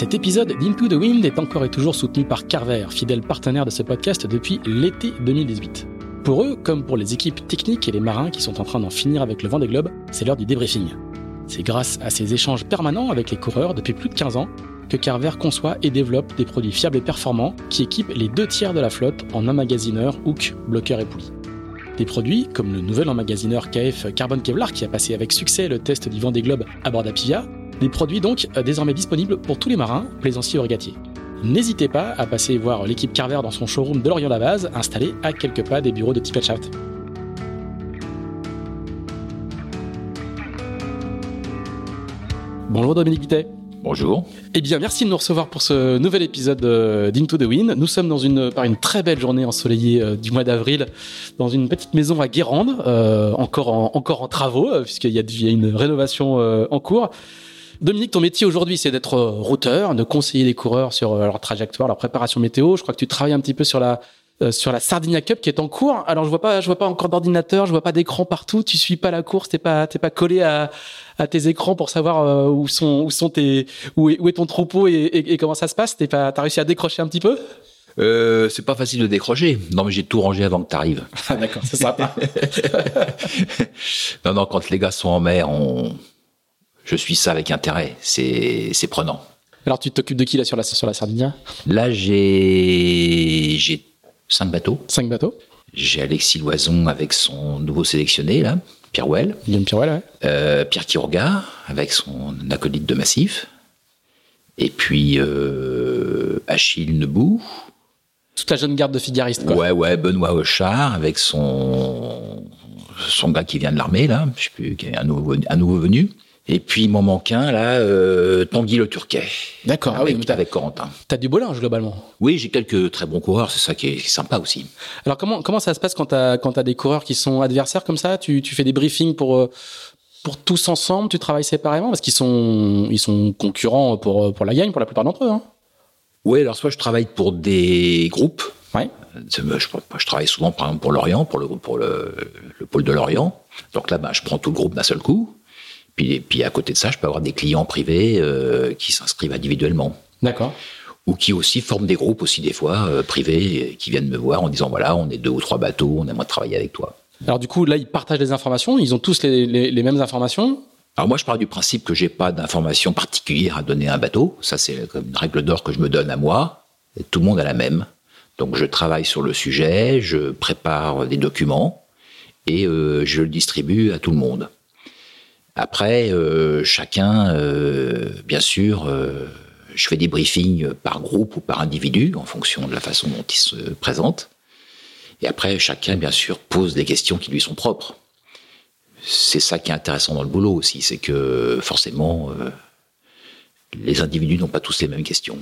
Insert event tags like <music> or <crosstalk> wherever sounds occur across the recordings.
Cet épisode d'Into the Wind est encore et toujours soutenu par Carver, fidèle partenaire de ce podcast depuis l'été 2018. Pour eux, comme pour les équipes techniques et les marins qui sont en train d'en finir avec le vent des globes, c'est l'heure du débriefing. C'est grâce à ces échanges permanents avec les coureurs depuis plus de 15 ans que Carver conçoit et développe des produits fiables et performants qui équipent les deux tiers de la flotte en emmagasineurs, hook, bloqueurs et poulies. Des produits comme le nouvel emmagasineur KF Carbon Kevlar qui a passé avec succès le test du vent des globes à bord d'Apivia, des produits donc euh, désormais disponibles pour tous les marins, plaisanciers ou régatiers. N'hésitez pas à passer voir l'équipe Carver dans son showroom de Lorient-la-Base, installé à quelques pas des bureaux de Tippet Shaft. Bonjour Dominique Bittet. Bonjour. Eh bien, merci de nous recevoir pour ce nouvel épisode d'Into the Wind. Nous sommes dans une, par une très belle journée ensoleillée euh, du mois d'avril, dans une petite maison à Guérande, euh, encore, en, encore en travaux, puisqu'il y, y, a une rénovation en cours. Dominique, ton métier aujourd'hui, c'est d'être euh, routeur, de conseiller les coureurs sur euh, leur trajectoire, leur préparation météo. Je crois que tu travailles un petit peu sur la euh, sur la Sardinia Cup qui est en cours. Alors je vois pas, je vois pas encore d'ordinateur, je vois pas d'écran partout. Tu suis pas la course, t'es pas, t'es pas collé à, à tes écrans pour savoir où sont, où sont tes, où est, où est ton troupeau et, et, comment ça se passe. T'es pas, t'as réussi à décrocher un petit peu? Euh, c'est pas facile de décrocher. Non, mais j'ai tout rangé avant que tu arrives. Ah, d'accord, c'est sympa. <laughs> non, non, quand les gars sont en mer, on, je suis ça avec intérêt. C'est, c'est prenant. Alors, tu t'occupes de qui là sur la, sur la Sardinia? Là, j'ai, j'ai cinq bateaux. Cinq bateaux J'ai Alexis Loison avec son nouveau sélectionné, là, Pierre Well. Pierre Well, ouais. Euh, Pierre Quiroga avec son acolyte de massif. Et puis euh, Achille Nebou. Toute la jeune garde de figaristes, quoi. Ouais, ouais, Benoît Hochard avec son, son gars qui vient de l'armée, là, je sais plus, qui est un nouveau, un nouveau venu. Et puis mon manquin, là, euh, Tanguy le Turquet. D'accord, avec, ah oui, avec Corentin. T'as du beau linge globalement. Oui, j'ai quelques très bons coureurs, c'est ça qui est, sympa aussi. Alors comment comment ça se passe quand t'as quand as des coureurs qui sont adversaires comme ça? Tu tu fais des briefings pour euh, pour tous ensemble Tu travailles séparément? Parce qu'ils sont ils sont concurrents pour pour la gagne pour la plupart d'entre eux. Hein oui, alors soit je travaille pour des groupes. Ouais. Je, je, travaille souvent par exemple pour l'Orient, pour le pour le, le pôle de l'Orient. Donc là, bah, je prends tout le groupe d'un seul coup. Puis, puis à côté de ça, je peux avoir des clients privés euh, qui s'inscrivent individuellement. D'accord. Ou qui aussi forment des groupes aussi des fois euh, privés qui viennent me voir en disant voilà, on est deux ou trois bateaux, on aimerait travailler avec toi. Alors du coup, là, ils partagent des informations, ils ont tous les, les, mêmes informations? Alors moi, je pars du principe que j'ai pas d'informations particulières à donner à un bateau. Ça, c'est comme une règle d'or que je me donne à moi. Et tout le monde a la même. Donc je travaille sur le sujet, je prépare des documents et euh, je le distribue à tout le monde. Après, euh, chacun, euh, bien sûr, euh, je fais des briefings par groupe ou par individu en fonction de la façon dont ils se présentent. Et après, chacun, bien sûr, pose des questions qui lui sont propres. C'est ça qui est intéressant dans le boulot aussi, c'est que forcément, les individus n'ont pas tous les mêmes questions.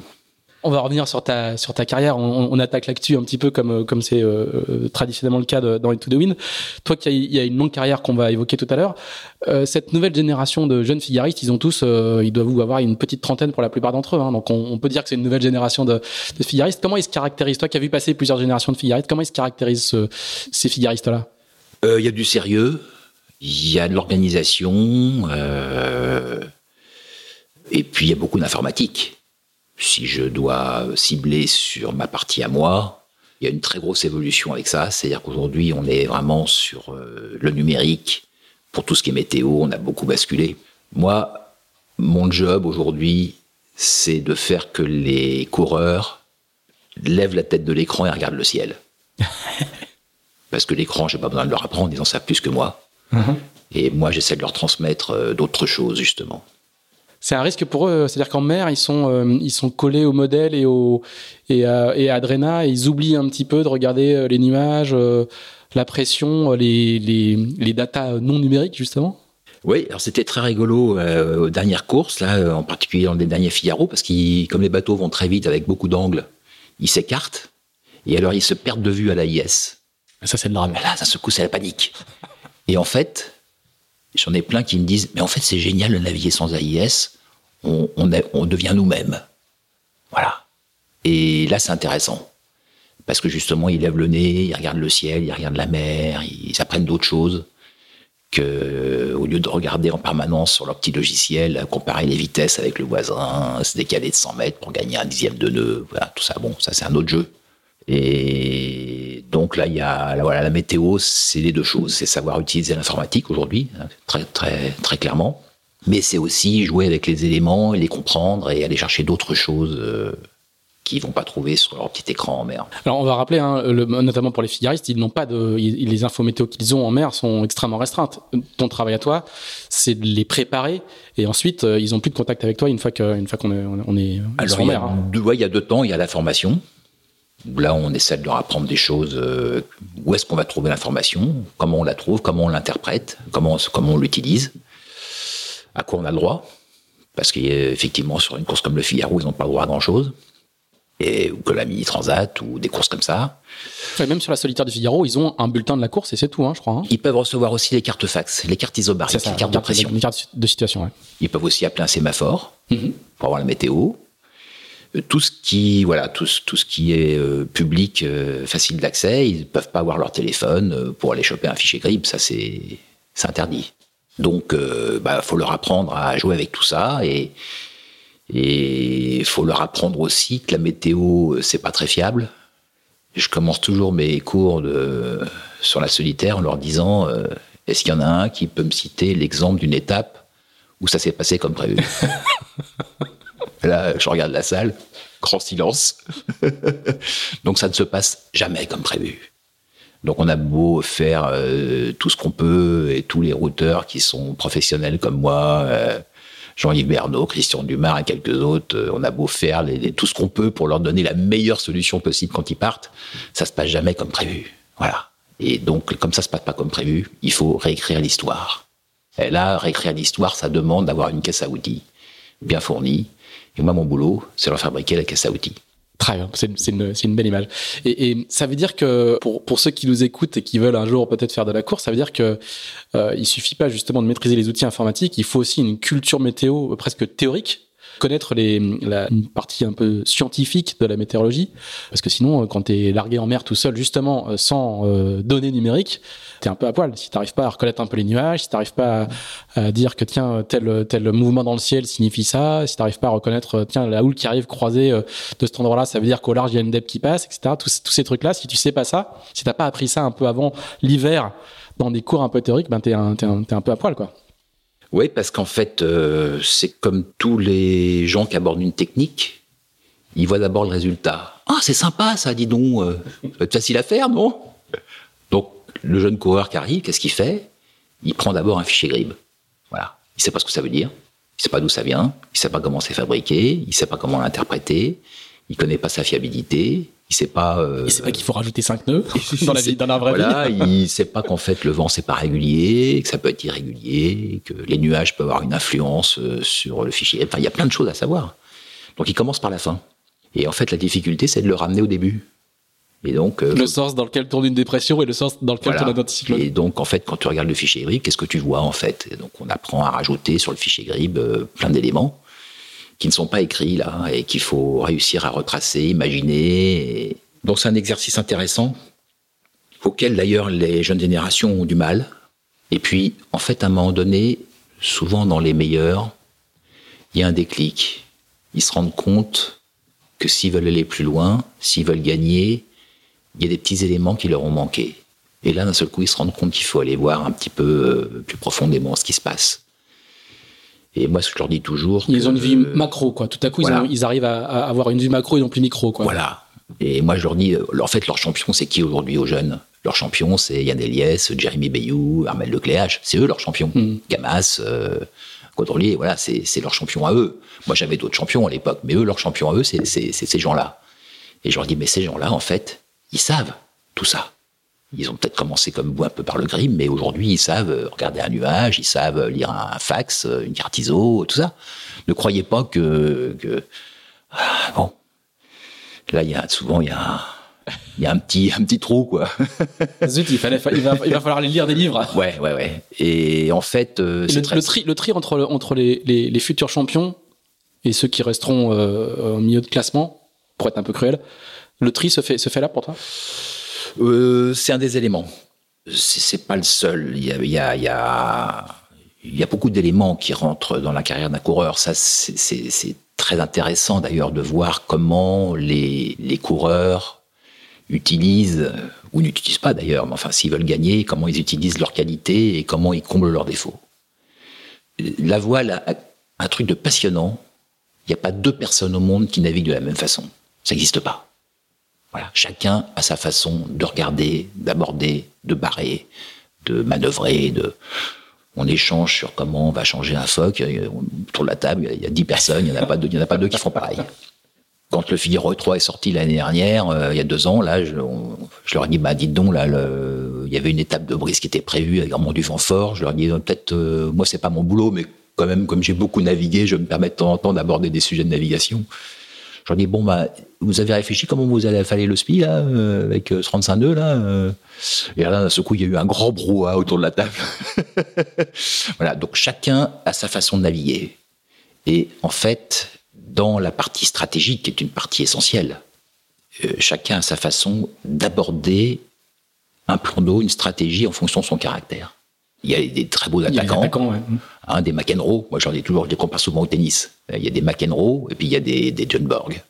On va revenir sur ta sur ta carrière. On, attaque l'actu un petit peu comme comme c'est euh, euh traditionnellement le cas de, dans Into the Wind. Toi qui y a une longue carrière qu'on va évoquer tout à l'heure, euh, cette nouvelle génération de jeunes figaristes, ils ont tous, euh, ils doivent avoir une petite trentaine pour la plupart d'entre eux. Hein. Donc on, peut dire que c'est une nouvelle génération de, de figaristes. Comment ils se caractérisent? Toi qui as vu passer plusieurs générations de figaristes, comment ils se caractérisent ces figaristes-là Il y a du sérieux, il y a de l'organisation, et puis il y a beaucoup d'informatique si je dois cibler sur ma partie à moi, il y a une très grosse évolution avec ça. C'est-à-dire qu'aujourd'hui, on est vraiment sur euh, le numérique. Pour tout ce qui est météo, on a beaucoup basculé. Moi, mon job aujourd'hui, c'est de faire que les coureurs lèvent la tête de l'écran et regardent le ciel. <laughs> Parce que l'écran, j'ai pas besoin de leur apprendre, ils en savent plus que moi. Uh-huh. Et moi, j'essaie de leur transmettre euh, d'autres choses, justement c'est un risque pour eux. C'est-à-dire qu'en mer, ils sont, euh, ils sont collés au modèle et, au, et, à, et à Adrena et ils oublient un petit peu de regarder euh, les nuages, euh, la pression, les, les, les datas non numériques, justement. Oui, alors c'était très rigolo euh, aux dernières courses, là, en particulier dans les derniers Figaro, parce que comme les bateaux vont très vite avec beaucoup d'angles, ils s'écartent et alors ils se perdent de vue à la IS. Ça, c'est le drame. Là, ça se c'est la panique. Et en fait, j'en ai plein qui me disent Mais en fait, c'est génial de naviguer sans AIS, on, devient nous-mêmes. Voilà. Et là, c'est intéressant. Parce que justement, ils lèvent le nez, ils regardent le ciel, ils regardent la mer, ils apprennent d'autres choses que au lieu de regarder en permanence sur leur petit logiciel, comparer les vitesses avec le voisin, se décaler de 100 mètres pour gagner un dixième de nœud, voilà, tout ça, bon, ça c'est un autre jeu. Et donc là, il y a voilà, la météo, c'est les deux choses, c'est savoir utiliser l'informatique aujourd'hui, hein, très très très clairement, mais c'est aussi jouer avec les éléments et les comprendre et aller chercher d'autres choses. Euh, qu'ils vont pas trouver sur leur petit écran en mer. Alors on va rappeler, hein, notamment pour les figaristes, ils n'ont pas de, les infos météo qu'ils ont en mer sont extrêmement restreintes. Ton travail à toi, c'est de les préparer et ensuite euh, ils ont plus de contact avec toi une fois qu'on fois qu'on est, on est en mer. Hein. il y a deux temps, il y a la formation. Là, on essaie de leur apprendre des choses. Euh, où est-ce qu'on va trouver l'information Comment on la trouve Comment on l'interprète Comment, comment on l'utilise À quoi on a le droit Parce qu'effectivement, sur une course comme le Figaro, ils n'ont pas le droit à grand-chose et, ou que la Mini Transat ou des courses comme ça. même sur la solitaire du Figaro, ils ont un bulletin de la course et c'est tout, hein, je crois. Hein. Ils peuvent recevoir aussi les cartes fax, les cartes isobariques, les cartes de pression. Les cartes de situation, ouais. Ils peuvent aussi appeler un sémaphore mhm. pour avoir la météo. Euh, tout ce qui, voilà, tout, tout ce qui est euh, public, euh, facile d'accès, ils ne peuvent pas avoir leur téléphone pour aller choper un fichier GRIB, ça c'est interdit. Donc, il bah, faut leur apprendre à jouer avec tout ça et, et faut leur apprendre aussi que la météo, c'est pas très fiable. Je commence toujours mes cours de, sur la solitaire en leur disant est-ce qu'il y en a un qui peut me citer l'exemple d'une étape où ça s'est passé comme prévu? <laughs> Là, je regarde la salle, grand silence. <laughs> Donc ça ne se passe jamais comme prévu. Donc on a beau faire euh, tout ce qu'on peut et tous les routeurs qui sont professionnels comme moi, Jean-Yves Bernot, Christian Dumas et quelques autres, euh, on a beau faire tout ce qu'on peut pour leur donner la meilleure solution possible quand ils partent, ça se passe jamais comme prévu. Voilà. Et donc, comme ça se passe pas comme prévu, il faut réécrire l'histoire. Et là, réécrire l'histoire, ça demande d'avoir une caisse à outils bien fournie. Et moi, mon boulot, c'est leur fabriquer la caisse à outils. Très bien, c'est une, une, belle image. Et, ça veut dire que pour, pour ceux qui nous écoutent et qui veulent un jour peut-être faire de la course, ça veut dire que euh, il suffit pas justement de maîtriser les outils informatiques, il faut aussi une culture météo presque théorique connaître les, la une partie un peu scientifique de la météorologie, parce que sinon, quand tu es largué en mer tout seul, justement, euh, sans euh, données numériques, tu es un peu à poil. Si tu pas à reconnaître un peu les nuages, si tu pas à, dire que tiens, tel, tel mouvement dans le ciel signifie ça, si tu pas à reconnaître, tiens, la houle qui arrive croisée euh, de cet endroit-là, ça veut dire qu'au large, il y a une dep qui passe, etc. Tous, ces trucs-là, si tu sais pas ça, si t'as pas appris ça un peu avant l'hiver, dans des cours un peu théoriques, ben t'es un, un, un peu à poil, quoi. Oui, parce qu'en fait, euh, c'est comme tous les gens qui abordent une technique, ils voient d'abord le résultat. Ah, c'est sympa ça, dis donc, euh, ça être facile à faire, non? Donc, le jeune coureur qui arrive, qu'est-ce qu'il fait? Il prend d'abord un fichier GRIB. Voilà. Il sait pas ce que ça veut dire, il sait pas d'où ça vient, il sait pas comment c'est fabriqué, il sait pas comment l'interpréter, il connaît pas sa fiabilité, il sait pas. Euh, il sait pas qu'il faut rajouter cinq nœuds <laughs> dans la, vie, dans la vraie voilà, il sait pas qu'en fait le vent c'est pas régulier, que ça peut être irrégulier, que les nuages peuvent avoir une influence euh, sur le fichier. Enfin, il y a plein de choses à savoir. Donc il commence par la fin. Et en fait, la difficulté, c'est de le ramener au début. Et donc, euh, le sens dans lequel tourne une dépression et le sens dans lequel tourne un anticyclone. Et donc, en fait, quand tu regardes le fichier GRIB, qu'est-ce que tu vois en fait? Et Donc, on apprend à rajouter sur le fichier GRIB plein d'éléments qui ne sont pas écrits là et qu'il faut réussir à retracer, imaginer. Donc c'est un exercice intéressant auquel d'ailleurs les jeunes générations ont du mal. Et puis en fait à un moment donné, souvent dans les meilleurs, il y a un déclic. Ils se rendent compte que s'ils veulent aller plus loin, s'ils veulent gagner, il y a des petits éléments qui leur ont manqué. Et là, d'un seul coup, ils se rendent compte qu'il faut aller voir un petit peu euh, plus profondément ce qui se passe. Et moi, ce que je leur dis toujours. Ils ont une vue macro, quoi. Tout à coup, ils, arrivent à, avoir une vue macro et non plus micro, quoi. Voilà. Et moi, je leur dis, euh, en fait, leur champion, c'est qui aujourd'hui aux jeunes? Leur champion, c'est Yann Eliès, Jérémy Bayou, Armel Lecléache. C'est eux leur champion. Hmm. Gamas, euh, voilà, c'est leur champion à eux. Moi, j'avais d'autres champions à l'époque, mais eux, leur champion à eux, c'est ces gens-là. Et je leur dis, mais ces gens-là, en fait, ils savent tout ça. Ils ont peut-être commencé comme vous un peu par le grim, mais aujourd'hui ils savent regarder un nuage, ils savent lire un fax, une carte ISO, tout ça. Ne croyez pas que, que... Ah, bon, là il y a souvent il y a il y a un petit, un petit trou, quoi. <laughs> Zut, il, fallait, il, va, il va falloir lire des livres. <laughs> Ouais, ouais, ouais. Et en fait, euh, le, très... le, tri, le tri entre, entre les, les, les, futurs champions et ceux qui resteront euh, au milieu de classement, pour être un peu cruel, le tri se fait, se fait là pour toi? Euh, C'est un des éléments. C'est pas le seul. Il y a, beaucoup d'éléments qui rentrent dans la carrière d'un coureur. Ça, c'est très intéressant d'ailleurs de voir comment les, coureurs utilisent, ou n'utilisent pas d'ailleurs, mais enfin s'ils veulent gagner, comment ils utilisent leurs qualités et comment ils comblent leurs défauts. La voile a un truc de passionnant. Il n'y a pas deux personnes au monde qui naviguent de la même façon. Ça n'existe pas. Voilà. Chacun a sa façon de regarder, d'aborder, de barrer, de manœuvrer, on échange sur comment on va changer un phoque. Autour de la table, il y a dix personnes, il n'y en a pas deux, a pas deux qui font pareil. Quand le Figaro 3 est sorti l'année dernière, euh, il y a deux ans, là, je, leur ai dit, bah, dites donc, là, il y avait une étape de brise qui était prévue avec vraiment du vent fort. Je leur ai dit, euh, peut-être, euh, moi, c'est pas mon boulot, mais quand même, comme j'ai beaucoup navigué, je me permets de temps en temps d'aborder des sujets de navigation. Je leur dit, bon, bah, vous avez réfléchi comment vous allez affaler le SPI, là, avec ce 35.2, là Et là, d'un coup, il y a eu un grand brouhaha autour de la table. <laughs> voilà, donc chacun a sa façon de naviguer. Et en fait, dans la partie stratégique, qui est une partie essentielle. Euh, chacun a sa façon d'aborder un plan d'eau, une stratégie en fonction de son caractère. Il y a des très beaux attaquants, des, hein, des McEnroe. Moi, j'en ai toujours, je les compare souvent au tennis. Il y a des McEnroe et puis il y a des, des John Borg.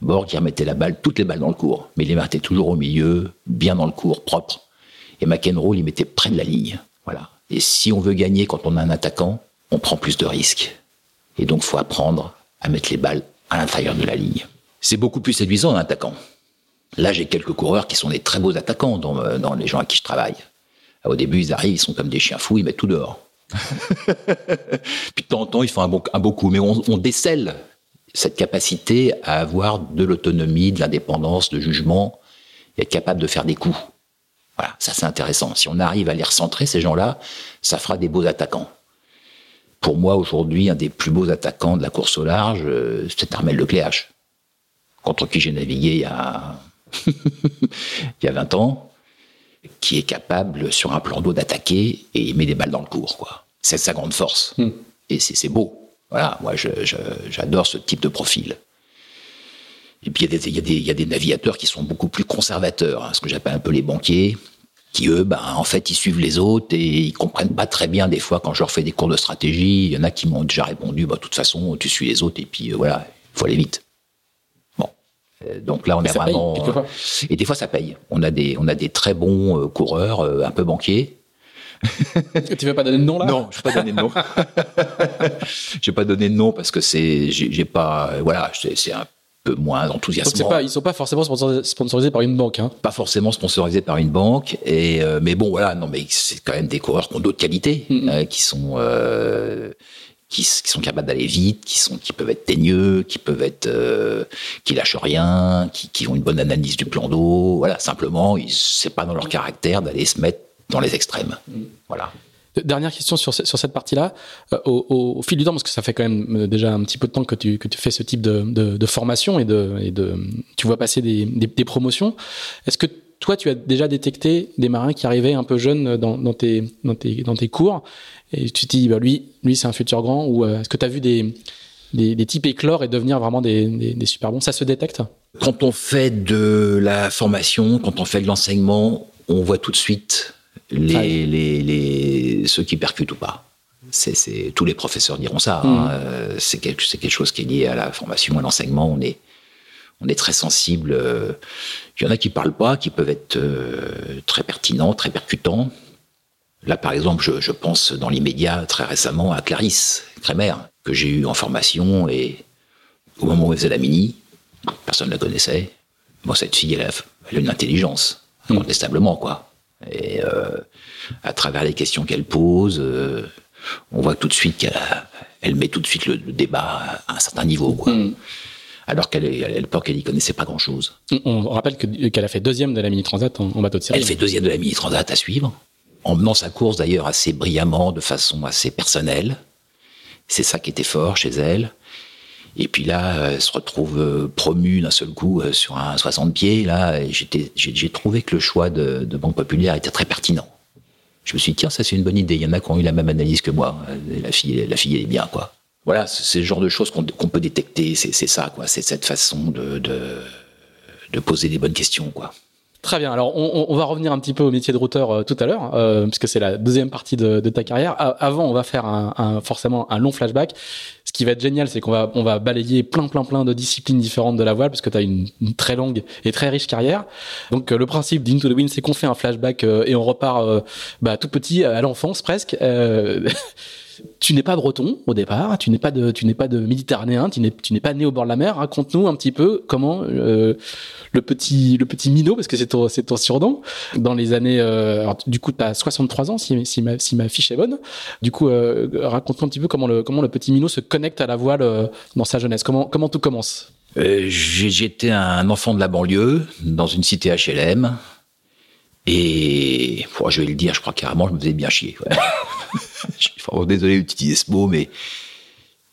Borg, il remettait la balle, toutes les balles dans le cours, mais il les mettait toujours au milieu, bien dans le cours, propre. Et McEnroe, il mettait près de la ligne. Voilà. Et si on veut gagner quand on a un attaquant, on prend plus de risques. Et donc, faut apprendre à mettre les balles à l'intérieur de la ligne. C'est beaucoup plus séduisant un attaquant. Là, j'ai quelques coureurs qui sont des très beaux attaquants dans, euh, dans les gens à qui je travaille. Au début, ils arrivent, ils sont comme des chiens fous, ils mettent tout dehors. <laughs> Puis de temps en temps, ils font un, bon, un beau coup. Mais on, on décèle cette capacité à avoir de l'autonomie, de l'indépendance, de jugement, et être capable de faire des coups. Voilà, ça c'est intéressant. Si on arrive à les recentrer, ces gens-là, ça fera des beaux attaquants pour moi aujourd'hui un des plus beaux attaquants de la course au large, euh, c'est Armel Lecléache, contre qui j'ai navigué il y a <laughs> il y a 20 ans, qui est capable sur un plan d'eau d'attaquer et il met des balles dans le cours quoi. C'est sa grande force hmm. et c'est beau. Voilà, moi j'adore ce type de profil. Et puis il y, y, y, a des navigateurs qui sont beaucoup plus conservateurs, hein, ce que j'appelle un peu les banquiers, qui eux, ben, en fait, ils suivent les autres et ils comprennent pas très bien des fois quand je leur fais des cours de stratégie. Il y en a qui m'ont déjà répondu, bah, de toute façon, tu suis les autres et puis euh, voilà, il faut aller vite. Euh, donc là, on est vraiment. et des fois, ça paye. On a des, on a des très bons euh, coureurs, un peu banquiers. tu veux pas donner de nom là? Non, je vais pas donner de nom. <laughs> je vais pas donner de nom parce que c'est, j'ai pas, voilà, c'est un peu moins enthousiasmant. Pas, ils sont pas forcément sponsorisés par une banque. Hein? Pas forcément sponsorisés par une banque. Et euh, mais bon, voilà, non, mais c'est quand même des coureurs qui ont d'autres qualités, mm-hmm. euh, qui sont euh, qui, qui, sont capables d'aller vite, qui sont qui peuvent être teigneux, qui peuvent être euh, qui lâchent rien, qui, qui, ont une bonne analyse du plan d'eau. Voilà, simplement, c'est pas dans leur caractère d'aller se mettre dans les extrêmes. Mm. Voilà. Dernière question sur, sur cette partie-là. Euh, au, au, fil du temps, parce que ça fait quand même euh, déjà un petit peu de temps que tu, que tu fais ce type de, de, de formation et de, et de, tu vois passer des, des, des promotions. Est-ce que toi, tu as déjà détecté des marins qui arrivaient un peu jeunes dans, dans, tes, dans, tes, dans tes cours et tu te dis, bah, lui, lui c'est un futur grand ou euh, est-ce que tu as vu des, des, des, types éclore et devenir vraiment des, des, des super bons? Ça se détecte? Quand on fait de la formation, quand on fait de l'enseignement, on voit tout de suite les, les, les, ceux qui percutent ou pas. C'est, tous les professeurs diront ça. Hein. Mm. Euh, c'est, quelque, c'est quelque chose qui est lié à la formation, à l'enseignement. On est, on est très sensible. Euh, il y en a qui parlent pas, qui peuvent être très pertinents, très percutants. Là, par exemple, je, je, pense dans l'immédiat, très récemment, à Clarisse Crémer, que j'ai eu en formation et au moment où elle faisait la mini, personne ne la connaissait. Moi, cette fille, elle a, elle a une intelligence, mm. incontestablement, quoi. Et euh, à travers les questions qu'elle pose, euh, on voit tout de suite qu'elle elle met tout de suite le, débat à un certain niveau. Quoi. Mm. Alors qu'à l'époque, elle n'y connaissait pas grand-chose. On, rappelle qu'elle a fait deuxième de la Mini Transat en, bateau de série. Elle fait deuxième de la Mini Transat à suivre, en menant sa course d'ailleurs assez brillamment, de façon assez personnelle. C'est ça qui était fort chez elle. Et puis là, elle se retrouve euh, promue d'un seul coup euh, sur un 60 pieds. Là, j'ai trouvé que le choix de, de Banque Populaire était très pertinent. Je me suis dit, tiens, ça c'est une bonne idée. Il y en a qui ont eu la même analyse que moi. La fille, la fille est bien, quoi. Voilà, c'est le genre de choses qu'on peut détecter. C'est ça, quoi. C'est cette façon de, de, poser des bonnes questions, quoi. Très bien. Alors, on, va revenir un petit peu au métier de routeur euh, tout à l'heure, euh, puisque c'est la deuxième partie de, ta carrière. avant, on va faire un, forcément un long flashback. Ce qui va être génial, c'est qu'on va, on va balayer plein, plein, plein de disciplines différentes de la voile, parce que tu as une, très longue et très riche carrière. Donc, euh, le principe d'Into the Wind, c'est qu'on fait un flashback et on repart bah, tout petit, à l'enfance presque. <laughs> tu n'es pas breton au départ, tu n'es pas de, tu n'es pas de méditerranéen, tu n'es, pas né au bord de la mer. Raconte-nous un petit peu comment euh, le petit, le petit minot, parce que c'est ton, c'est surnom, dans les années, euh, du coup, tu as 63 ans, si, ma, fiche est bonne. Du coup, euh, raconte-nous un petit peu comment le, comment le petit minot se connecte à la voile dans sa jeunesse. Comment, comment tout commence? J'étais un enfant de la banlieue, dans une cité HLM. Et je vais le dire, je crois carrément, je me faisais bien chier. <laughs> <laughs> suis désolé d'utiliser ce mot, mais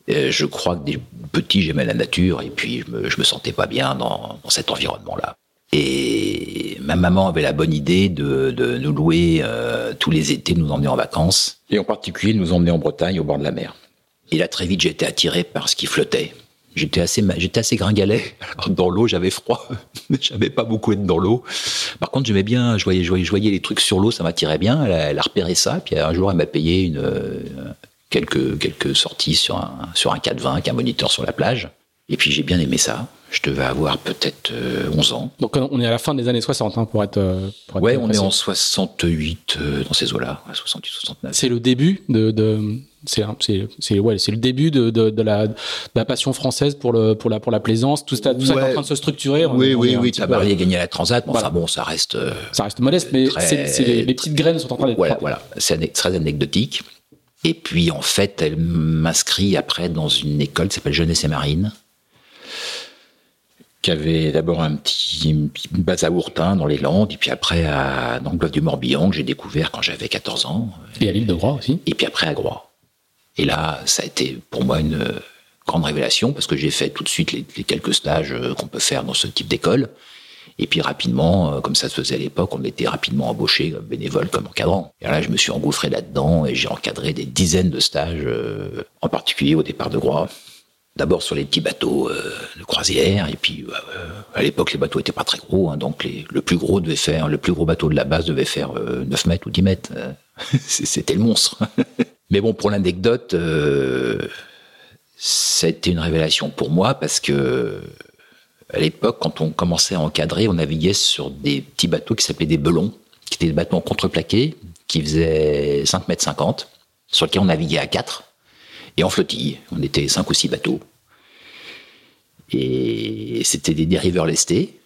euh, je crois que des petits, j'aimais la nature et puis je me, me sentais pas bien dans, cet environnement-là. Et ma maman avait la bonne idée de, nous louer euh, tous les étés, nous emmener en vacances, et en particulier nous emmener en Bretagne au bord de la mer. Et là, très vite, j'ai été attiré par ce qui flottait. J'étais assez, j'étais assez gringalet. <laughs> dans l'eau, j'avais froid, <laughs> j'avais pas beaucoup être dans l'eau. Par contre, j'aimais bien, je voyais, je voyais, les trucs sur l'eau, ça m'attirait bien. Elle a, repéré ça, puis un jour, elle m'a payé une, euh, quelques, quelques sorties sur un, sur un 420 avec un moniteur sur la plage. Et puis j'ai bien aimé ça. Je devais avoir peut-être 11 euh, ans. Donc on est à la fin des années 60 hein, pour être. Euh, pour ouais, on est en 68 dans ces eaux-là, 68, 69. C'est le début de, de c'est c'est ouais, c'est le début de, de, de, la, de, la, passion française pour le pour la pour la plaisance. Tout ça, tout ça est en train de se structurer. Oui, oui, oui. Tabarly a gagné la Transat. Mais Enfin bon, ça reste. ça reste modeste, mais c'est les, les, petites graines sont en train d'être. Voilà, voilà. C'est très anecdotique. Et puis en fait, elle m'inscrit après dans une école qui s'appelle Jeunesse et Marine qui avait d'abord un petit, une base à Ourtin dans les Landes, et puis après à, dans le du Morbihan, que j'ai découvert quand j'avais 14 ans. Et à l'île de Groix aussi. Et puis après à Groix. Et là, ça a été pour moi une grande révélation, parce que j'ai fait tout de suite les, quelques stages euh, qu'on peut faire dans ce type d'école. Et puis rapidement, euh, comme ça se faisait à l'époque, on était rapidement embauché comme bénévole, comme encadrant. Et là, je me suis engouffré là-dedans et j'ai encadré des dizaines de stages, euh, en particulier au départ de Groix. D'abord sur les petits bateaux euh, de croisière, et puis euh, à l'époque les bateaux étaient pas très gros, hein, donc le plus gros devait faire, le plus gros bateau de la base devait faire 9 euh, mètres ou 10 mètres. <laughs> C'était le monstre. <laughs> Mais bon, pour l'anecdote, c'était une révélation pour moi parce que à l'époque, quand on commençait à encadrer, on naviguait sur des petits bateaux qui s'appelaient des belons, qui étaient des bateaux contreplaqués, qui faisaient 5 mètres 50, sur lesquels on naviguait à 4 et en flottille. On était cinq ou six bateaux. Et c'était des dériveurs lestés.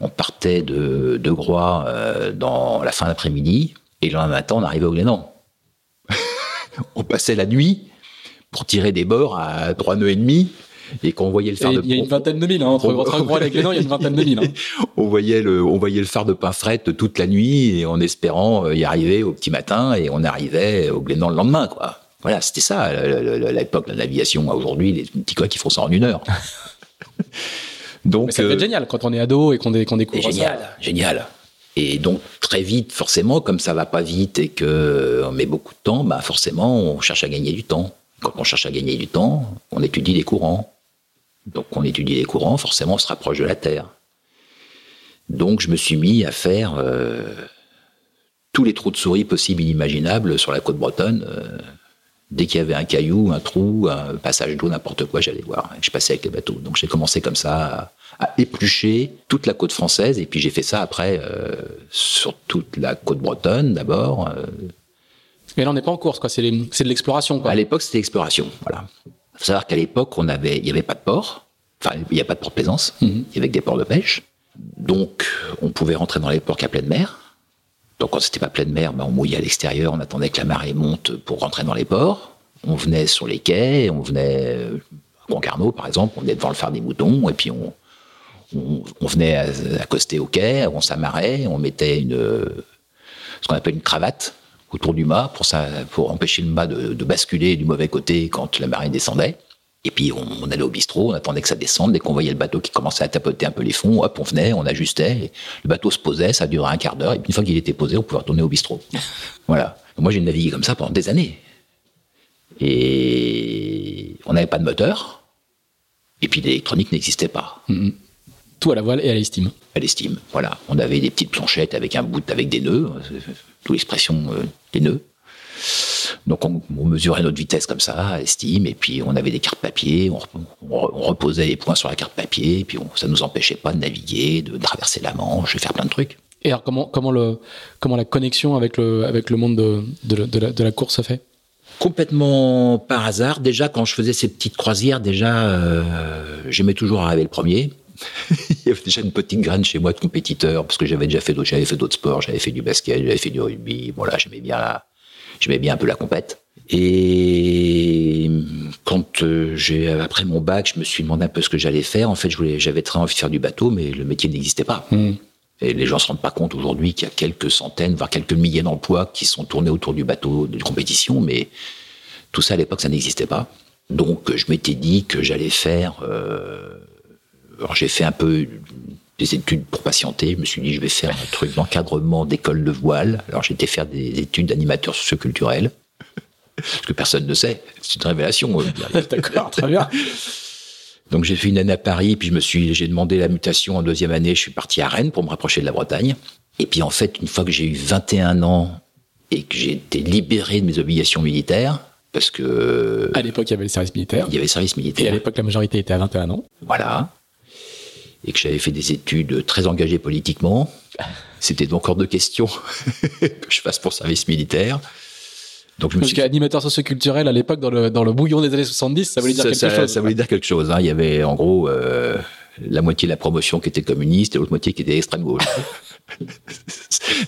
On partait de, de Groix euh, dans la fin d'après-midi, et le lendemain matin, on arrivait au Glénan. <laughs> on passait la nuit pour tirer des bords à trois nœuds et demi, et qu'on voyait le phare de... Il y a une vingtaine de milles, hein, entre, Groix et Glénan, il y a une vingtaine de milles. Hein. on, voyait le, on voyait le phare de Pinfret toute la nuit, et en espérant y arriver au petit matin, et on arrivait au Glénan le lendemain, quoi. Voilà, c'était ça, l'époque, la navigation. Aujourd'hui, les petits quoi qui font ça en une heure. <laughs> donc, peut être euh, génial quand on est ado et qu'on découvre génial, ça. Génial, Et donc, très vite, forcément, comme ça va pas vite et qu'on met beaucoup de temps, bah forcément, on cherche à gagner du temps. Quand on cherche à gagner du temps, on étudie les courants. Donc, on étudie les courants, forcément, on se rapproche de la Terre. Donc, je me suis mis à faire euh, tous les trous de souris possibles et inimaginables sur la côte bretonne. Euh, Dès qu'il y avait un caillou, un trou, un passage d'eau, n'importe quoi, j'allais voir. Je passais avec les bateaux. Donc j'ai commencé comme ça à, éplucher toute la côte française. Et puis j'ai fait ça après euh, sur toute la côte bretonne d'abord. Euh. Mais là, on n'est pas en course, quoi. C'est de l'exploration, À l'époque, c'était l'exploration. Voilà. Il faut savoir qu'à l'époque, on avait, il n'y avait pas de port. Enfin, il n'y a pas de port de plaisance. Mhm. Il y avait que des ports de pêche. Donc, on pouvait rentrer dans les ports qu'à pleine mer. Donc quand c'était pas pleine mer, ben, on mouillait à l'extérieur, on attendait que la marée monte pour rentrer dans les ports. On venait sur les quais, on venait euh, Concarneau, par exemple, on venait devant le phare des moutons, et puis on, on, venait accoster au quai, on s'amarrait, on mettait une, ce qu'on appelle une cravate autour du mât pour, ça, pour empêcher le mât de, basculer du mauvais côté quand la marée descendait. Et puis on, allait au bistrot, on attendait que ça descende. Dès qu'on voyait le bateau qui commençait à tapoter un peu les fonds, hop, on venait, on ajustait. le bateau se posait, ça durait un quart d'heure. Et puis une fois qu'il était posé, on pouvait retourner au bistrot. <laughs> voilà. Moi j'ai navigué comme ça pendant des années. Et on n'avait pas de moteur. Et puis l'électronique n'existait pas. Mm-hmm. Tout à la voile et à l'estime. À l'estime, voilà. On avait des petites planchettes avec un bout, avec des nœuds, toute l'expression euh, des nœuds. Donc on, mesurait notre vitesse comme ça, à l'estime, et puis on avait des cartes papier, on, reposait les points sur la carte papier, et puis ça nous empêchait pas de naviguer, de, traverser la Manche, de faire plein de trucs. Et alors comment, comment, le, comment la connexion avec le, avec le monde de, de, la, course se fait? Complètement par hasard. Déjà, quand je faisais ces petites croisières, déjà, euh, j'aimais toujours arriver le premier. <laughs> il y avait déjà une petite graine chez moi de compétiteur parce que j'avais déjà fait d'autres, j'avais fait d'autres sports, j'avais fait du basket, j'avais fait du rugby. Voilà, j'aimais bien la, j'aimais bien un peu la compète. Et quand euh, j'ai après mon bac, je me suis demandé un peu ce que j'allais faire. En fait, je voulais, j'avais très envie de faire du bateau, mais le métier n'existait pas. Hmm. Et les gens se rendent pas compte aujourd'hui qu'il y a quelques centaines, voire quelques milliers d'emplois qui sont tournés autour du bateau de compétition, mais tout ça à l'époque, ça n'existait pas. Donc, je m'étais dit que j'allais faire euh, alors j'ai fait un peu des études pour patienter. Je me suis dit, je vais faire un truc d'encadrement d'école de voile. Alors j'ai été faire des études d'animateur socioculturel. Ce que personne ne sait. C'est une révélation. Euh, <laughs> D'accord, très bien. Donc j'ai fait une année à Paris, puis je me suis, j'ai demandé la mutation en deuxième année. Je suis parti à Rennes pour me rapprocher de la Bretagne. Et puis en fait, une fois que j'ai eu 21 ans et que j'ai été libéré de mes obligations militaires, parce que à l'époque il y avait le service militaire. Il y avait le service militaire. Et à l'époque la majorité était à 21 ans. Voilà et que j'avais fait des études très engagées politiquement. C'était donc hors de question <laughs> que je fasse pour service militaire. Donc je me Parce suis... qu'animateur socioculturel à l'époque dans le, dans le bouillon des années 70, ça voulait dire quelque chose. Ça voulait dire quelque chose. Hein. Il y avait en gros euh, la moitié de la promotion qui était communiste et l'autre moitié qui était extrême gauche. <laughs>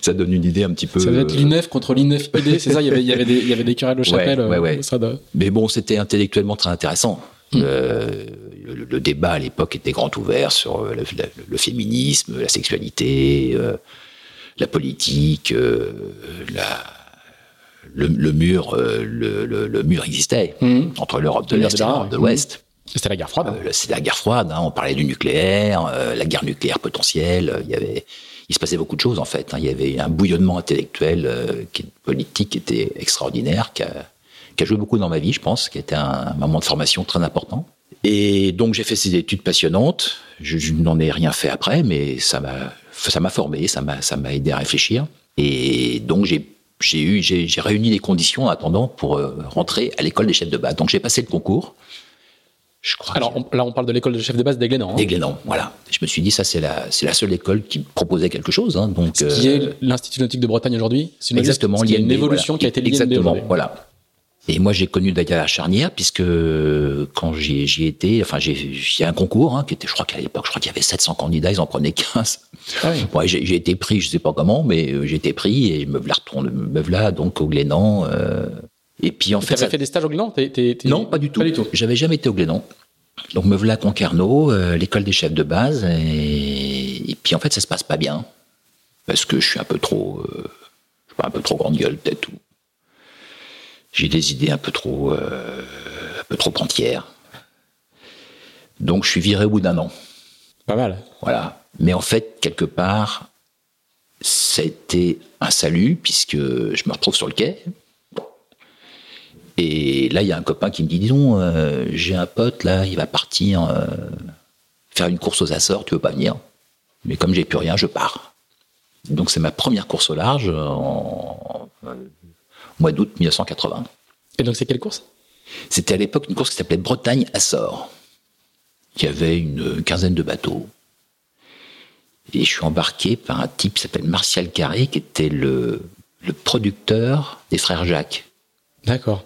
ça donne une idée un petit peu. Ça devait être l'INEF contre l'INEF ID, c'est ça il y, avait, il, y avait des, il y avait des querelles au chapelle. Ouais, ouais, euh, Mais bon, c'était intellectuellement très intéressant. Mm. Euh, le, débat à l'époque était grand ouvert sur euh, le, féminisme, la sexualité, euh, la politique, la, le, mur, le, mur existait mm. entre l'Europe de l'Est et l'Europe de l'Ouest. C'était la guerre froide. C'était la guerre froide. Hein. On parlait du nucléaire, la guerre nucléaire potentielle. Il y avait, il se passait beaucoup de choses en fait. Hein. Il y avait un bouillonnement intellectuel, politique qui était extraordinaire, qui a, qui a joué beaucoup dans ma vie, je pense, qui a été un, moment de formation très important. Et donc j'ai fait ces études passionnantes. Je, n'en ai rien fait après, mais ça m'a ça m'a formé, ça m'a ça m'a aidé à réfléchir. Et donc j'ai j'ai eu j'ai réuni les conditions en attendant pour euh, rentrer à l'école des chefs de base. Donc j'ai passé le concours. Je crois. Alors là, on parle de l'école de chefs de base d'Aiglenan. Hein. voilà. Je me suis dit, ça, c'est la, c'est la seule école qui proposait quelque chose. Hein, donc, Ce qui est euh, l'Institut nautique de Bretagne aujourd'hui. Exactement. Il y a une évolution qui a été Exactement. Voilà. Et moi, j'ai connu d'ailleurs la charnière, puisque quand j'y étais, enfin, j'ai y a un concours, hein, qui était, je crois qu'à l'époque, je crois qu'il y avait 700 candidats, ils en prenaient 15. Ah oui. j'ai été pris, je sais pas comment, mais euh, j'ai été pris et me voilà retourne, me voilà donc au Glénan. Euh, et puis en fait, ça... fait des stages au Glénan? Non, pas du tout. tout. J'avais jamais été au Glénan. Donc me voilà à Concarneau, euh, l'école des chefs de base, et... puis en fait, ça se passe pas bien parce que je suis un peu trop, je sais pas, un peu trop grande gueule peut-être j'ai des idées un peu trop, euh, un peu trop entières. Donc je suis viré au bout d'un an. Pas mal. Voilà. Mais en fait, quelque part, c'était un salut puisque je me retrouve sur le quai. Et là, il y a un copain qui me dit, disons, euh, j'ai un pote là, il va partir euh, faire une course aux Açores, tu veux pas venir? Mais comme j'ai plus rien, je pars. Donc c'est ma première course au large en mois d'août 1980. Et donc c'est quelle course? C'était à l'époque une course qui s'appelait Bretagne-Açores. Y avait une quinzaine de bateaux. Et je suis embarqué par un type qui s'appelle Martial Carré, qui était le, le producteur des frères Jacques. D'accord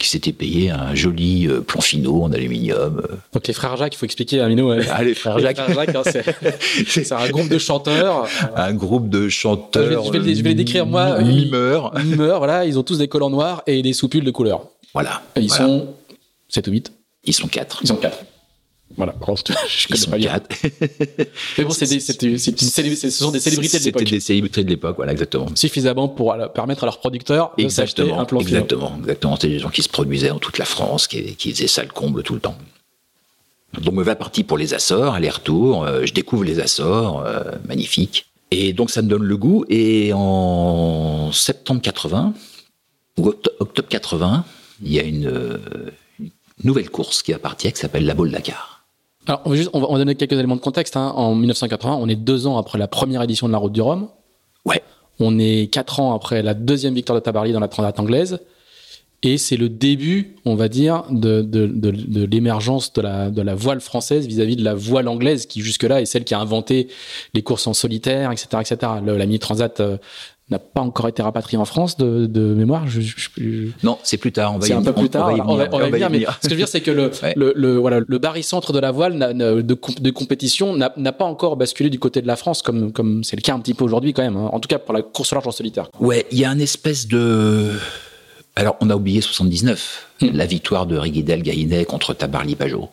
qui s'était payé un joli euh, plan finot en aluminium. Donc les frères Jacques, il faut expliquer à Mino. Ah, les frères Jacques. Hein, <laughs> c'est un groupe de chanteurs. <laughs> Un groupe de chanteurs. Je vais, les, décrire moi. Euh, mimeurs. Mimeurs, voilà. Ils ont tous des collants noirs et des soupules de couleur. Voilà. ils sont 7 ou 8. Ils sont quatre. Ils sont quatre. Voilà, <laughs> je Ils sont quatre. <laughs> Mais bon, c'est des, ce sont des célébrités de l'époque. C'était des célébrités de l'époque, voilà, exactement. Suffisamment pour euh, permettre à leurs producteurs de s'acheter Exactement, un plan film. exactement, exactement. C'était des gens qui se produisaient dans toute la France, qui, qui faisaient ça le comble tout le temps. Donc me voilà parti pour les Açores, aller-retour. euh, je découvre les Açores, euh, magnifique. Et donc ça me donne le goût. Et en septembre 80 ou octo- octobre 80, il y a une, une nouvelle course qui va partir qui s'appelle la Baule Dakar. Alors, on va, juste, on va, on va donner quelques éléments de contexte. hein. En 1980, on est deux ans après la première édition de la Route du Rhum. Ouais, On est quatre ans après la deuxième victoire de Tabarly dans la Transat anglaise. Et c'est le début, on va dire, de, de, de, de l'émergence de la, de la voile française vis-à-vis de la voile anglaise, qui jusque-là est celle qui a inventé les courses en solitaire, etc. etc. Le- la Mini Transat euh, n'a pas encore été rapatriée en France de, de mémoire. Je, je- je- non, c'est plus tard. On va c'est un peu plus tard. On va y venir, mais ce que je veux dire, c'est que le, Ouais. le, le- voilà, le barycentre de la voile de, comp- de compétition n'a pas encore basculé du côté de la France, comme comme c'est le cas un petit peu aujourd'hui quand même. hein. En tout cas pour la course large en solitaire. Ouais, il y a un espèce de. Alors, on a oublié 79, Hmm. la victoire de Riguidel Gaïnet contre Tabarly Pajot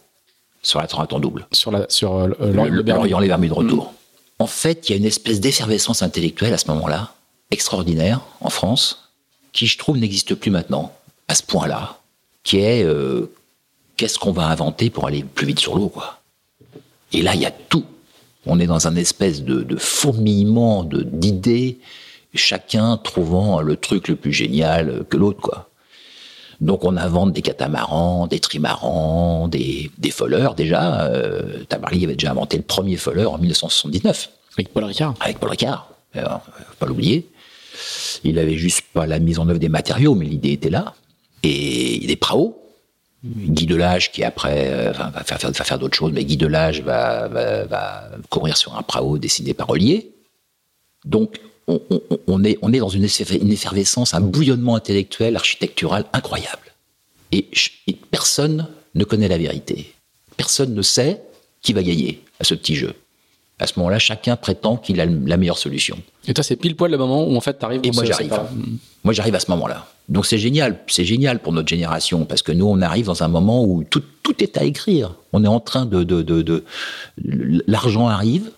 sur la Transat en double. Sur la sur euh. L'Orient les Bermudes de retour. En fait, il y a une espèce d'effervescence intellectuelle à ce moment-là, extraordinaire en France, qui je trouve n'existe plus maintenant, à ce point-là, qui est euh, qu'est-ce qu'on va inventer pour aller plus vite sur l'eau, quoi? Et là, il y a tout. On est dans un espèce de, de fourmillement d'idées, chacun trouvant le truc le plus génial que l'autre, quoi. Donc on invente des catamarans, des trimarans, des, des folleurs déjà. Euh, Tabarly avait déjà inventé le premier folleur en 1979 avec Paul Ricard. avec Paul Ricard. Alors, faut pas l'oublier. Il avait juste pas la mise en œuvre des matériaux, mais l'idée était là. Et des praos. Guy Delage, qui après euh, va faire, d'autres choses, mais Guy Delage va, courir sur un prao dessiné par Ollier. Donc, on, est, est dans une, effer- une effervescence, un bouillonnement intellectuel, architectural incroyable. Et, et personne ne connaît la vérité. Personne ne sait qui va gagner à ce petit jeu. À ce moment-là, chacun prétend qu'il a la meilleure solution. Et toi, c'est pile poil le moment où en fait t'arrives. Et dans moi, j'arrive. Moi, j'arrive à ce moment-là. Donc, c'est génial. C'est génial pour notre génération parce que nous, on arrive dans un moment où tout, tout est à écrire. On est en train de. de, de, de- L'argent arrive.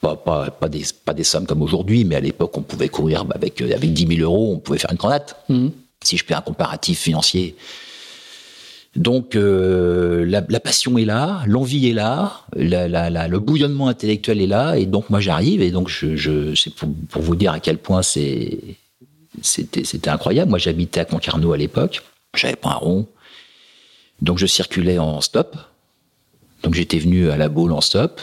Pas, pas, pas, des, pas des sommes comme aujourd'hui, mais à l'époque, on pouvait courir avec, avec 10 000 euros, on pouvait faire une grenade. Mhm. Si je fais un comparatif financier. Donc, euh, la, la passion est là, l'envie est là, la- la- la- le bouillonnement intellectuel est là, et donc moi j'arrive, et donc je, je, c'est pour, pour vous dire à quel point c'est, c'était, c'était incroyable. Moi j'habitais à Concarneau à l'époque, j'avais pas un rond, donc je circulais en stop, donc j'étais venu à la boule en stop,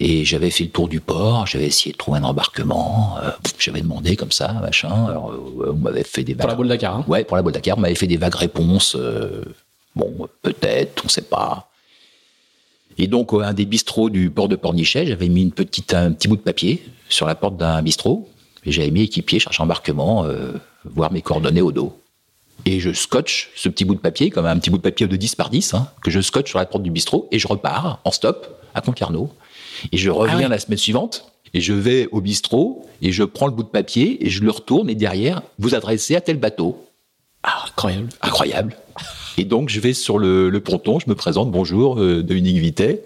et j'avais fait le tour du port, j'avais essayé de trouver un embarquement, euh, j'avais demandé comme ça, machin, alors euh, on m'avait fait des Pour la vagues- boule Dakar. hein. Ouais, pour la boîte Dakar, on m'avait fait des vagues réponses. euh, bon, peut-être, on sait pas. Et donc, à un des bistrots du port de Pornichet, j'avais mis une petite, un petit bout de papier sur la porte d'un bistrot. Et j'avais mis équipier, cherche embarquement, euh, voir mes coordonnées au dos. Et je scotche ce petit bout de papier, comme un petit bout de papier de 10 par 10, hein, que je scotche sur la porte du bistrot, et je repars en stop à Concarneau. Et je reviens Ah ouais. la semaine suivante, et je vais au bistrot, et je prends le bout de papier, et je le retourne, et derrière, vous adressez à tel bateau. Ah, incroyable. Incroyable. Et donc, je vais sur le, le ponton, je me présente, bonjour, euh, Dominique Vitet.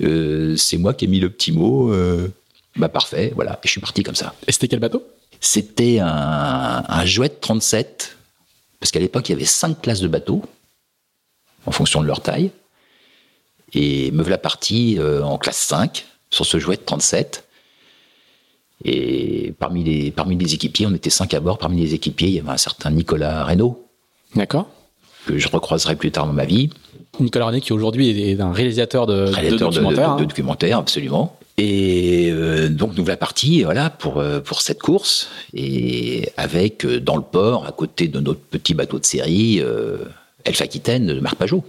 Euh, c'est moi qui ai mis le petit mot. euh, bah, parfait, voilà. Et je suis parti comme ça. Et c'était quel bateau? C'était un, un Jouet 37, parce qu'à l'époque, il y avait cinq classes de bateaux, en fonction de leur taille. Et me voilà parti euh, en classe 5, sur ce Jouet 37. Et parmi les, parmi les équipiers, on était cinq à bord. Parmi les équipiers, il y avait un certain Nicolas Reynaud, D'accord. Que je recroiserai plus tard dans ma vie. Nicolas René qui aujourd'hui est un réalisateur de, de réalisateur de, documentaires. de- de hein. documentaires, absolument. Et euh, donc nous voilà partis, voilà, pour euh, pour cette course et avec euh, dans le port, à côté de notre petit bateau de série, euh, Elf Aquitaine de Marc Pajot,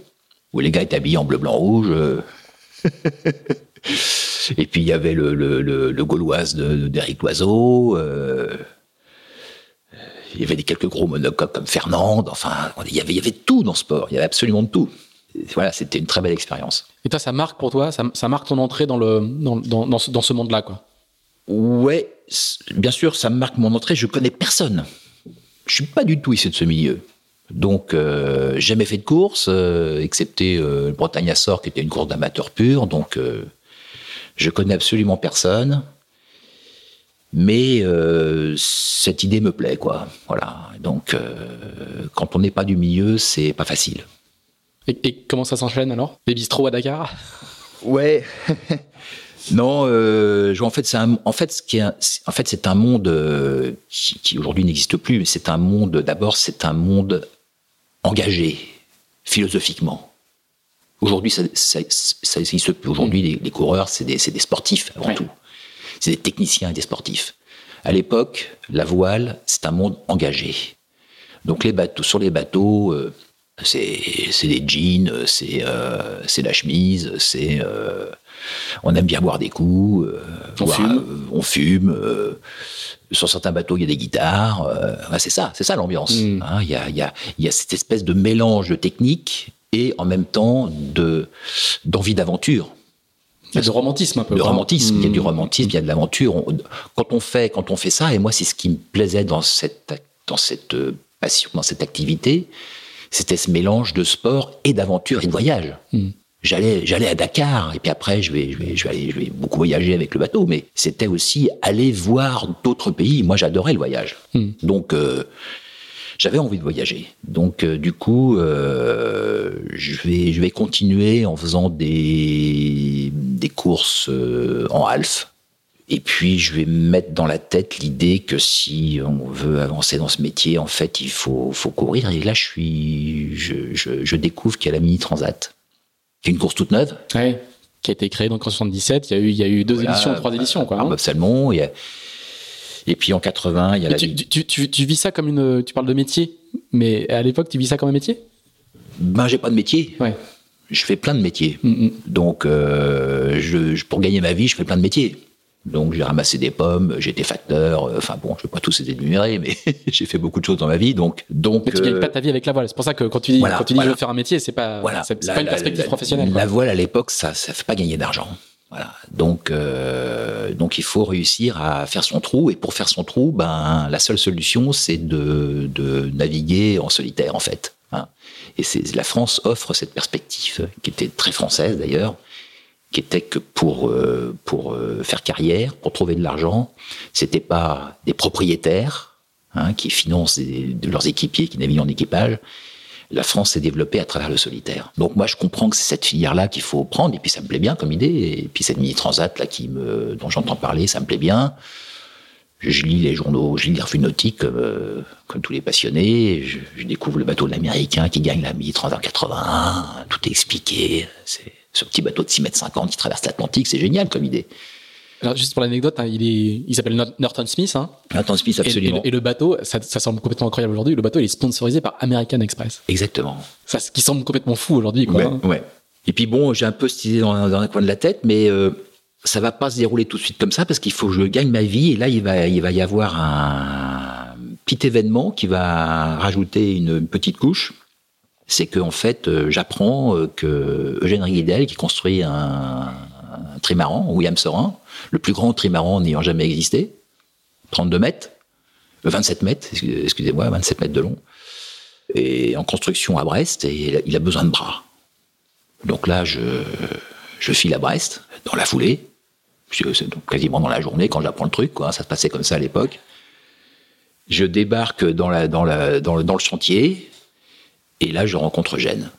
où les gars étaient habillés en bleu, blanc, rouge. euh. <laughs> et puis il y avait le le, le, le Gauloise de d'Éric Loiseau. Il y avait des quelques gros monocoques comme Fernande. Enfin, il y avait il y avait tout dans ce sport. Il y avait absolument tout. Et Voilà, c'était une très belle expérience. Et toi, ça marque pour toi, ça, ça marque ton entrée dans, le, dans, dans, dans ce, dans ce monde-là, quoi? Ouais, bien sûr, ça marque mon entrée. Je connais personne. Je suis pas du tout issu de ce milieu. Donc, euh, jamais fait de course, euh, excepté euh, Bretagne Sort, qui était une course d'amateur pur. Donc, je connais absolument personne. Mais euh, cette idée me plaît, quoi. Voilà. Donc, euh, quand on n'est pas du milieu, c'est pas facile. Et, et comment ça s'enchaîne alors? Les bistrots à Dakar? Ouais. <laughs> non, euh, je- en fait, c'est un, en fait, ce qui est, un- c'est- en fait, c'est un monde euh, qui, qui aujourd'hui n'existe plus. mais C'est un monde. D'abord, c'est un monde engagé philosophiquement. Aujourd'hui, ça, ça, ça existe plus. Aujourd'hui, les, les coureurs, c'est des, c'est des sportifs avant Ouais. tout. C'est des techniciens et des sportifs. À l'époque, la voile, c'est un monde engagé. Donc les bateaux, sur les bateaux, euh, c'est des jeans, c'est euh, la chemise, c'est euh, on aime bien boire des coups, euh, On boire, fume. on fume. sur certains bateaux, il y a des guitares. ouais, c'est ça, c'est ça l'ambiance. Mm. hein. Il y, a, il y, a, il y a cette espèce de mélange de technique et en même temps de d'envie d'aventure Il y a de romantisme un peu. quoi. romantisme. Il y a Hmm. du romantisme, il y a de l'aventure. Quand on fait, quand on fait ça, et moi, c'est ce qui me plaisait dans cette, dans cette euh, passion, dans cette activité, c'était ce mélange de sport et d'aventure et de voyage. Hmm. J'allais, j'allais à Dakar, et puis après, je vais, je vais, je vais aller, je vais beaucoup voyager avec le bateau, mais c'était aussi aller voir d'autres pays. Moi, j'adorais le voyage. Hmm. Donc, euh, j'avais envie de voyager. Donc, euh, du coup, euh, je, vais, je vais continuer en faisant des, des courses euh, en half. Et puis, je vais me mettre dans la tête l'idée que si on veut avancer dans ce métier, en fait, il faut, faut courir. Et là, je suis, je, je, je découvre qu'il y a la Mini Transat, qui est une course toute neuve. Ouais. Qui a été créé donc en 77. Il y a eu, il y a eu deux Voilà, éditions, trois éditions, quoi. Bob Salmon. il y a- Et puis, en 80, il y a la tu, tu, tu, tu- tu vis ça comme une. Tu parles de métier, mais à l'époque, tu vis ça comme un métier? Ben, j'ai pas de métier. Ouais. Je fais plein de métiers. Mm, mm. Donc, euh, je, je- pour gagner ma vie, je fais plein de métiers. Donc, j'ai ramassé des pommes, j'ai été facteur. euh, Enfin bon, je ne vais pas tous les énumérer, mais <laughs> j'ai fait beaucoup de choses dans ma vie. Donc, donc Mais tu gagnes euh, pas ta vie avec la voile. C'est pour ça que quand tu dis, voilà, quand tu dis voilà. je veux faire un métier, c'est pas, voilà, c'est pas une perspective la- professionnelle. quoi. La voile à l'époque, ça, ça fait pas gagner d'argent. Voilà. Donc, euh, donc, il faut réussir à faire son trou. Et pour faire son trou, ben, la seule solution, c'est de, de naviguer en solitaire, en fait. hein. Et la France offre cette perspective, qui était très française d'ailleurs, qui était que pour euh, pour euh, faire carrière, pour trouver de l'argent, c'était pas des propriétaires hein, qui financent de leurs équipiers qui naviguent en équipage. La France s'est développée à travers le solitaire. Donc moi, je comprends que c'est cette filière-là qu'il faut prendre, et puis ça me plaît bien comme idée. Et puis cette mini transat là qui me, dont j'entends parler, ça me plaît bien. Je lis les journaux, je lis les revues nautiques euh, comme tous les passionnés. Je, je découvre le bateau de l'américain qui gagne la mini transat en 81. Tout est expliqué. C'est ce petit bateau de 6 mètres 50 qui traverse l'Atlantique, c'est génial comme idée. Alors, juste pour l'anecdote, hein, il est, il s'appelle Nor- Norton Smith, hein. Nathan Smith, Et, absolument. et le bateau, ça, ça semble complètement incroyable aujourd'hui. Le bateau, il est sponsorisé par American Express. Exactement. Ça, ce qui semble complètement fou aujourd'hui, quoi. Ouais, hein. ouais. Et puis bon, j'ai un peu cette idée dans, dans un coin de la tête, mais euh, ça va pas se dérouler tout de suite comme ça parce qu'il faut que je gagne ma vie. Et là, il va, il va y avoir un petit événement qui va rajouter une, une petite couche. C'est que en fait, euh, j'apprends euh, que Eugène Riguidel, qui construit un, un trimaran, William Sorin, le plus grand trimaran n'ayant jamais existé, 32 mètres, euh, 27 mètres, excusez- excusez-moi, 27 mètres de long, et en construction à Brest, et il a- besoin de bras. Donc là, je, file à Brest, dans la foulée, donc quasiment dans la journée quand j'apprends le truc, quoi. Ça se passait comme ça à l'époque. Je débarque dans, le, dans le chantier, et là, je rencontre Gênes.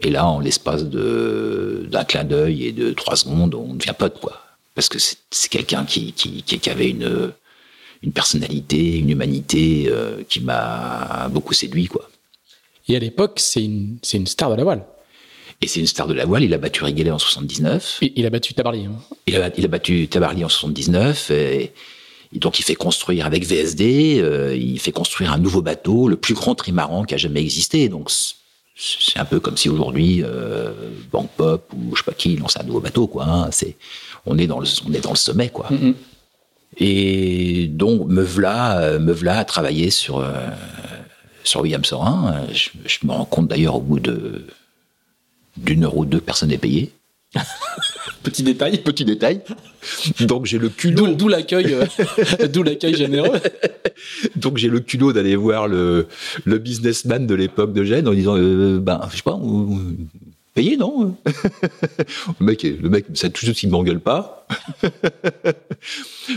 Et là, en l'espace d'un clin d'œil et de trois secondes, on devient pote, quoi. Parce que c'est quelqu'un qui, qui, qui, qui avait une, une personnalité, une humanité euh, qui m'a beaucoup séduit, quoi. Et à l'époque, c'est une, star de la voile. Et c'est une star de la voile. Il a battu Riguelet en 79. Et il a battu Tabarly. hein. Il a, il a battu Tabarly en 79. Et, et donc, il fait construire avec VSD, euh, il fait construire un nouveau bateau, le plus grand trimaran qui a jamais existé. Donc, c'est- un peu comme si aujourd'hui, euh, Bank Pop ou je sais pas qui lance un nouveau bateau, quoi. hein. C'est, on est dans le, on est dans le sommet, quoi. Mm, mm. Et donc, me voilà, me voilà à travailler sur, euh, sur William Sorin. Je, je me rends compte d'ailleurs au bout de d'une heure ou deux, personne n'est payé. <laughs> <laughs> Petit détail. Petit détail. Donc j'ai le culot. D'où l'accueil, euh, <laughs> d'où l'accueil généreux. Donc j'ai le culot d'aller voir le, le businessman de l'époque de Gênes en disant, euh, ben je sais pas, payé non? <laughs> Le mec, le mec, ça tout de suite m'engueule pas.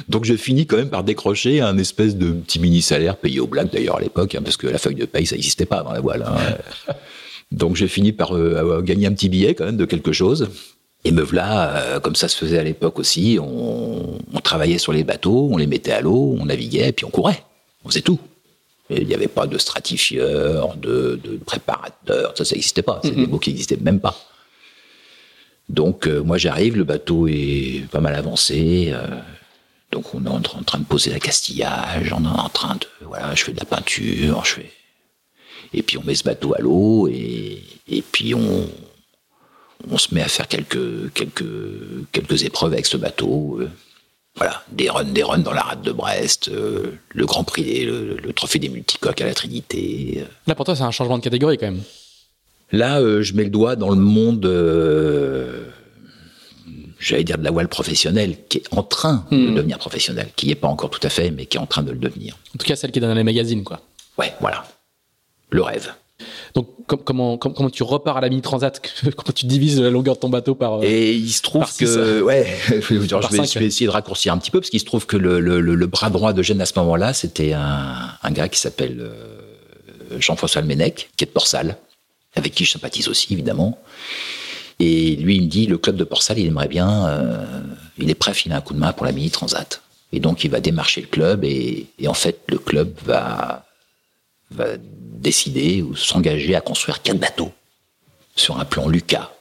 Donc j'ai fini quand même par décrocher un espèce de petit mini salaire payé au black d'ailleurs à l'époque, hein, parce que la feuille de paye ça n'existait pas dans la voile. Hein. Donc j'ai fini par euh, gagner un petit billet quand même de quelque chose. Et me voilà, euh, comme ça se faisait à l'époque aussi, on, on, travaillait sur les bateaux, on les mettait à l'eau, on naviguait, et puis on courait. On faisait tout. il n'y avait pas de stratifieur, de, de préparateur, ça, ça n'existait pas. C'est des mots qui n'existaient même pas. Donc euh, moi j'arrive, le bateau est pas mal avancé. Euh, donc on est en train de poser la castillage, on est en train de voilà, je fais de la peinture, je fais et puis on met ce bateau à l'eau et, et puis on on se met à faire quelques, quelques, quelques épreuves avec ce bateau. Euh, voilà, des runs, des runs dans la rade de Brest, euh, le Grand Prix, le, le, trophée des multicoques à la Trinité. Euh. Là, pour toi, c'est un changement de catégorie quand même. Là, je mets le doigt dans le monde, j'allais dire de la voile professionnelle, qui est en train de hmm. devenir professionnelle, qui n'est pas encore tout à fait, mais qui est en train de le devenir. En tout cas, celle qui est dans les magazines, quoi. Ouais, voilà. Le rêve. Donc comment, comment, tu repars à la mini transat <laughs> Comment tu divises la longueur de ton bateau par euh, Et il se trouve que ouais, <laughs> je, vais, je, vais, essayer de raccourcir un petit peu parce qu'il se trouve que le, le, le, bras droit de Gênes à ce moment-là, c'était un, un, gars qui s'appelle euh, Jean-François Almenec, qui est de Port-Salle, avec qui je sympathise aussi évidemment. Et lui, il me dit le club de Port-Salle, il aimerait bien, euh, il est prêt à filer un coup de main pour la mini transat. Et donc il va démarcher le club et, et en fait le club va va décider ou s'engager à construire quatre bateaux sur un plan Lucas,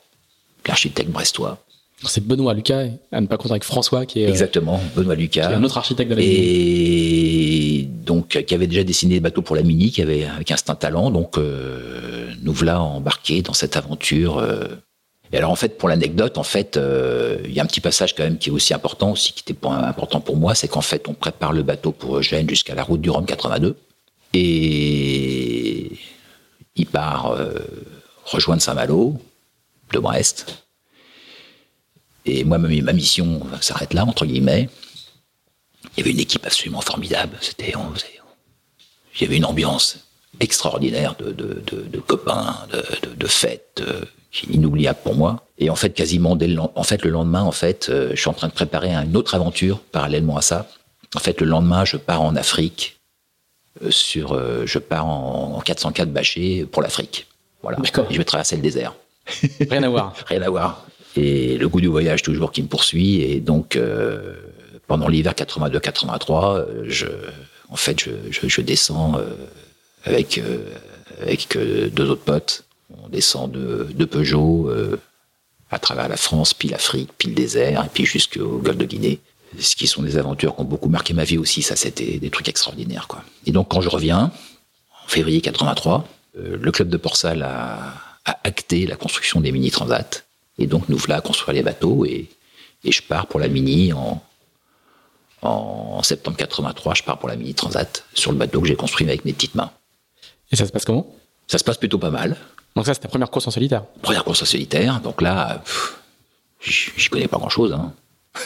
l'architecte brestois. C'est Benoît Lucas, à ne pas confondre avec François, qui est euh, exactement Benoît Lucas, qui est un autre architecte de la et donc qui avait déjà dessiné des bateaux pour la Mini, qui avait avec un certain talent. Donc euh, nous voilà embarqués dans cette aventure. Euh. Et alors en fait, pour l'anecdote, en fait, il y a un petit passage quand même qui est aussi important, aussi qui était important pour moi, c'est qu'en fait, on prépare le bateau pour Eugène jusqu'à la route du Rhum 82. Et il part euh, rejoindre Saint-Malo de Brest. Et moi, ma mission s'arrête là, entre guillemets. Il y avait une équipe absolument formidable. C'était, il y avait une ambiance extraordinaire de, de, copains, de, fêtes, euh, inoubliable pour moi. Et en fait, quasiment dès le, en fait, le lendemain, en fait, euh, je suis en train de préparer une autre aventure parallèlement à ça. En fait, le lendemain, je pars en Afrique sur, euh, je pars en, 404 bâché pour l'Afrique. Voilà. je vais traverser le désert. <laughs> Rien à voir. <laughs> Rien à voir. Et le goût du voyage toujours qui me poursuit. Et donc, euh, pendant l'hiver 82-83, je, en fait, je, je, descends avec, avec deux autres potes. On descend de, de Peugeot à travers la France, puis l'Afrique, puis le désert, et puis jusqu'au golfe de Guinée ce qui sont des aventures qui ont beaucoup marqué ma vie aussi. Ça, c'était des trucs extraordinaires, quoi. Et donc, quand je reviens, en février 83, euh, le club de Port-Salle a, acté la construction des mini transats. Et donc, nous voilà à construire les bateaux et, et je pars pour la mini en, en septembre 83. Je pars pour la mini transat sur le bateau que j'ai construit avec mes petites mains. Et ça se passe comment? Ça se passe plutôt pas mal. Donc ça, c'est ta première course en solitaire? Première course en solitaire. Donc là, je connais pas grand-chose. Hein. <laughs>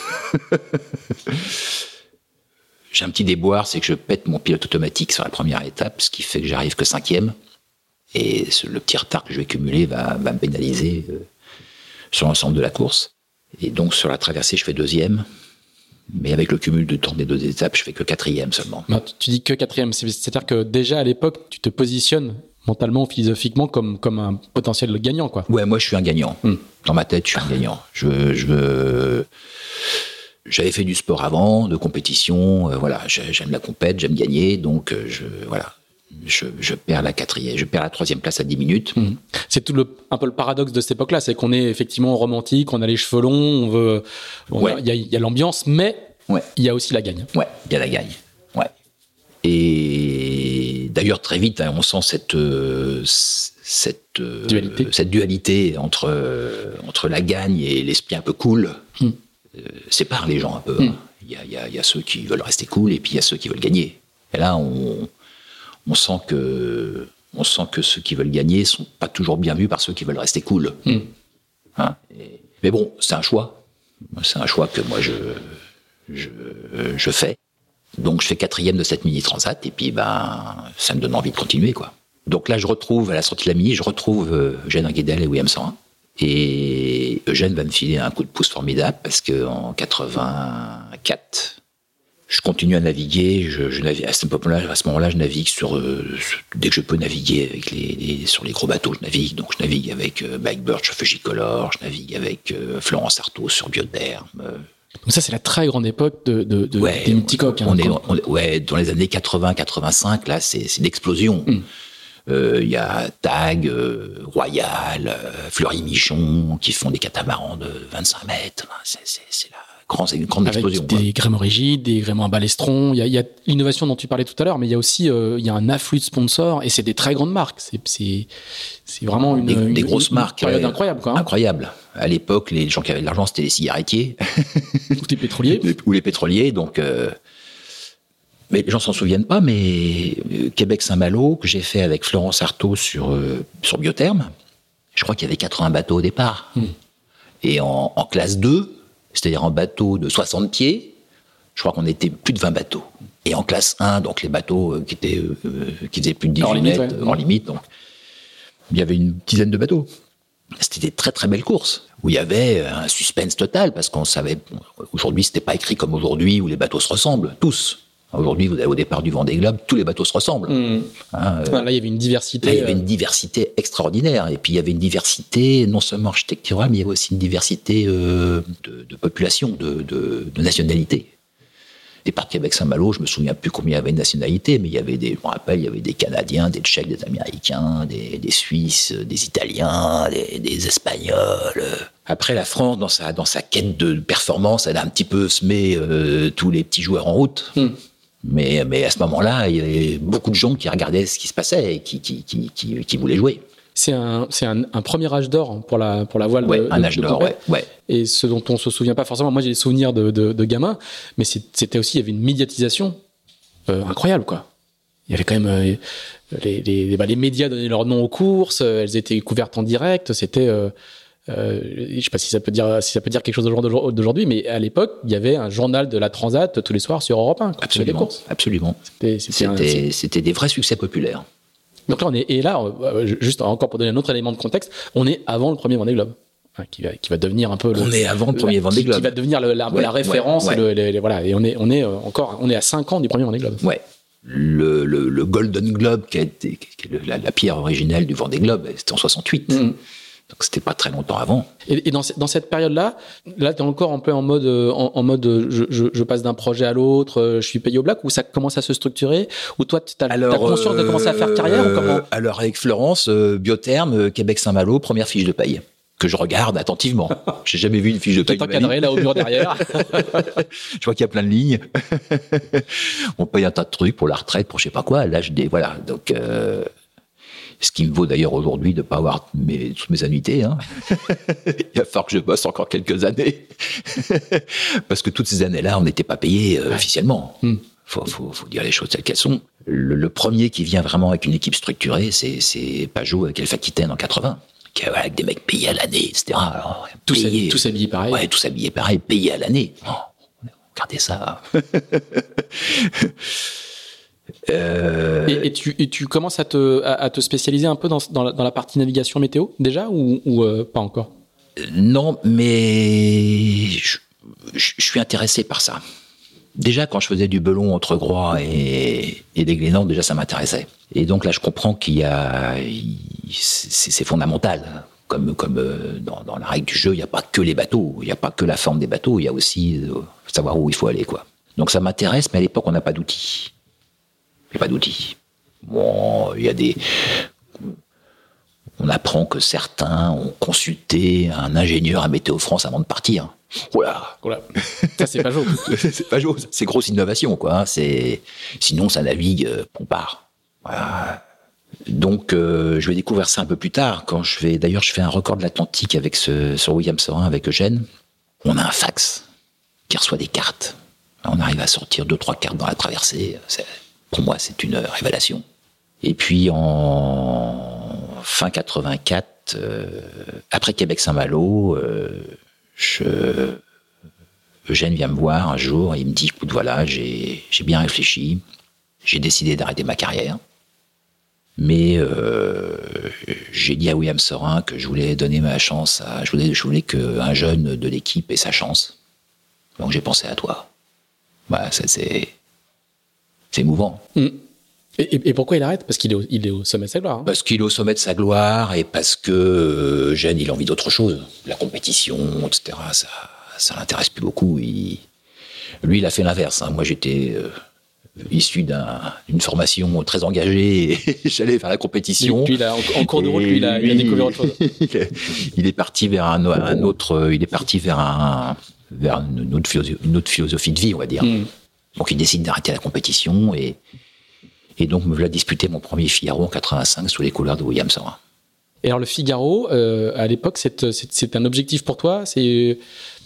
J'ai un petit déboire, c'est que je pète mon pilote automatique sur la première étape, ce qui fait que j'arrive que cinquième. Et le petit retard que je vais cumuler va, me pénaliser euh, sur l'ensemble de la course. Et donc sur la traversée, je fais deuxième. Mais avec le cumul de temps des deux étapes, je fais que quatrième seulement. tu dis que quatrième, c'est-à-dire que déjà à l'époque, tu te positionnes mentalement, philosophiquement, comme, comme un potentiel gagnant, quoi. Ouais, moi je suis un gagnant. Hmm. Dans ma tête, je suis un gagnant. Je, je veux j'avais fait du sport avant, de compétition, euh, voilà, j'aime la compète, j'aime gagner, donc euh, je voilà, je, je, perds la quatrième, je perds la troisième place à 10 minutes. Mhm. C'est tout le, un peu le paradoxe de cette époque-là, c'est qu'on est effectivement romantique, on a les cheveux longs, on veut, il y a, y a l'ambiance, mais ouais. il y a aussi la gagne. Ouais, il y a la gagne. Ouais. Et d'ailleurs très vite, hein, on sent cette euh, cette dualité, cette dualité entre entre la gagne et l'esprit un peu cool. Euh, sépare les gens un peu. Hein. Hmm. Il y, a, y, a, ceux qui veulent rester cool et puis il y a ceux qui veulent gagner. Et là, on, on, sent que, on sent que ceux qui veulent gagner sont pas toujours bien vus par ceux qui veulent rester cool. Hmm. Hein mais bon, c'est un choix. C'est un choix que moi je, je, je fais. Donc je fais quatrième de cette mini transat et puis ben ça me donne envie de continuer quoi. Donc là je retrouve à la sortie de la mini, je retrouve euh, Eugène Guédel et William 101 et Eugène va me filer un coup de pouce formidable parce que en 84 je continue à naviguer. Je, je navigue, à ce moment-là, moment-là, je navigue sur, euh, dès que je peux naviguer avec les, les, sur les gros bateaux, je navigue. Donc, je navigue avec euh, Mike Birch sur Fujicolor, je navigue avec euh, Florence Artaud sur Biotherme. Donc ça, c'est la très grande époque de, de, de ouais, des multicoques. Hein, on, est, on, ouais, dans les années 80-85, là, c'est, c'est l'explosion. Il mm. y a Tag, Royal, Fleury Michon, qui font des catamarans de 25 mètres. C'est, c'est une grande Avec explosion. Des gréements rigides, des gréements à balestron. Il y a, a l'innovation dont tu parlais tout à l'heure, mais il y a aussi euh, il y a un afflux de sponsors et c'est des très grandes marques. C'est vraiment une des, une, des grosses une marques période incroyable quoi. Hein. Incroyable. À l'époque, les gens qui avaient de l'argent, c'était les cigarettiers <laughs> ou les pétroliers <laughs> ou les pétroliers. Donc euh, mais les gens s'en souviennent pas, mais euh, Québec Saint-Malo que j'ai fait avec Florence Artaud sur euh, sur Biotherme, je crois qu'il y avait 80 bateaux au départ. Hmm. Et en, en classe 2, c'est-à-dire en bateau de 60 pieds, je crois qu'on était plus de 20 bateaux. Et en classe 1, donc les bateaux qui étaient euh, qui faisaient plus de 18 En limite, mètres, ouais. en limite, donc il y avait une dizaine de bateaux. C'était des très très belles courses où il y avait un suspense total parce qu'on savait aujourd'hui c'était pas écrit comme aujourd'hui où les bateaux se ressemblent tous. Aujourd'hui, vous avez au départ du Vendée Globe, tous les bateaux se ressemblent. Hmm. Hein, euh, Là, il y avait une diversité. Là, il y avait euh, une diversité extraordinaire. Et puis, il y avait une diversité non seulement architecturale, mais il y avait aussi une diversité euh, de, de population, de, de, de nationalité. Et par Québec Saint-Malo, je me souviens plus combien il y avait de nationalités, mais il y avait des, je me rappelle, il y avait des Canadiens, des Tchèques, des Américains, des, des Suisses, des Italiens, des, des Espagnols. Après, la France, dans sa, dans sa quête de performance, elle a un petit peu semé euh, tous les petits joueurs en route. Hmm. Mais, mais à ce moment-là, il y avait beaucoup de gens qui regardaient ce qui se passait et qui, qui, qui, qui, qui voulaient jouer. C'est un, c'est un, un premier âge d'or pour la, pour la voile. Ouais, de, un de- âge d'or, ouais, ouais. Et ce dont on se souvient pas forcément. Moi, j'ai des souvenirs de, de, de gamin, mais c'était aussi, il y avait une médiatisation euh, incroyable, quoi. Il y avait quand même euh, les, les, bah, les médias donnaient leur nom aux courses, euh, elles étaient couvertes en direct. C'était, euh, euh, je sais pas si ça peut dire, si ça peut dire quelque chose d'aujourd'hui- mais à l'époque, il y avait un journal de la Transat tous les soirs sur Europe 1. quand il y avait des Absolument. Absolument. C'était, des vrais succès populaires. donc là, on est, et là, euh, juste encore pour donner un autre élément de contexte, on est avant le premier Vendée Globe, hein, qui va, qui va devenir un peu le, On est avant le premier Vendée Globe. qui va devenir le- la, Ouais, la référence, ouais, et le- les- les- voilà, et on est, on est euh, encore, on est à 5 ans du premier Vendée Globe. Ouais. Le, le, le Golden Globe, qui, a été, qui est la, la pierre originelle du Vendée Globe, c'était en 68. Mm. Donc c'était pas très longtemps avant. Et, et dans, ce- dans cette période-là, là, tu es encore un peu en mode, euh, en, en mode, euh, je, je, je passe d'un projet à l'autre, euh, je suis payé au black, ou ça commence à se structurer, ou toi, tu as, conscience de commencer à faire carrière, ou comment? Alors avec Florence, euh, Biotherme, euh, Québec Saint-Malo, première fiche de paye que je regarde attentivement. <laughs> J'ai jamais vu une fiche de Tout paye. ma encadré là au mur derrière. <laughs> <laughs> je vois qu'il y a plein de lignes. On paye un tas de trucs pour la retraite, pour je sais pas quoi. Là, je dis voilà. Donc, euh, ce qui me vaut d'ailleurs aujourd'hui de pas avoir mes, toutes mes annuités. Hein. <laughs> Il va falloir que je bosse encore quelques années <laughs> parce que toutes ces années-là, on n'était pas payé euh, officiellement. Hmm. Faut, faut, faut dire les choses telles qu'elles sont. Le, le premier qui vient vraiment avec une équipe structurée, c'est, Pajot avec Alpha Aquitaine en 80. Qui, voilà, avec des mecs payés à l'année, etc. Alors, tous, payés- habillés, tous habillés pareil. Ouais, tous habillés pareil, payés à l'année. Oh, regardez ça. <laughs> Euh, Et, et tu, et tu commences à te, à, à te spécialiser un peu dans, dans, la, dans la partie navigation météo déjà ou, ou euh, pas encore? Non, mais je, je- je suis intéressé par ça. Déjà, quand je faisais du belon entre Groix et, et des Glénans, déjà ça m'intéressait. Et donc là, je comprends qu'il y a, c'est fondamental. Comme, comme euh, dans, dans la règle du jeu, il n'y a pas que les bateaux, il n'y a pas que la forme des bateaux, il y a aussi savoir où il faut aller, quoi. Donc ça m'intéresse, mais à l'époque, on n'a pas d'outils. Il n'y a pas d'outils. Bon, il y a des, on apprend que certains ont consulté un ingénieur à Météo France avant de partir. Voilà. Voilà. Ça, c'est pas <laughs> jour. c'est pas c'est grosse innovation, quoi. hein. C'est, sinon, ça navigue, euh, on part. Voilà. Donc, euh, je vais découvrir ça un peu plus tard. Quand je vais, d'ailleurs, je fais un record de l'Atlantique avec ce, sur William Sorin, avec Eugène. On a un fax qui reçoit des cartes. Là, on arrive à sortir deux, trois cartes dans la traversée. C'est- pour moi, c'est une révélation. Et puis, en fin 84, euh, après Québec-Saint-Malo, euh, Eugène vient me voir un jour et il me dit, écoute, voilà, j'ai bien réfléchi, j'ai décidé d'arrêter ma carrière. Mais euh, j'ai dit à William Sorin que je voulais donner ma chance à. Je voulais, je voulais qu'un jeune de l'équipe ait sa chance. Donc j'ai pensé à toi. Voilà, c'est. C'est émouvant. Mm. Et, et, pourquoi il arrête? Parce qu'il est, au, il est au sommet de sa gloire. Hein. Parce qu'il est au sommet de sa gloire et parce que euh, il a envie d'autre chose. La compétition, etc. Ça, ça l'intéresse plus beaucoup. Il... Lui, il a fait l'inverse. Hein. Moi, j'étais. Euh, issu d'une formation très engagée <laughs> et j'allais faire la compétition. Puis, en, cours de route, lui, il, a, découvert autre <laughs> chose. il est parti vers un, un, autre, il est parti vers un, vers une autre, philosophie, une autre philosophie de vie, on va dire. Hmm. Donc il décide d'arrêter la compétition et, et donc me voilà disputer mon premier Figaro en 85 sous les couleurs de William Sorin. Et alors le Figaro, euh, à l'époque, c'est un objectif pour toi C'est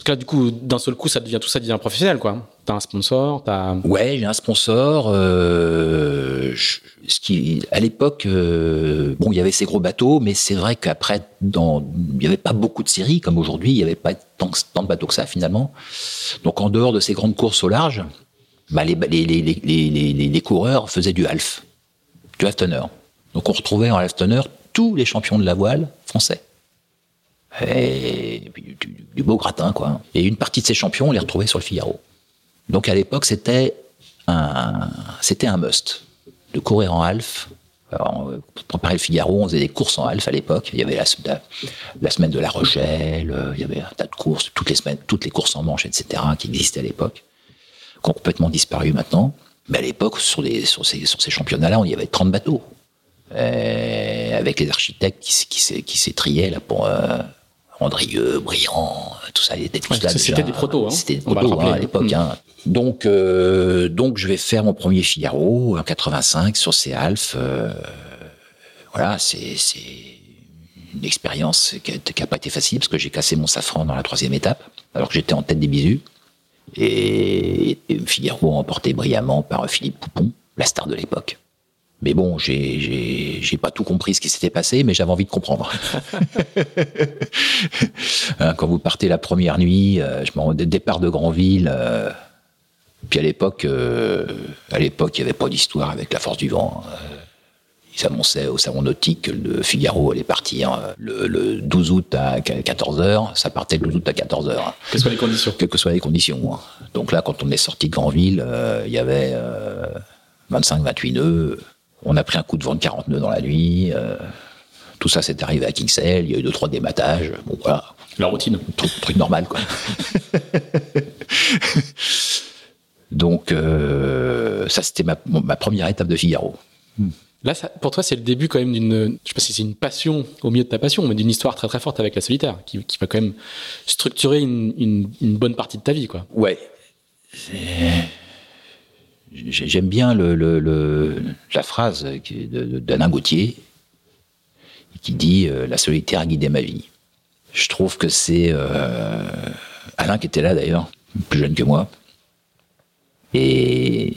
là, du coup, d'un seul coup, ça devient tout ça devient professionnel, quoi. T'as un sponsor, t'as. Ouais, j'ai un sponsor. Euh, ce qui, à l'époque, euh, bon, il y avait ces gros bateaux, mais c'est vrai qu'après, dans, il n'y avait pas beaucoup de séries comme aujourd'hui. Il n'y avait pas tant, tant, de bateaux que ça finalement. Donc, en dehors de ces grandes courses au large, bah, les, les, les, les, coureurs faisaient du half, du half tonner. Donc, on retrouvait en half tous les champions de la voile français. Et, du, beau gratin, quoi. Et une partie de ces champions, on les retrouvait sur le Figaro. Donc à l'époque, c'était un, c'était un must de courir en half. pour préparer le Figaro, on faisait des courses en half à l'époque. Il y avait la, la, semaine de La Rochelle, euh, il y avait un tas de courses, toutes les semaines, toutes les courses en manche, etc., qui existaient à l'époque, qui ont complètement disparu maintenant. Mais à l'époque, sur, sur ces, sur ces championnats-là, on y avait 30 bateaux. avec les architectes qui, qui, qui s'étriaient là pour, euh, Andrieux, Briand, tout ça, là. C'était des protos, hein. C'était des protos hein, à l'époque. Hein. Donc, euh, donc, je vais faire mon premier Figaro en 85 sur ces Alphes. Euh, voilà, c'est une expérience qui n'a pas été facile parce que j'ai cassé mon safran dans la troisième étape, alors que j'étais en tête des bisous. Et, et Figaro emporté brillamment par Philippe Poupon, la star de l'époque. Mais bon, j'ai pas tout compris ce qui s'était passé, mais j'avais envie de comprendre. <laughs> Hein, quand vous partez la première nuit, euh, je m'en départ de Granville. Euh, puis à l'époque, euh, à l'époque, il n'y avait pas d'histoire avec la force du vent. Euh, ils annonçaient au salon nautique que le Figaro allait partir le, le 12 août à 14 h Ça partait le 12 août à 14 h Quelles que soient les conditions? Quelles que soient les conditions. Hein. Donc là, quand on est sorti de Granville, il y avait 25, 28 nœuds. On a pris un coup de vent de 40 nœuds dans la nuit. Euh, tout ça s'est arrivé à Kingsale. Il y a eu deux, trois dématages. Bon, voilà. La routine. Truc, normal, quoi. <laughs> Donc, euh, ça, c'était ma, première étape de Figaro. Là, pour toi, c'est le début quand même d'une, je sais pas si c'est une passion au milieu de ta passion, mais d'une histoire très très forte avec la solitaire, qui, va quand même structurer une, bonne partie de ta vie, quoi. Ouais. J'aime bien la phrase d'Alain Gauthier qui dit euh, La solitaire a guidé ma vie. Je trouve que c'est euh, Alain qui était là d'ailleurs, plus jeune que moi. Et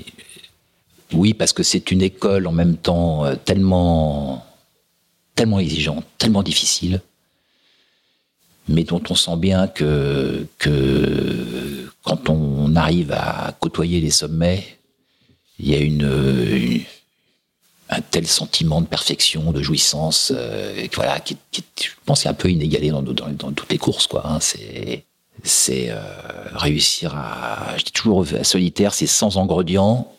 oui, parce que c'est une école en même temps euh, tellement, tellement exigeante, tellement difficile, mais dont on sent bien que, quand on arrive à côtoyer les sommets, il y a une, un tel sentiment de perfection, de jouissance, euh, voilà, qui, je pense, est un peu inégalé dans, toutes les courses, quoi. Hein. C'est, euh, réussir à, je dis toujours, solitaire, c'est sans ingrédients.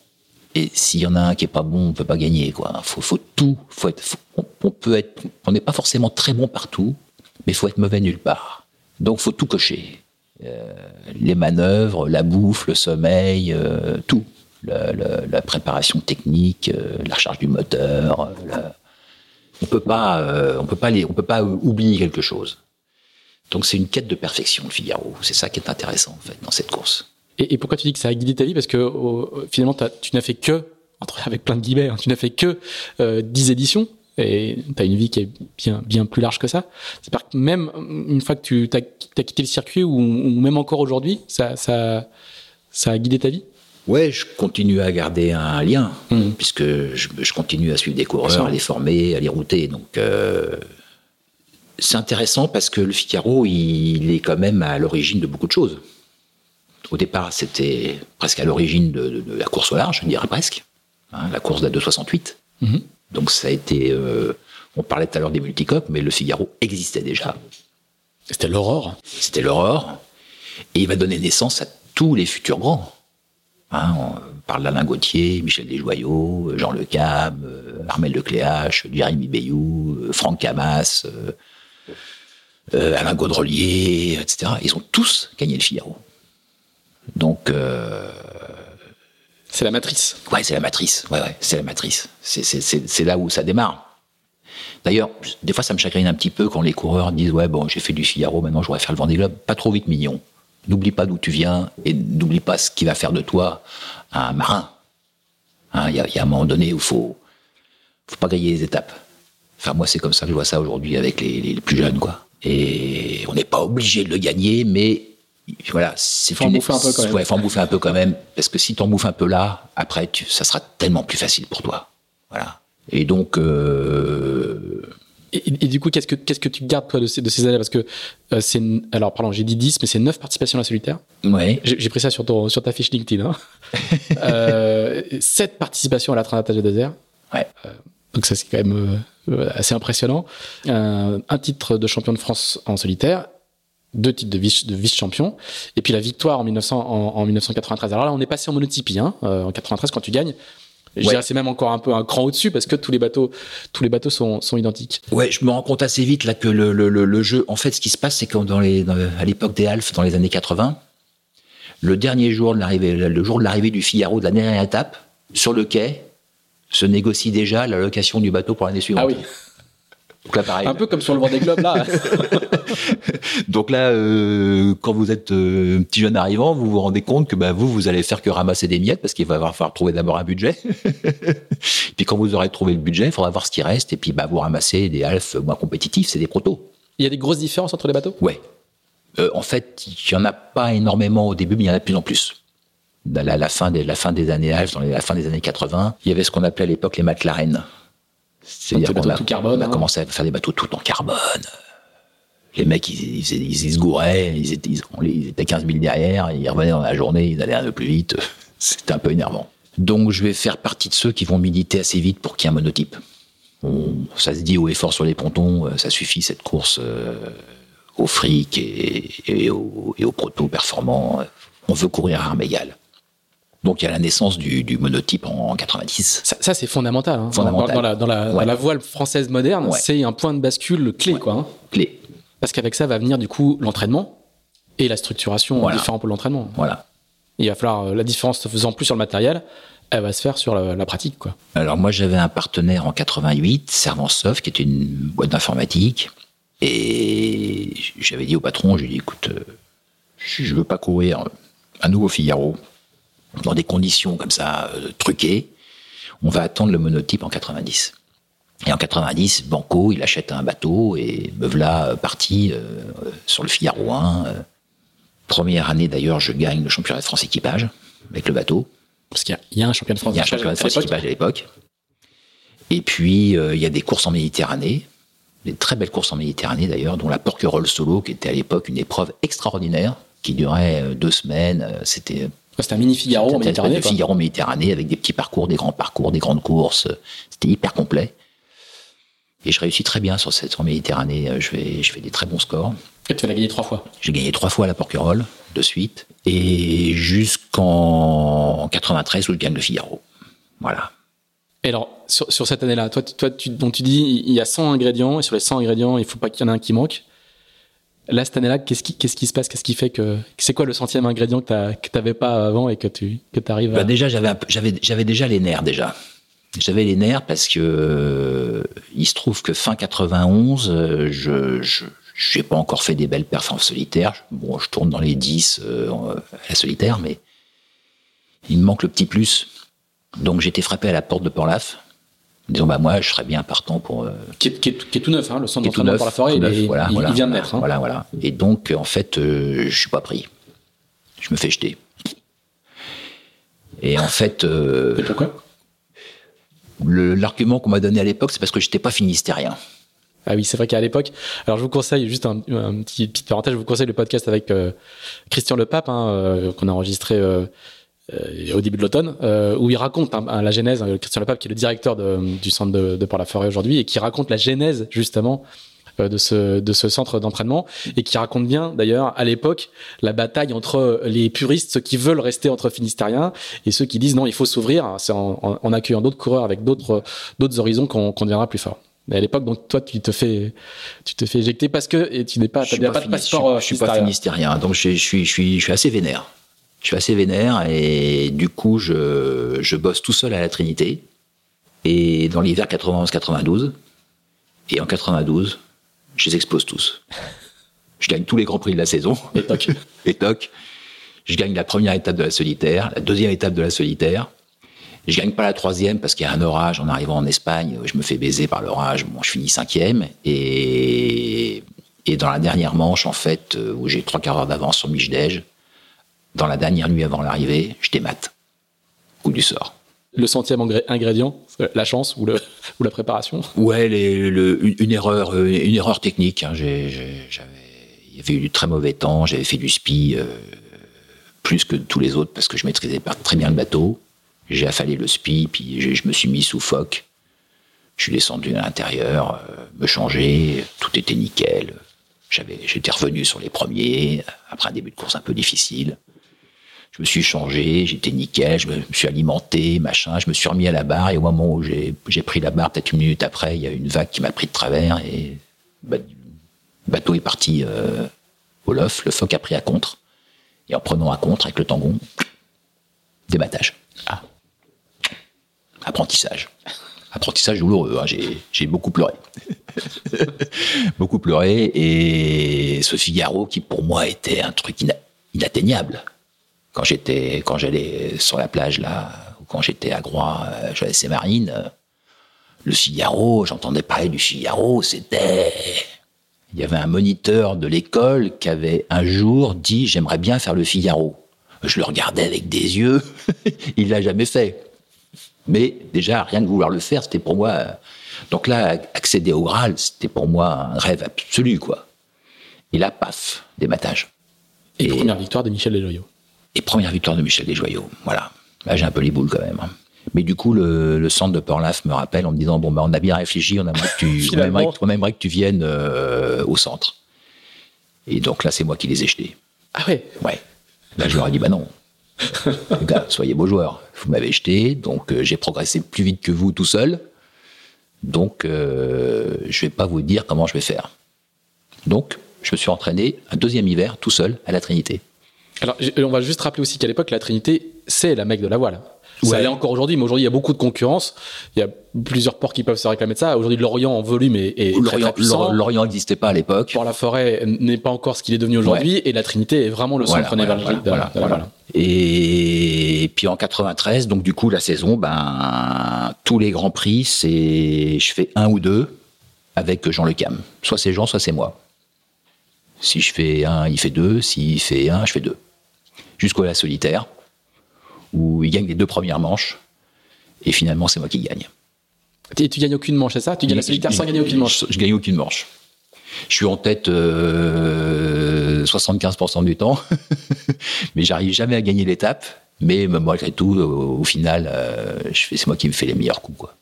Et s'il y en a un qui est pas bon, on peut pas gagner, quoi. Faut, faut tout. Faut être, on, peut être, on n'est pas forcément très bon partout, mais faut être mauvais nulle part. Donc faut tout cocher. Euh, les manœuvres, la bouffe, le sommeil, euh, tout la, préparation technique, euh, la recharge du moteur. Euh, on peut pas, euh, on peut pas les, on peut pas oublier quelque chose. Donc c'est une quête de perfection, le Figaro. C'est ça qui est intéressant en fait dans cette course. Et, pourquoi tu dis que ça a guidé ta vie? Parce que finalement, tu n'as fait que, <laughs> avec plein de guillemets, hein, tu n'as fait que euh, 10 éditions et tu as une vie qui est bien, bien plus large que ça. C'est que même une fois que tu as, quitté le circuit ou, même encore aujourd'hui, ça, ça, ça a guidé ta vie? Ouais, je continue à garder un lien, mmh. puisque je, continue à suivre des coureurs, à les former, à les router. Donc, euh, c'est intéressant parce que le Figaro, il est quand même à l'origine de beaucoup de choses. Au départ, c'était presque à l'origine de, la course au large, je dirais presque. Hein, la course de la 268. Mhm. Donc ça a été. Euh, on parlait tout à l'heure des multicoques, mais le Figaro existait déjà. C'était l'aurore. C'était l'aurore. Et il va donner naissance à tous les futurs grands. Hein, on parle d'Alain Gauthier, Michel Desjoyaux, Jean Le Cab, euh, Armel Lecléache, Jérémy Bayou, euh, Franck Camas, Alain Gaudrelier, etc. Ils ont tous gagné le Figaro. Donc. Euh, c'est la matrice. Ouais, c'est la matrice. Ouais, ouais, c'est la matrice. C'est là où ça démarre. D'ailleurs, des fois, ça me chagrine un petit peu quand les coureurs disent Ouais, bon, j'ai fait du Figaro, maintenant je voudrais faire le Vendée Globe. Pas trop vite, mignon. N'oublie pas d'où tu viens et n'oublie pas ce qui va faire de toi un marin. Hein, il y, a un moment donné où il faut, faut pas gagner les étapes. Enfin, moi, c'est comme ça que je vois ça aujourd'hui avec les, les, plus jeunes, quoi. Et on n'est pas obligé de le gagner, mais voilà, c'est faut en bouffer un peu quand même. Ouais, faut en bouffer un peu quand même, parce que si tu en bouffes un peu là, après, tu, ça sera tellement plus facile pour toi. Voilà. Et donc. Euh... Et, du coup, qu'est-ce que qu'est-ce que tu gardes toi de ces, de ces années? Parce que euh, c'est alors pardon, j'ai dit 10, mais c'est 9 participations à la solitaire. Ouais. J'ai pris ça sur ton sur ta fiche LinkedIn. Hein. <laughs> euh, 7 participations à la Trinitatis de désert. Ouais. Euh, donc ça c'est quand même euh, assez impressionnant. un titre de champion de France en solitaire deux titres de vice, vice-champion. Et puis la victoire en, 1900, en, 1993. Alors là, on est passé en monotypie. Hein, euh, en 93, quand tu gagnes, je dirais c'est même encore un peu un cran au-dessus parce que tous les bateaux, tous les bateaux sont, sont identiques. Ouais, je me rends compte assez vite là que le, le, le, jeu, en fait, ce qui se passe, c'est que dans les, à l'époque des Alpes, dans les années 80, le dernier jour de l'arrivée, le jour de l'arrivée du Figaro de la dernière étape, sur le quai, se négocie déjà la location du bateau pour l'année suivante. Ah oui. Un peu comme sur le Vendée Globe là. <laughs> Donc là, euh, quand vous êtes euh, petit jeune arrivant, vous vous rendez compte que bah, vous, vous allez faire que ramasser des miettes parce qu'il va falloir trouver d'abord un budget. <laughs> puis quand vous aurez trouvé le budget, il faudra voir ce qui reste et puis bah, vous ramassez des alphes moins compétitifs, c'est des protos. Il y a des grosses différences entre les bateaux? Ouais. Euh, en fait, il n'y en a pas énormément au début, mais il y en a de plus en plus. À la, la, fin, des, la fin des années Alpes, dans la fin des années 80, il y avait ce qu'on appelait à l'époque les McLaren. C'est-à-dire qu'on a, carbone, on a hein. commencé à faire des bateaux tout en carbone. Les mecs, ils, ils, se gouraient, ils étaient, ils étaient 15 000 derrière, ils revenaient dans la journée, ils allaient un peu plus vite. <laughs> C'était un peu énervant. Donc je vais faire partie de ceux qui vont militer assez vite pour qu'il y ait un monotype. ça se dit au effort sur les pontons, euh, ça suffit cette course euh, au fric et, et, au, et au proto performant. On veut courir à armes égales. Donc il y a la naissance du, monotype en, 90. Ça, c'est fondamental. Hein. Dans, la, voile française moderne, c'est un point de bascule clé. Quoi, hein. Clé. Parce qu'avec ça va venir du coup l'entraînement et la structuration voilà. différents pour l'entraînement. Voilà. Il va falloir, euh, la différence se faisant plus sur le matériel, elle va se faire sur la, pratique. Quoi. Alors moi j'avais un partenaire en 88, Servansoft, qui était une boîte d'informatique. Et j'avais dit au patron, j'ai dit écoute, euh, je veux pas courir un nouveau Figaro dans des conditions comme ça euh, truquées, on va attendre le monotype en 90. Et en 90, Banco, il achète un bateau et me voilà euh, parti euh, sur le Figaro 1. première année d'ailleurs, je gagne le championnat de France équipage avec le bateau. Parce qu'il y, a un championnat de France, il y a un championnat de France équipage à l'époque. Et puis, il y a des courses en Méditerranée, des très belles courses en Méditerranée d'ailleurs, dont la Porquerolles Solo, qui était à l'époque une épreuve extraordinaire, qui durait deux semaines. C'était c'était un mini Figaro en Méditerranée. Un Figaro Méditerranée avec des petits parcours, des grands parcours, des grandes courses. C'était hyper complet. Et je réussis très bien sur cette en Méditerranée. Je fais, je fais des très bons scores. Et tu l'as gagné trois fois J'ai gagné trois fois à la Porquerolles, de suite. Et jusqu'en 93 où je gagne le Figaro. Voilà. Et alors, sur, sur cette année-là, toi, toi tu, donc tu dis, il y a 100 ingrédients, et sur les 100 ingrédients, il ne faut pas qu'il y en ait un qui manque. Là, cette année-là, qu'est-ce qui, se passe? Qu'est-ce qui fait que. C'est quoi le centième ingrédient que tu n'avais pas avant et que tu que arrives bah, à. déjà, j'avais, j'avais, j'avais déjà les nerfs, déjà. J'avais les nerfs parce que euh, il se trouve que fin 91, euh, je, je pas encore fait des belles performances solitaires. Bon, je tourne dans les 10 euh, à la solitaire, mais il me manque le petit plus. Donc j'étais frappé à la porte de Port-Laf disons bah moi je serais bien partant pour euh, qui, est, qui, est, tout neuf hein, le centre d'entraînement pour la forêt il, voilà, il, voilà, vient de naître hein. voilà voilà. Et donc en fait euh, je suis pas pris. Je me fais jeter. Et en fait euh, et pourquoi? l'argument qu'on m'a donné à l'époque c'est parce que j'étais pas finistérien. Ah oui, c'est vrai qu'à l'époque, alors je vous conseille juste un, petit petite parenthèse, je vous conseille le podcast avec euh, Christian Le Pape hein, euh, qu'on a enregistré euh, au début de l'automne, où il raconte hein, la genèse. Christian Le Pape qui est le directeur du centre de, de Port-la-Forêt aujourd'hui et qui raconte la genèse justement de ce de ce centre d'entraînement et qui raconte bien d'ailleurs à l'époque la bataille entre les puristes ceux qui veulent rester entre finistériens et ceux qui disent non il faut s'ouvrir c'est en, en, accueillant d'autres coureurs avec d'autres d'autres horizons qu'on qu'on deviendra plus fort mais à l'époque, donc toi, tu te fais, tu te fais éjecter parce que et tu n'es pas, tu pas, pas de passeport. Je, suis, suis pas finistérien, donc je, je, suis, je suis, je suis assez vénère. Je suis assez vénère et du coup, je, je bosse tout seul à la Trinité. Et dans l'hiver 91-92, et en 92, je les explose tous. Je gagne tous les grands prix de la saison. Et toc. <laughs> et toc. Je gagne la première étape de la solitaire, la deuxième étape de la solitaire. Je gagne pas la troisième parce qu'il y a un orage en arrivant en Espagne. Je me fais baiser par l'orage. Bon, je finis cinquième. Et, et dans la dernière manche, en fait, euh, où j'ai trois quarts d'heure d'avance sur Michdej, dans la dernière nuit avant l'arrivée, je démate. Coup du sort. Le centième ingrédient, la chance ou, le, ou la préparation? Ouais, les, le, une, erreur, euh, une erreur technique. Hein. J'ai, il y avait eu du très mauvais temps. J'avais fait du spi euh, plus que tous les autres parce que je maîtrisais pas très bien le bateau. J'ai affalé le spi, puis je me suis mis sous phoque. Je suis descendu à l'intérieur, euh, me changer, tout était nickel. J'avais, j'étais revenu sur les premiers, après un début de course un peu difficile. Je me suis changé, j'étais nickel, je me suis alimenté, machin, je me suis remis à la barre, et au moment où j'ai, pris la barre, peut-être une minute après, il y a une vague qui m'a pris de travers, et bah, le bateau est parti euh, au lof, le phoque a pris à contre, et en prenant à contre avec le tangon, débattage. Ah apprentissage. Apprentissage douloureux, hein. j'ai beaucoup pleuré. <laughs> beaucoup pleuré, et ce Figaro qui pour moi était un truc inatteignable. Quand j'étais, quand j'allais sur la plage là, ou quand j'étais à Groix, euh, j'allais à Marine, euh, le Figaro, j'entendais parler du Figaro, c'était... Il y avait un moniteur de l'école qui avait un jour dit j'aimerais bien faire le Figaro. Je le regardais avec des yeux, <laughs> il l'a jamais fait. Mais déjà, rien de vouloir le faire, c'était pour moi. Euh, donc là, accéder au Graal, c'était pour moi un rêve absolu, quoi. Et là, paf, dématage. Et, et première victoire de Michel Desjoyaux. Et première victoire de Michel Desjoyaux, voilà. Là, j'ai un peu les boules quand même. Mais du coup, le, centre de Porlaf me rappelle en me disant bon, bah, on a bien réfléchi, on aimerait que tu, <laughs> on aimerait, que tu viennes euh, au centre. Et donc là, c'est moi qui les ai jetés. Ah ouais Ouais. Là, je leur ai dit bah non, <laughs> les gars, soyez beaux joueurs. Vous m'avez jeté, donc euh, j'ai progressé plus vite que vous tout seul. Donc, euh, je vais pas vous dire comment je vais faire. Donc, je me suis entraîné un deuxième hiver tout seul à la Trinité. Alors, on va juste rappeler aussi qu'à l'époque, la Trinité, c'est la mec de la voile. Ça l'est encore aujourd'hui, mais aujourd'hui, il y a beaucoup de concurrence. Il y a plusieurs ports qui peuvent se réclamer de ça. Aujourd'hui, l'Orient en volume est, est L'Orient n'existait pas à l'époque. Pour la forêt n'est pas encore ce qu'il est devenu aujourd'hui, et la Trinité est vraiment le centre névralgique voilà, voilà, Et puis en 93, donc du coup, la saison, ben, tous les grands prix, c'est, je fais un ou deux avec Jean Le Cam. Soit c'est Jean, soit c'est moi. Si je fais un, il fait deux. S'il fait un, je fais deux. Jusqu'au la solitaire où il gagne les deux premières manches, et finalement c'est moi qui gagne. Et tu gagnes aucune manche, c'est ça? Tu gagnes la solitaire sans gagner aucune manche Je, gagne aucune manche. Je suis en tête 75% euh, du temps, <laughs> mais j'arrive jamais à gagner l'étape. Mais malgré tout, au, final, euh, c'est moi qui me fais les meilleurs coups. Quoi.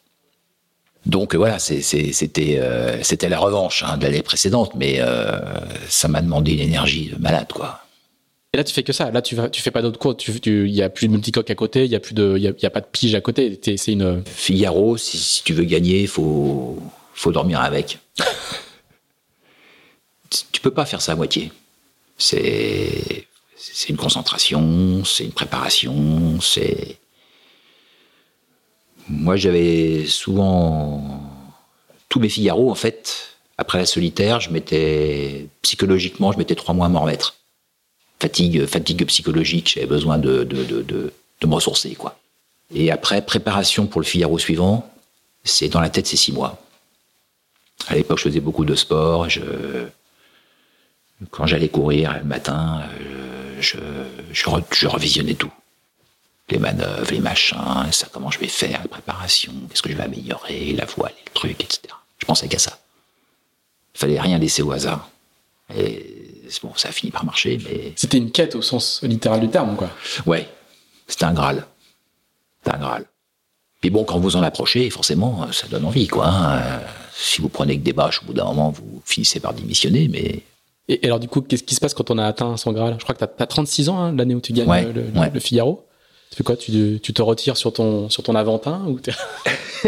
Donc voilà, c'était euh, c'était la revanche hein, de l'année précédente, mais ça m'a demandé une énergie malade, quoi. Et là, tu fais que ça. Là, tu, fais pas d'autres cours. Il tu, y a plus de multicoque à côté. Il y a plus de, il y, a, pas de pige à côté. C'est une. Figaro, si, tu veux gagner, faut, faut dormir avec. <laughs> tu peux pas faire ça à moitié. C'est, c'est une concentration, c'est une préparation, c'est. Moi, j'avais souvent tous mes Figaro, en fait, après la solitaire, je m'étais psychologiquement, je mettais trois mois à m'en remettre fatigue, fatigue psychologique, j'avais besoin de, de, de, de, me ressourcer, quoi. Et après, préparation pour le Figaro suivant, c'est dans la tête, c'est six mois. À l'époque, je faisais beaucoup de sport. Je, quand j'allais courir le matin, euh, je, je, revisionnais tout. Les manœuvres, les machins, ça, comment je vais faire, la préparation, qu'est-ce que je vais améliorer, la voile, le truc, etc. Je pensais qu'à ça. Fallait rien laisser au hasard. Et bon, ça a fini par marcher, mais. C'était une quête au sens littéral du terme, quoi. Ouais, c'était un Graal. C'était un Graal. Puis bon, quand vous en approchez, forcément, ça donne envie, quoi. hein. Si vous prenez que des bâches, au bout d'un moment, vous finissez par démissionner, mais Et, et alors, du coup, qu'est-ce qui se passe quand on a atteint son Graal? Je crois que tu as, 36 ans, hein, l'année où tu gagnes Ouais, le, le- ouais. le Figaro. Tu fais quoi? Tu, tu te retires sur ton, sur ton Aventin ou <laughs>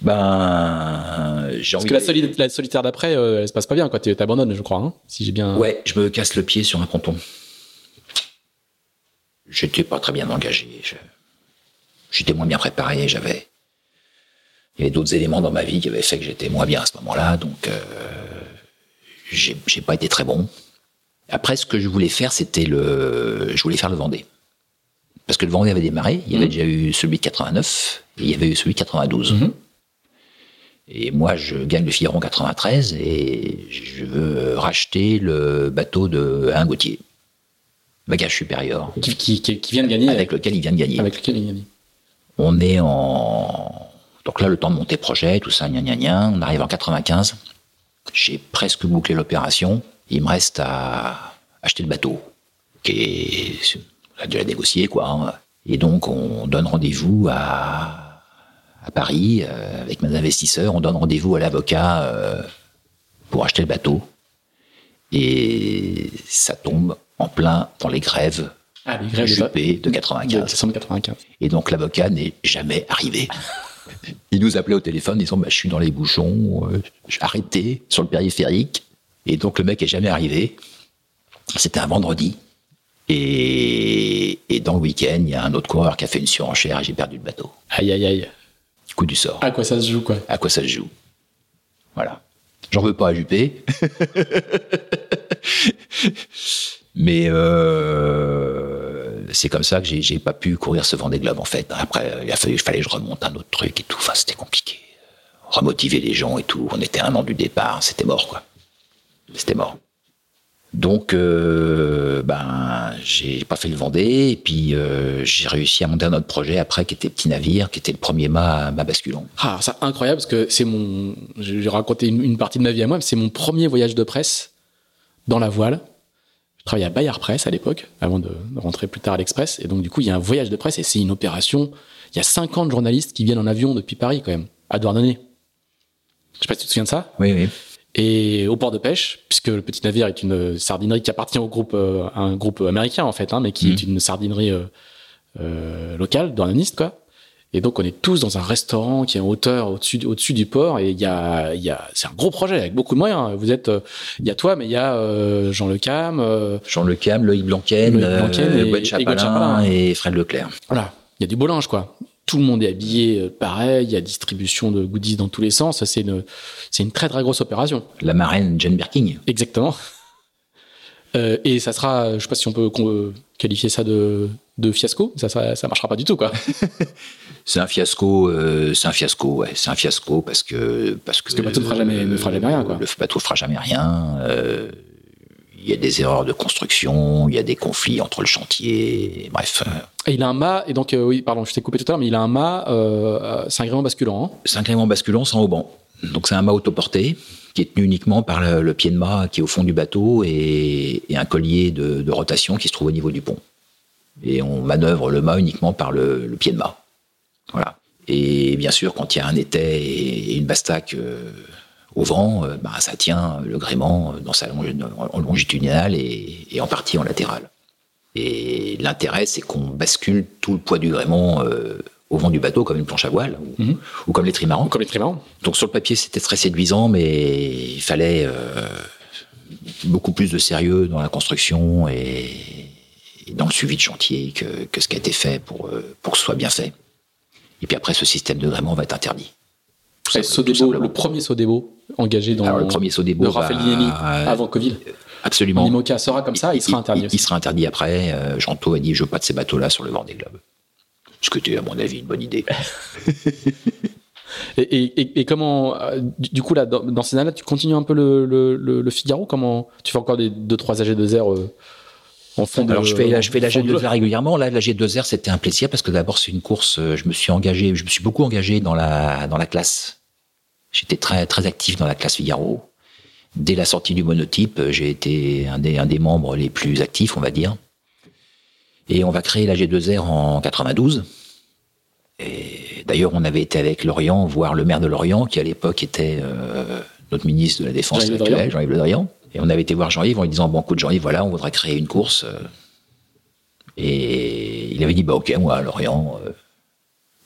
ben, j'ai Parce envie que la, soli- la solitaire d'après, euh, elle se passe pas bien, quoi. Tu t'abandonnes, je crois, hein, si j'ai bien. Ouais, je me casse le pied sur un ponton. J'étais pas très bien engagé. je- J'étais moins bien préparé. J'avais, il y avait d'autres éléments dans ma vie qui avaient fait que j'étais moins bien à ce moment-là. Donc, euh, j'ai j'ai pas été très bon. Après, ce que je voulais faire, c'était le, je voulais faire le Vendée. Parce que le Vendée avait démarré. Il y avait Mhm. déjà eu celui de 89 et il y avait eu celui de 92. Et moi, je gagne le Figaro en 93 et je veux racheter le bateau de Alain Gauthier, bagage supérieur, Qui, qui, qui, qui vient de gagner avec lequel il vient de gagner. avec lequel il gagne. On est en... Donc là, le temps de monter projet, tout ça, gna gna gna. On arrive en 95. J'ai presque bouclé l'opération. Il me reste à acheter le bateau, qui est... On a déjà négocié, quoi. hein. Et donc, on donne rendez-vous à, à Paris euh, avec mes investisseurs. On donne rendez-vous à l'avocat euh, pour acheter le bateau. Et ça tombe en plein dans les grèves Ah, les grèves de, de de 95. décembre 95. Et donc l'avocat n'est jamais arrivé. <laughs> Il nous appelait au téléphone disant bah, Je suis dans les bouchons, euh, je suis arrêté sur le périphérique. Et donc le mec est jamais arrivé. C'était un vendredi. Et, et dans le week-end, il y a un autre coureur qui a fait une surenchère et j'ai perdu le bateau. Aïe, aïe, aïe. Coup du sort. À quoi ça se joue, quoi À quoi ça se joue Voilà. J'en veux pas à Juppé. <laughs> Mais euh, c'est comme ça que j'ai pas pu courir ce Vendée Globe en fait. Après, il a fallu, il fallait que je remonte un autre truc et tout. Enfin, c'était compliqué. Remotiver les gens et tout. On était un an du départ, c'était mort quoi. C'était mort. Donc, euh, ben, j'ai pas fait le Vendée et puis euh, j'ai réussi à monter un autre projet après qui était Petit Navire, qui était le premier mât, mât basculant. Ah, c'est incroyable parce que c'est mon. J'ai raconté une, une partie de ma vie à moi, mais c'est mon premier voyage de presse dans la voile. Je travaillais à Bayard Presse à l'époque, avant de, de rentrer plus tard à l'Express. Et donc, du coup, il y a un voyage de presse et c'est une opération. Il y a 50 journalistes qui viennent en avion depuis Paris, quand même, à Douarnenez. Je sais pas si tu te souviens de ça? Oui, oui. Et au port de pêche, puisque le petit navire est une sardinerie qui appartient au groupe, euh, à un groupe américain en fait, hein, mais qui est une sardinerie euh, euh, locale, douarneniste quoi. Et donc on est tous dans un restaurant qui est en hauteur au-dessus au-dessus du port et il y a il y a c'est un gros projet avec beaucoup de moyens. Vous êtes euh, il y a toi mais il y a euh, Jean Le Cam, euh, Jean Le Cam, Loïc Blanquen, Loïc Blanquen euh, et- et Chapelain. et Fred Leclerc. voilà, il y a du beau linge quoi. Tout le monde est habillé euh, pareil, il y a distribution de goodies dans tous les sens, c'est une c'est une très très grosse opération. La marraine Jane Birking. Exactement. Euh, et ça sera, je sais pas si on peut con- qualifier ça de, de fiasco, ça, ça, ça marchera pas du tout, quoi. <laughs> C'est un fiasco, euh, c'est un fiasco, ouais, c'est un fiasco parce que parce que, que le bateau ne fera jamais- ne fera jamais rien, quoi. Le bateau fera jamais rien. euh, Il y a des erreurs de construction, il y a des conflits entre le chantier, bref. Il a un mât, et donc, euh, oui, pardon, je t'ai coupé tout à l'heure, mais il a un mât, euh, c'est un gréement basculant, hein. C'est un gréement basculant sans haubans. Donc c'est un mât autoporté qui est tenu uniquement par le, pied de mât qui est au fond du bateau et, un collier de, rotation qui se trouve au niveau du pont. Et on manœuvre le mât uniquement par le, pied de mât. Voilà. Et bien sûr, quand il y a un étai et une bastaque euh, au vent, euh, bah, ça tient le gréement dans sa en longitudinale et, et en partie en latérale. Et l'intérêt, c'est qu'on bascule tout le poids du gréement euh, au vent du bateau, comme une planche à voile, ou, Mhm. ou comme les trimarans. Comme les trimarans. Donc sur le papier, c'était très séduisant, mais il fallait euh, beaucoup plus de sérieux dans la construction et, et dans le suivi de chantier que, que ce qui a été fait pour, euh, pour que ce soit bien fait. Et puis après, ce système de gréement va être interdit. Tout Sodebo, le premier Sodebo engagé dans Alors, le premier Sodebo de Raphaël Linelli avant Covid. Absolument. L'IMOCA sera comme ça, il sera interdit Il, aussi. il sera interdit après. Euh, Jean-Tho a dit je veux pas de ces bateaux-là sur le Vendée Globe. Ce que était, à mon avis, une bonne idée. <laughs> Et, et, et- et comment, euh, du, du coup, là, dans, dans ces années-là, tu continues un peu le, le, le, le Figaro? Comment tu fais encore des 2-3 AG2R euh, en fond de Alors je fais, la- je fais la en fond de- G2R régulièrement. Là, la G2R, c'était un plaisir parce que d'abord, c'est une course. euh, Je me suis engagé, je me suis beaucoup engagé dans la, dans la classe. J'étais très, très actif dans la classe Figaro. Dès la sortie du monotype, j'ai été un des, un des membres les plus actifs, on va dire. Et on va créer la G2R en 92. Et d'ailleurs, on avait été avec Lorient voir le maire de Lorient, qui à l'époque était euh, notre ministre de la Défense Jean-Yves Le actuel. Jean-Yves Le Drian. Et on avait été voir Jean-Yves en lui disant, bon, écoute Jean-Yves, voilà, on voudrait créer une course. euh. Et il avait dit, bah ok, moi, Lorient, euh,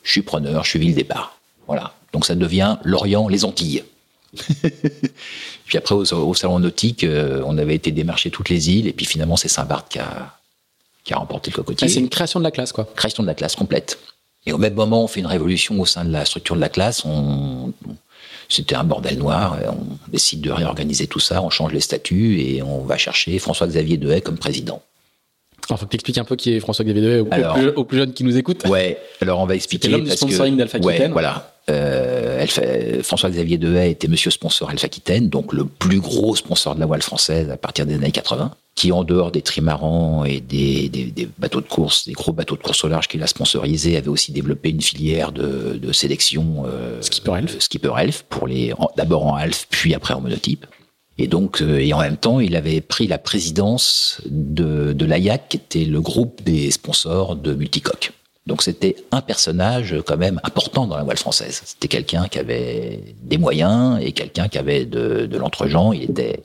je suis preneur, je suis ville départ. Voilà. Donc ça devient Lorient, les Antilles. <laughs> puis après, au, au salon nautique, euh, on avait été démarcher toutes les îles, et puis finalement, c'est Saint-Barth qui a, qui a remporté le cocotier. Ah, c'est une création de la classe, quoi. création de la classe complète. Et au même moment, on fait une révolution au sein de la structure de la classe. On, c'était un bordel noir. On décide de réorganiser tout ça. On change les statuts et on va chercher François-Xavier Dehaye comme président. Alors, faut que tu expliques un peu qui est François-Xavier Dehaye aux, aux plus, jeunes qui nous écoutent. Ouais. Alors on va expliquer. L'homme du sponsoring d'Alpha Ouais, voilà. Euh, Alpha- François-Xavier Dehaye était monsieur sponsor Alpha Aquitaine, donc le plus gros sponsor de la voile française à partir des années 80, qui en dehors des trimarans et des, des- des bateaux de course, des gros bateaux de course au large qu'il a sponsorisé, avait aussi développé une filière de, de sélection euh, Skipper Elf. Skipper Elf pour les d'abord en Alf puis après en monotype. Et donc, euh, et en même temps, il avait pris la présidence de, de l'AIAC, qui était le groupe des sponsors de Multicoque. Donc c'était un personnage quand même important dans la voile française. C'était quelqu'un qui avait des moyens et quelqu'un qui avait de, de l'entre-gens. Il était,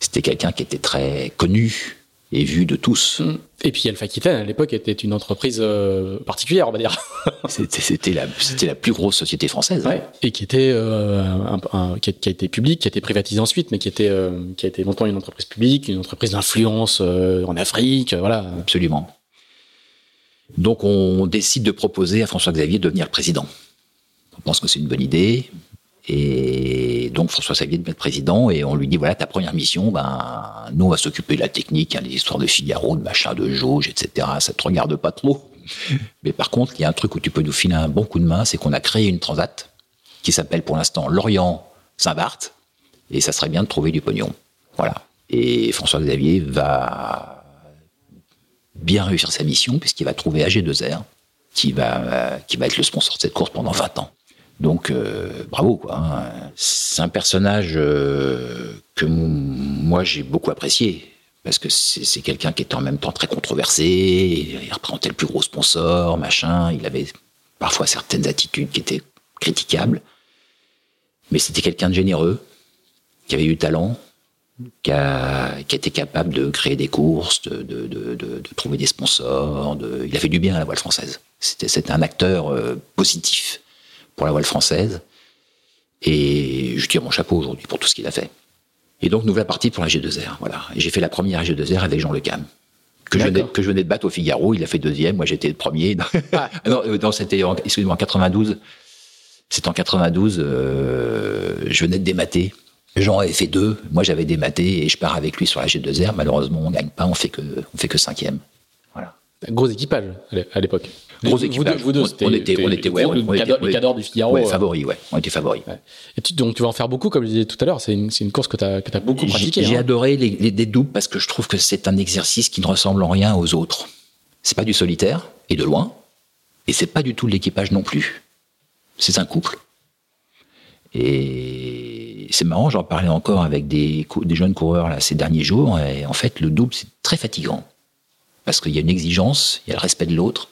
c'était quelqu'un qui était très connu et vu de tous. Et puis Alpha Aquitaine, à l'époque, était une entreprise euh, particulière, on va dire. <laughs> C'était, la, la plus grosse société française. Et qui était, euh, un- un- qui, a, qui a été publique, qui a été privatisée ensuite, mais qui était, euh, qui a été longtemps une entreprise publique, une entreprise d'influence en Afrique, voilà. Absolument. Donc on décide de proposer à François-Xavier de devenir le président. On pense que c'est une bonne idée. Et donc François-Xavier devient le président et on lui dit voilà ta première mission, ben nous on va s'occuper de la technique, hein, les histoires de Figaro, de machin, de jauge, etc. Ça te regarde pas trop. <laughs> Mais par contre, il y a un truc où tu peux nous filer un bon coup de main, c'est qu'on a créé une transat qui s'appelle pour l'instant Lorient Saint-Barth et ça serait bien de trouver du pognon. Voilà. Et François-Xavier va bien réussir sa mission puisqu'il va trouver AG2R qui va, euh, qui va être le sponsor de cette course pendant 20 ans. Donc euh, bravo quoi. hein. C'est un personnage euh, que moi j'ai beaucoup apprécié parce que c'est quelqu'un qui était en même temps très controversé. Il représentait le plus gros sponsor, machin. Il avait parfois certaines attitudes qui étaient critiquables, mais c'était quelqu'un de généreux, qui avait du talent, qui a, été capable de créer des courses, de, de, de, trouver des sponsors. Il a fait du bien à la voile française. C'était, c'était un acteur euh, positif pour la voile française. Et je tire mon chapeau aujourd'hui pour tout ce qu'il a fait. Et donc, nouvelle partie pour la G2R. Voilà. J'ai fait la première G2R avec Jean Le Cam. Que je, venais, D'accord. que je venais de battre au Figaro. Il a fait deuxième. Moi, j'étais le premier. <laughs> Ah, non, euh, non, c'était en, excusez-moi, en 92. C'était en 92. euh, je venais de démater. Jean avait fait deux. Moi, j'avais dématé et je pars avec lui sur la G2R. Malheureusement, on gagne pas. On fait que, on fait que cinquième. Gros équipage à l'é- à l'époque. Gros Vous équipage. deux, vous deux, On- c'était on était- on était- ouais, on cadre- ouais. le cadre du Figaro. ouais, euh, favori, ouais. On était favori. ouais. Et tu, donc tu vas en faire beaucoup, comme je disais tout à l'heure. C'est une, course que tu as, que as beaucoup pratiquée. j'ai hein. adoré les, les, les doubles parce que je trouve que c'est un exercice qui ne ressemble en rien aux autres. C'est pas du solitaire, et de loin, et c'est pas du tout de l'équipage non plus. C'est un couple. Et c'est marrant, j'en parlais encore avec des, des jeunes coureurs là, ces derniers jours, et en fait, le double, c'est très fatigant. Parce qu'il y a une exigence, il y a le respect de l'autre,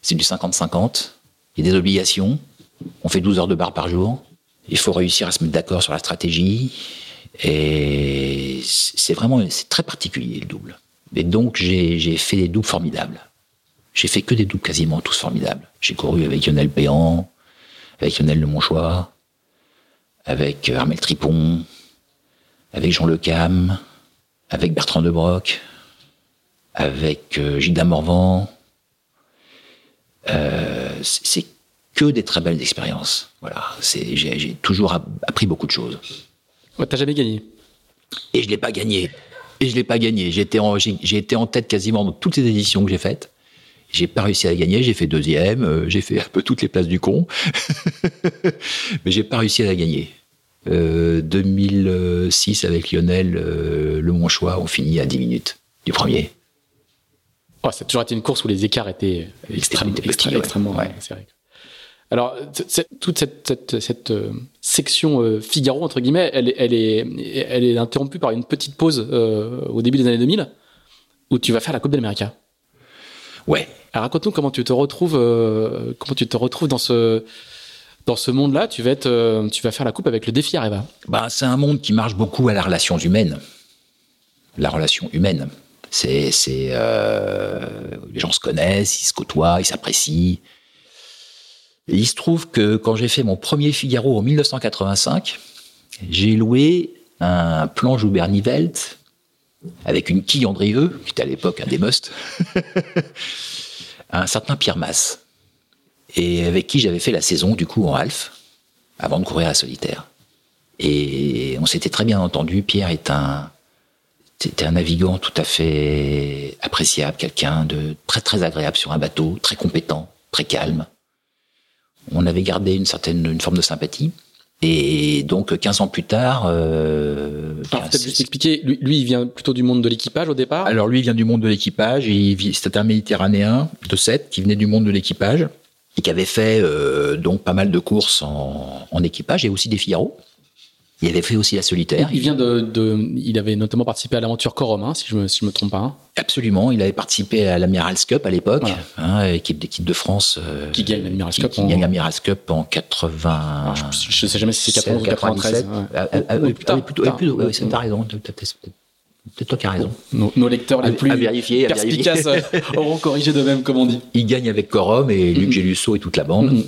c'est du 50-50, il y a des obligations, on fait 12 heures de barre par jour, il faut réussir à se mettre d'accord sur la stratégie, et c'est vraiment c'est très particulier le double. Et donc j'ai j'ai fait des doubles formidables. J'ai fait que des doubles quasiment tous formidables. J'ai couru avec Lionel Péan, avec Lionel Le Monchois, avec euh, Armel Tripon, avec Jean Le Cam, avec Bertrand Debroc, avec euh, Gilda Morvan. Euh, c'est que des très belles expériences. Voilà, j'ai toujours app- appris beaucoup de choses. Ouais, T'as jamais gagné. Et je l'ai pas gagné. Et je l'ai pas gagné. J'ai, été en tête quasiment dans toutes les éditions que j'ai faites. J'ai pas réussi à la gagner. J'ai fait deuxième. euh, j'ai fait un peu toutes les places du con. <laughs> Mais j'ai pas réussi à la gagner. Euh, 2006 avec Lionel, euh, le Monchois, on finit à 10 minutes du premier. Ouais, ça a toujours été une course où les écarts étaient extrêmement, extrêmement, ouais. extrêmement Ouais. serrés. Alors, toute cette, section Figaro, entre guillemets, elle, elle, est, elle est interrompue par une petite pause au début des années 2000 où tu vas faire la Coupe d'Amérique. Ouais. Alors raconte-nous comment tu te retrouves, comment tu te retrouves dans ce dans ce monde-là, tu vas être, tu vas faire la coupe avec le défi Areva. Bah, c'est un monde qui marche beaucoup à la relation humaine, la relation humaine. C'est, c'est, les gens se connaissent, ils se côtoient, ils s'apprécient il se trouve que quand j'ai fait mon premier Figaro en 1985, j'ai loué un plan Joubert-Nivelt avec une quille Andrieux, qui était à l'époque un des musts, <laughs> un certain Pierre Masse, et avec qui j'avais fait la saison du coup en half, avant de courir à solitaire. Et on s'était très bien entendu. Pierre est un, était un navigant tout à fait appréciable, quelqu'un de très très agréable sur un bateau, très compétent, très calme on avait gardé une certaine une forme de sympathie. Et donc, 15 ans plus tard. Euh, Alors, peut-être juste expliquer, lui, lui, il vient plutôt du monde de l'équipage au départ? Alors, lui, il vient du monde de l'équipage. C'était un Méditerranéen de 7 qui venait du monde de l'équipage et qui avait fait euh, donc pas mal de courses en, en équipage et aussi des Figaro. Il avait fait aussi la solitaire. Il vient de, de il avait notamment participé à l'aventure Corum, hein, si je me, si je me trompe pas. Hein. Absolument, il avait participé à l'Amirals Cup à l'époque, hein, équipe d'équipe de France. Euh, qui gagne l'Amirals Cup. Qui, en... gagne l'Amirals Cup en 80. je, ne sais jamais si c'est 91 ou 93. Ah, ah, ah, plutôt, oui, t'as raison. C'est toi qui as raison. Nos, lecteurs les plus à vérifier, perspicaces auront corrigé de même, comme on dit. Il gagne avec Corum et Luc Gélusso et toute la bande.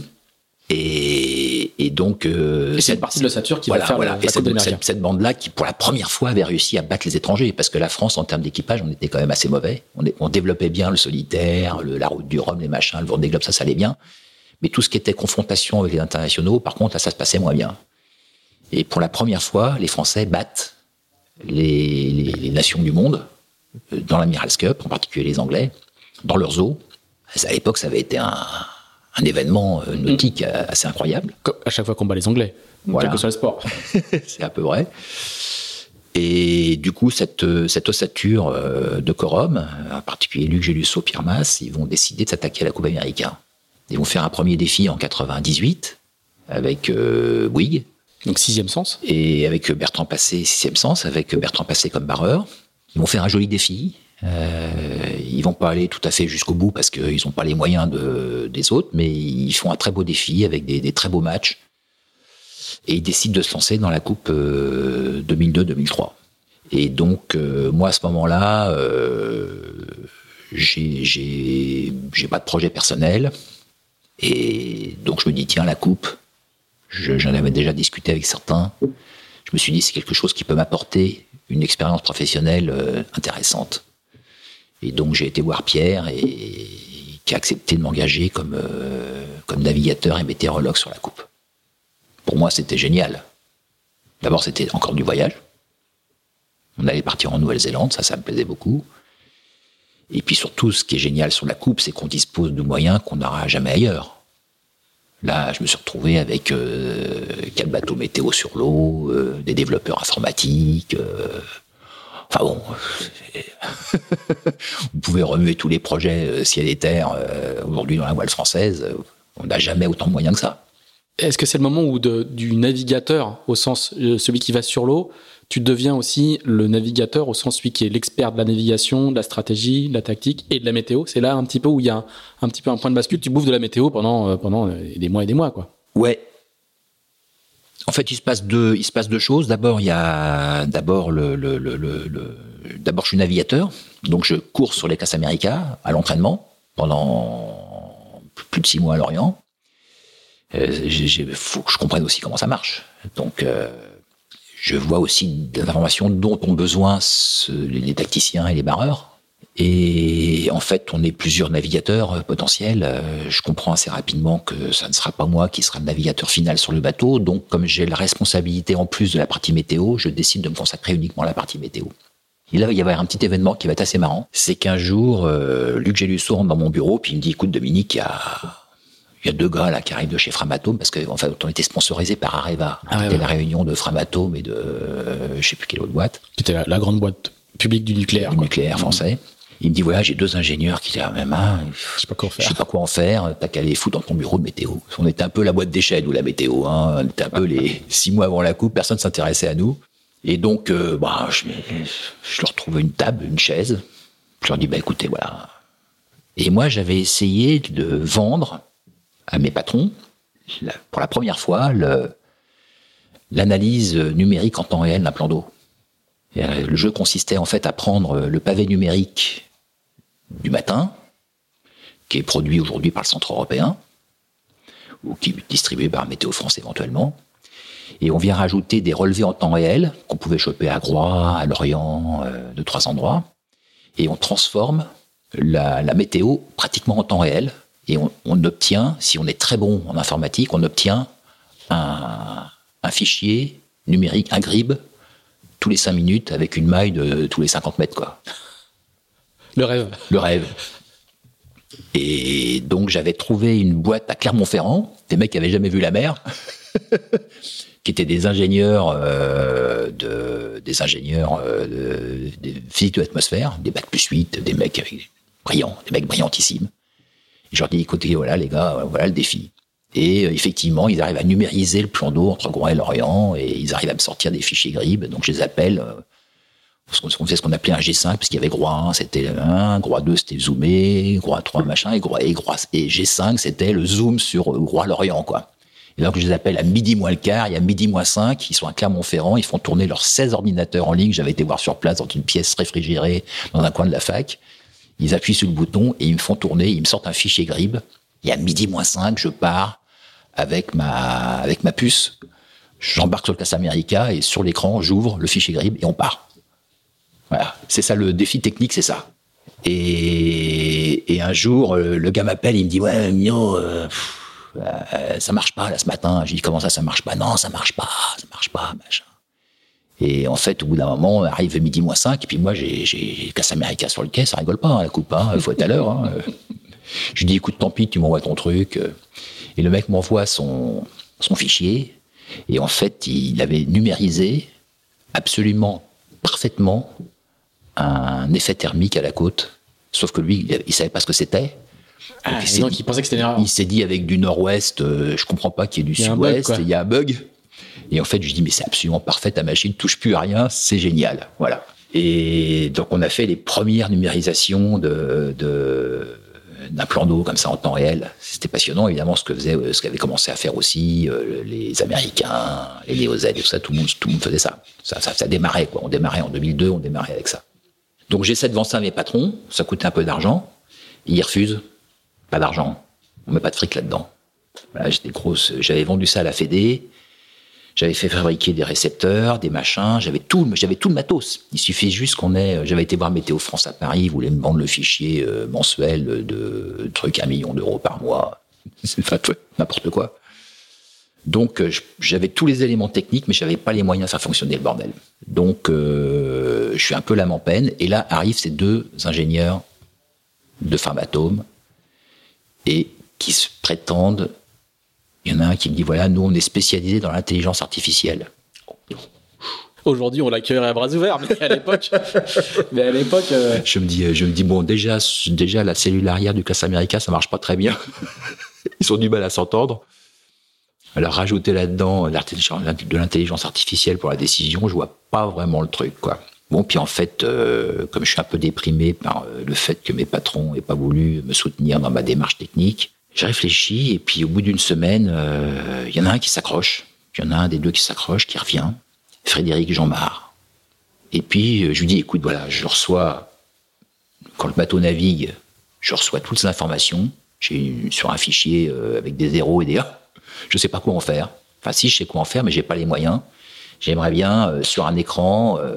Et, et, donc. Euh, et c'est une partie de l'ossature qui va faire voilà. La, cette, cette, bande-là qui, pour la première fois, avait réussi à battre les étrangers. Parce que la France, en termes d'équipage, on était quand même assez mauvais. On, on développait bien le solitaire, le, la route du Rhum, les machins, le Vendée Globe, ça, ça allait bien. Mais tout ce qui était confrontation avec les internationaux, par contre, là, ça se passait moins bien. Et pour la première fois, les Français battent les, les, les nations du monde, euh, dans l'Amirals Cup, en particulier les Anglais, dans leurs eaux. À l'époque, ça avait été un, un événement euh, nautique mm. assez incroyable. À chaque fois qu'on bat les Anglais, voilà. quel que soit le sport. <laughs> c'est un peu vrai. Et du coup, cette, cette ossature euh, de Corum, en particulier Luc Gélusso, Pierre Masse, ils vont décider de s'attaquer à la Coupe américaine. Ils vont faire un premier défi en 98 avec euh, Bouygues. Donc sixième sens. Et avec Bertrand Passé, sixième sens, avec Bertrand Passé comme barreur. Ils vont faire un joli défi euh, ils vont pas aller tout à fait jusqu'au bout parce qu'ils n'ont pas les moyens de, des autres, mais ils font un très beau défi avec des, très beaux matchs. Et ils décident de se lancer dans la Coupe 2002-2003. Euh, et donc, euh, moi, à ce moment-là, euh, j'ai pas de projet personnel. Et donc, je me dis, tiens, la Coupe, j'en avais déjà discuté avec certains. Je me suis dit, c'est quelque chose qui peut m'apporter une expérience professionnelle intéressante. Et donc j'ai été voir Pierre et qui a accepté de m'engager comme, euh, comme navigateur et météorologue sur la coupe. Pour moi, c'était génial. D'abord, c'était encore du voyage. On allait partir en Nouvelle-Zélande, ça, ça me plaisait beaucoup. Et puis surtout, ce qui est génial sur la coupe, c'est qu'on dispose de moyens qu'on n'aura jamais ailleurs. Là, je me suis retrouvé avec euh, quatre bateaux météo sur l'eau, euh, des développeurs informatiques, Enfin bon, vous <laughs> pouvez remuer tous les projets euh, ciel et terre euh, aujourd'hui dans la voile française. Euh, on n'a jamais autant de moyens que ça. Est-ce que c'est le moment où du navigateur, au sens celui qui va sur l'eau, tu deviens aussi le navigateur au sens celui qui est l'expert de la navigation, de la stratégie, de la tactique et de la météo? C'est là un petit peu où il y a un, petit peu un point de bascule. Tu bouffes de la météo pendant, pendant des mois et des mois, quoi. Ouais, en fait, il se passe deux, il se passe deux choses. D'abord, il y a d'abord le, le, le, le d'abord je suis navigateur, donc je cours sur les classes America à l'entraînement pendant plus de six mois à Lorient. Il euh, faut que je comprenne aussi comment ça marche. Donc, euh, je vois aussi des informations dont ont besoin les tacticiens et les barreurs. Et en fait, on est plusieurs navigateurs euh, potentiels. Euh, je comprends assez rapidement que ça ne sera pas moi qui sera le navigateur final sur le bateau. Donc, comme j'ai la responsabilité en plus de la partie météo, je décide de me consacrer uniquement à la partie météo. Et là, il y avoir un petit événement qui va être assez marrant. C'est qu'un jour, euh, Luc Gélusso rentre dans mon bureau, puis il me dit, écoute, Dominique, il y a, il y a deux gars là qui arrivent de chez Framatome, parce qu'en fait, on était sponsorisé par Areva. Ah C'était la réunion de Framatome et de, je sais plus quelle autre boîte. Qui était la, grande boîte publique du nucléaire. Du nucléaire français. Il me dit voilà, j'ai deux ingénieurs qui étaient à même main. Je sais pas quoi en Je faire. sais pas quoi en faire. T'as qu'à les foutre dans ton bureau de météo. On était un peu la boîte d'échelle, nous, la météo. Hein. On était un peu les <laughs> six mois avant la coupe. Personne s'intéressait à nous. Et donc, euh, bah, je, je leur trouve une table, une chaise. Je leur dis, bah, écoutez, voilà. Et moi, j'avais essayé de vendre à mes patrons, pour la première fois, l'analyse numérique en temps réel d'un plan d'eau. Euh, Le jeu consistait en fait à prendre le pavé numérique du matin, qui est produit aujourd'hui par le Centre européen, ou qui est distribué par Météo France éventuellement. Et on vient rajouter des relevés en temps réel qu'on pouvait choper à Groix, à Lorient, euh, de trois endroits. Et on transforme la, la météo pratiquement en temps réel. Et on, on obtient, si on est très bon en informatique, on obtient un, un fichier numérique, un GRIB, tous les cinq minutes avec une maille de tous les 50 mètres, quoi Le rêve. le rêve. Et donc j'avais trouvé une boîte à Clermont-Ferrand, des mecs qui avaient jamais vu la mer, <laughs> qui étaient des ingénieurs, euh, de, des ingénieurs euh, de, physique de l'atmosphère, des bacs plus 8, des mecs brillants, des mecs brillantissimes. Je leur dis, écoutez, voilà les gars, voilà le défi. Et euh, effectivement, ils arrivent à numériser le plan d'eau entre Groix et Lorient, et ils arrivent à me sortir des fichiers GRIB. Donc je les appelle. On fait ce qu'on appelait un G5, parce qu'il y avait Groix 1, c'était le 1, Groix 2, c'était zoomé, Groix 3, machin, et et et G5, c'était le zoom sur Groix-Lorient, quoi. Et donc, je les appelle à midi moins le quart, il y a midi moins 5, ils sont à Clermont-Ferrand, ils font tourner leurs 16 ordinateurs en ligne, j'avais été voir sur place dans une pièce réfrigérée dans un coin de la fac. Ils appuient sur le bouton et ils me font tourner, ils me sortent un fichier GRIB. Et à midi moins 5, je pars avec ma, avec ma puce. J'embarque sur le Casa America et sur l'écran, j'ouvre le fichier GRIB et on part. Voilà, c'est ça le défi technique, c'est ça. Et, et un jour, euh, le gars m'appelle, il me dit ouais, Mio, euh, euh, ça marche pas là ce matin. J'ai dit comment ça, ça marche pas? Non, ça marche pas, ça marche pas, machin. Et en fait, au bout d'un moment, arrive midi moins 5, et puis moi, j'ai Casse America sur le quai, ça rigole pas, hein, la coupe, hein, faut être à l'heure. Hein. Je lui dis, écoute, tant pis, tu m'envoies ton truc. Et le mec m'envoie son, son fichier, et en fait, il avait numérisé absolument parfaitement un effet thermique à la côte. Sauf que lui, il, il savait pas ce que c'était. Ah, il donc dit- il pensait que c'était une il s'est dit avec du nord-ouest, euh, je comprends pas qu'il y ait du sud-ouest, il y a un bug. Et en fait, je lui dis, mais c'est absolument parfait, ta machine touche plus à rien, c'est génial. Voilà. Et donc, on a fait les premières numérisations de, de- d'un plan d'eau comme ça en temps réel. C'était passionnant, évidemment, ce que faisait, ce qu'avaient commencé à faire aussi euh, les Américains, les Néo-Z et tout ça, tout le monde, tout le monde faisait ça. Ça, ça. ça démarrait, quoi. On démarrait en 2002, on démarrait avec ça. Donc, j'essaie de vendre ça à mes patrons, ça coûtait un peu d'argent. Ils refusent. Pas d'argent. On met pas de fric là-dedans. J'étais grosse. J'avais vendu ça à la Fédé. J'avais fait fabriquer des récepteurs, des machins. J'avais tout, j'avais tout le matos. Il suffit juste qu'on ait. J'avais été voir Météo France à Paris. Ils voulaient me vendre le fichier euh, mensuel de, trucs un million d'euros par mois. <laughs> C'est n'importe quoi. Donc euh, j'avais tous les éléments techniques, mais j'avais pas les moyens de faire fonctionner le bordel. Donc euh, je suis un peu l'âme en peine. Et là arrivent ces deux ingénieurs de Pharmatome et qui se prétendent. Il y en a un qui me dit voilà, nous on est spécialisé dans l'intelligence artificielle. Aujourd'hui, on l'accueillerait à bras ouverts, mais à l'époque, <laughs> mais à l'époque, euh, Je me dis, je me dis bon, déjà, déjà la cellule arrière du classe américain, ça marche pas très bien. <laughs> Ils ont du mal à s'entendre. Alors rajouter là-dedans de l'intelligence artificielle pour la décision, je vois pas vraiment le truc, quoi. Bon, puis en fait, euh, comme je suis un peu déprimé par euh, le fait que mes patrons aient pas voulu me soutenir dans ma démarche technique, j'ai réfléchi et puis au bout d'une semaine, euh, il y en a un qui s'accroche. Il y en a un des deux qui s'accroche, qui revient. Frédéric Jeanmar. Et puis, euh, je lui dis, écoute, voilà, je reçois, quand le bateau navigue, je reçois toutes ces informations. J'ai sur un fichier avec des zéros et des 1. Je sais pas quoi en faire. Enfin, si, je sais quoi en faire, mais j'ai pas les moyens. J'aimerais bien, euh, sur un écran, euh,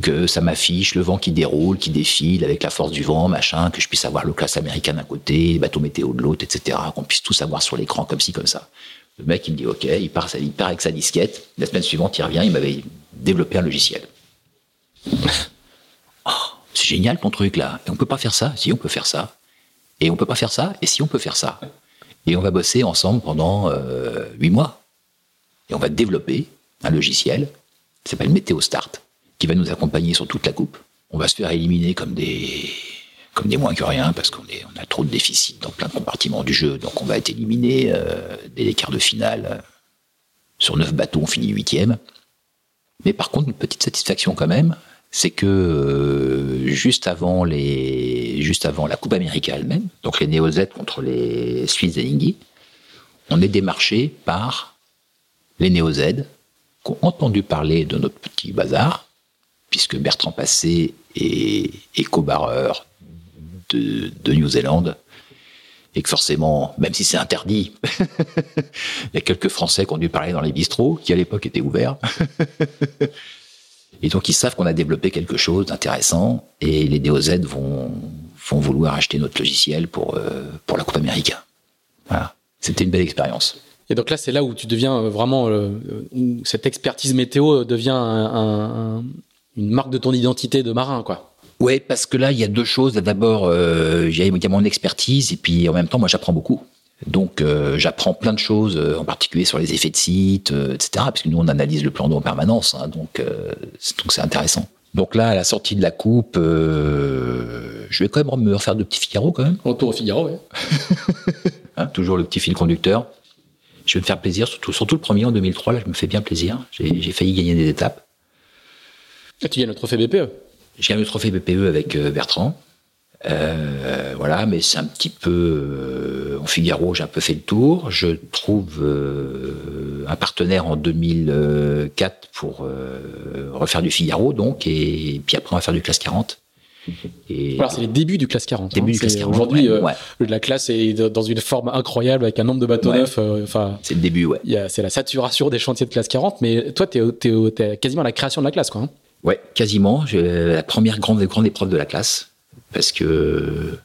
que ça m'affiche le vent qui déroule, qui défile avec la force du vent, machin, que je puisse avoir le classe américain d'un côté, le bateau météo de l'autre, etc. Qu'on puisse tout savoir sur l'écran comme ci, comme ça. Le mec, il me dit OK, il part, il part avec sa disquette. La semaine suivante, il revient, il m'avait développé un logiciel. <laughs> Oh, c'est génial ton truc là. Et on peut pas faire ça. Si on peut faire ça. Et on peut pas faire ça. Et si on peut faire ça. Et on va bosser ensemble pendant euh, huit mois. Et on va développer un logiciel qui s'appelle Météo Start, qui va nous accompagner sur toute la coupe. on va se faire éliminer comme des comme des moins que rien parce qu'on on a trop de déficits dans plein de compartiments du jeu, donc on va être éliminé euh, dès les quarts de finale. Sur neuf bateaux, on finit huitième. Mais par contre, une petite satisfaction quand même, c'est que euh, juste avant les juste avant la Coupe Américaine elle-même, donc les Néo Z contre les Suisses Lingui, on est démarché par les Néo Z qui ont entendu parler de notre petit bazar, puisque Bertrand Passé est éco-barreur de, de New-Zélande, et que forcément, même si c'est interdit, <laughs> il y a quelques Français qui ont dû parler dans les bistrots, qui à l'époque étaient ouverts. <laughs> et donc ils savent qu'on a développé quelque chose d'intéressant, et les DOZ vont, vont vouloir acheter notre logiciel pour, euh, pour la Coupe américaine. Voilà. C'était une belle expérience. Et donc là, c'est là où tu deviens euh, vraiment, euh, où cette expertise météo devient un, un, une marque de ton identité de marin, quoi. Ouais, parce que là, il y a deux choses. D'abord, euh, il y a mon expertise, et puis en même temps, moi, j'apprends beaucoup. Donc, euh, j'apprends plein de choses, euh, en particulier sur les effets de site, euh, etc. Parce que nous, on analyse le plan d'eau en permanence, hein, donc donc c'est intéressant. Donc là, à la sortie de la coupe, je vais quand même me refaire de petits Figaro quand même. Retour au Figaro, oui. <laughs> hein, toujours le petit fil conducteur. Je vais me faire plaisir, surtout, surtout le premier en 2003, là, je me fais bien plaisir. J'ai failli gagner des étapes. Et tu gagnes le trophée BPE j'ai gagné le trophée BPE avec Bertrand. Euh, voilà, mais c'est un petit peu euh, en Figaro, j'ai un peu fait le tour. Je trouve euh, un partenaire en 2004 pour euh, refaire du Figaro, donc, et puis après on va faire du classe 40. Et Alors c'est les débuts du classe 40. Début hein. du classe 40. Aujourd'hui, ouais, ouais. la classe est dans une forme incroyable avec un nombre de bateaux Ouais. neufs. Enfin, c'est le début, ouais. c'est la saturation des chantiers de classe 40, mais toi, tu es, quasiment à la création de la classe, quoi. hein. Ouais, quasiment. J'ai la première grande, grande épreuve de la classe. Parce que.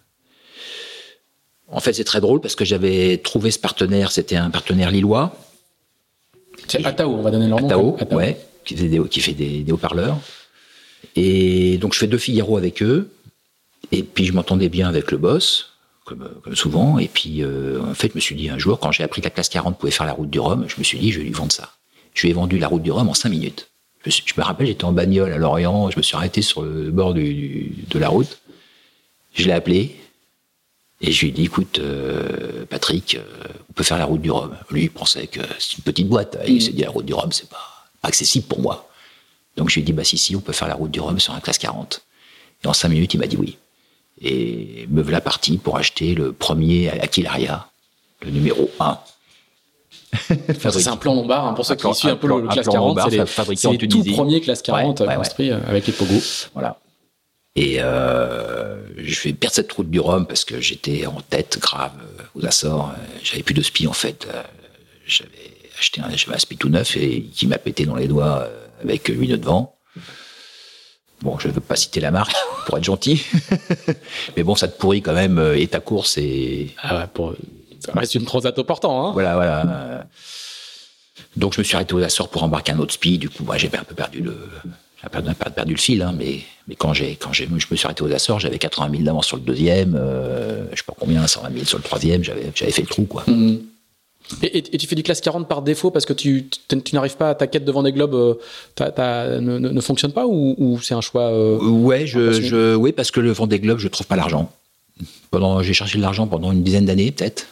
En fait, c'est très drôle parce que j'avais trouvé ce partenaire, c'était un partenaire lillois, C'est Atao, on va donner leur nom. Atao. Atao. ouais, qui, faisait des, qui fait des, des haut-parleurs. Et donc, je fais deux Figaro avec eux. Et puis, je m'entendais bien avec le boss, comme, comme souvent. Et puis, euh, en fait, je me suis dit un jour, quand j'ai appris que la classe 40 pouvait faire la route du Rhum, je me suis dit, je vais lui vendre ça. Je lui ai vendu la route du Rhum en cinq minutes. Je, suis- je me rappelle, j'étais en bagnole à Lorient, je me suis arrêté sur le bord du, du- de la route. Je l'ai appelé. Et je lui ai dit, écoute, euh, Patrick, euh, on peut faire la route du Rhum. Lui, il pensait que c'est une petite boîte. Il s'est dit, la route du Rhum, c'est pas, pas accessible pour moi. Donc je lui ai dit, bah si, si, on peut faire la route du Rhum sur un classe 40. Et en cinq minutes, il m'a dit oui. Et me voilà parti pour acheter le premier Aquilaria, le numéro 1. <laughs> Ça, C'est un plan lombard, hein, pour ceux qui suivent un peu le classe plan 40, lombard, c'est les tout premiers classe 40 Ouais, ouais, construits euh, avec les pogos. Voilà. Et euh, je vais perdre cette route du Rhum parce que j'étais en tête grave euh, aux Açores. Euh, J'avais plus de spi en fait. Euh, J'avais acheté un, j'avais un spi tout neuf et qui m'a pété dans les doigts avec huit nœuds de vent. Bon, je ne veux pas citer la marque <laughs> pour être gentil, <laughs> mais bon, ça te pourrit quand même et ta course et Ah ouais, pour, ça reste une transat au portant. Hein. voilà, voilà. Donc je me suis arrêté aux Açores pour embarquer un autre spi. Du coup, moi, j'ai un peu perdu le, un peu, un peu perdu le fil, hein, mais, mais quand j'ai, quand j'ai, je me suis arrêté aux Açores, j'avais 80 000 d'avance sur le deuxième, euh, je sais pas combien, 120 000 sur le troisième, j'avais, j'avais fait le trou, quoi. Mhm. Et, et- et tu fais du classe 40 par défaut parce que tu, tu, n'arrives pas à ta quête devant des globes euh, t'as- t'as- ne, ne- ne fonctionne pas ou, ou c'est un choix euh, Ouais, je, je, oui, parce que le Vendée Globe, je trouve pas l'argent. Pendant, j'ai cherché de l'argent pendant une dizaine d'années, peut-être.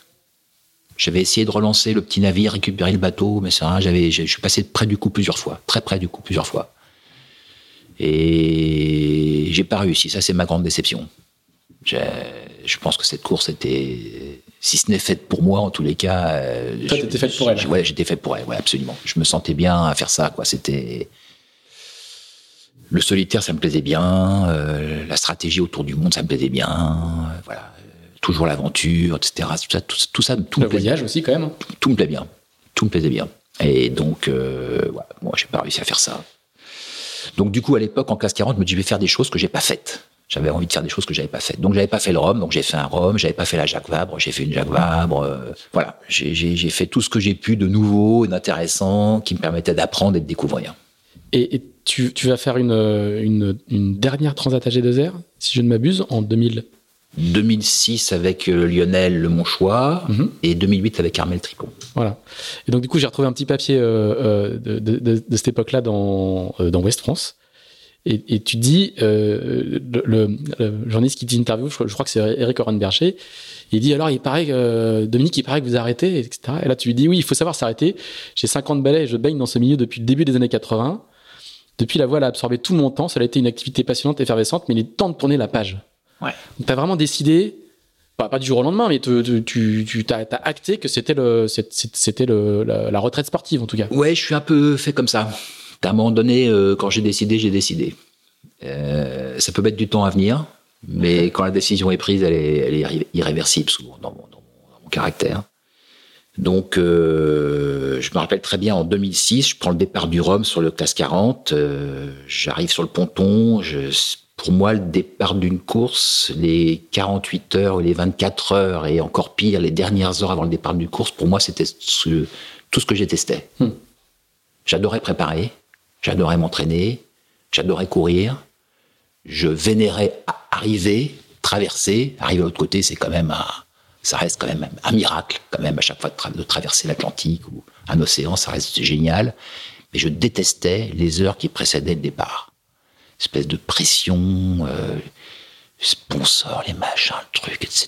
J'avais essayé de relancer le petit navire, récupérer le bateau, mais ça, j'avais, je suis passé près du coup plusieurs fois, très près du coup plusieurs fois. Et j'ai pas réussi. Ça, c'est ma grande déception. Je pense que cette course était, si ce n'est faite pour moi, en tous les cas. euh, Toi, t'étais faite pour elle. Ouais, j'étais faite pour elle. Ouais, absolument. Je me sentais bien à faire ça. Quoi. C'était le solitaire, ça me plaisait bien. euh, la stratégie autour du monde, ça me plaisait bien. euh, voilà, toujours l'aventure, etc. Tout ça, tout, tout ça, tout le me plaisait voyage aussi quand même tout me plaît bien. Tout me plaisait bien. Et donc, euh, ouais, moi, j'ai pas réussi à faire ça. Donc, du coup, à l'époque, en classe 40, je me dis, je vais faire des choses que j'ai pas faites. J'avais envie de faire des choses que j'avais pas faites. Donc, j'avais pas fait le Rhum, donc j'ai fait un Rhum. J'avais pas fait la Jacques Vabre, j'ai fait une Jacques Vabre. euh, voilà, j'ai- fait tout ce que j'ai pu de nouveau et d'intéressant qui me permettait d'apprendre et de découvrir. Et, tu, vas faire une, une dernière transat à G2R, si je ne m'abuse, en 2000. 2006 avec euh, Lionel Le Monchois Mhm. et 2008 avec Armel Tricot. Voilà. Et donc, du coup, j'ai retrouvé un petit papier euh, euh, de, de, de- de cette époque-là dans, euh, dans West France. Et, tu dis, euh, le, journaliste qui t'interviewe, je, je crois que c'est Eric Orenberger, il dit alors il paraît que Dominique, il paraît que vous arrêtez, etc. Et là tu lui dis oui, il faut savoir s'arrêter. J'ai 50 balais et je baigne dans ce milieu depuis le début des années 80. Depuis la voile a absorbé tout mon temps, ça a été une activité passionnante, effervescente, mais il est temps de tourner la page. Ouais. Donc t'as vraiment décidé, pas, du jour au lendemain, mais tu, tu, as, acté que c'était le, c'était le, la, retraite sportive en tout cas. Ouais, je suis un peu fait comme ça. À un moment donné, euh, quand j'ai décidé, j'ai décidé. Euh, ça peut mettre du temps à venir, mais quand la décision est prise, elle est, elle est irréversible souvent dans mon, dans mon, caractère. Donc, euh, je me rappelle très bien en 2006, je prends le départ du Rhum sur le classe 40, euh, j'arrive sur le ponton. Je, pour moi, le départ d'une course, les 48 heures ou les 24 heures, et encore pire, les dernières heures avant le départ d'une course, pour moi, c'était tout ce que j'ai testé. Hmm. J'adorais préparer, j'adorais m'entraîner, j'adorais courir, je vénérais arriver, traverser, arriver à l'autre côté, c'est quand même un, ça reste quand même un miracle, quand même, à chaque fois de, traverser l'Atlantique ou un océan, ça reste génial. Mais je détestais les heures qui précédaient le départ. Espèce de pression, euh, sponsors, les machins, le truc, etc.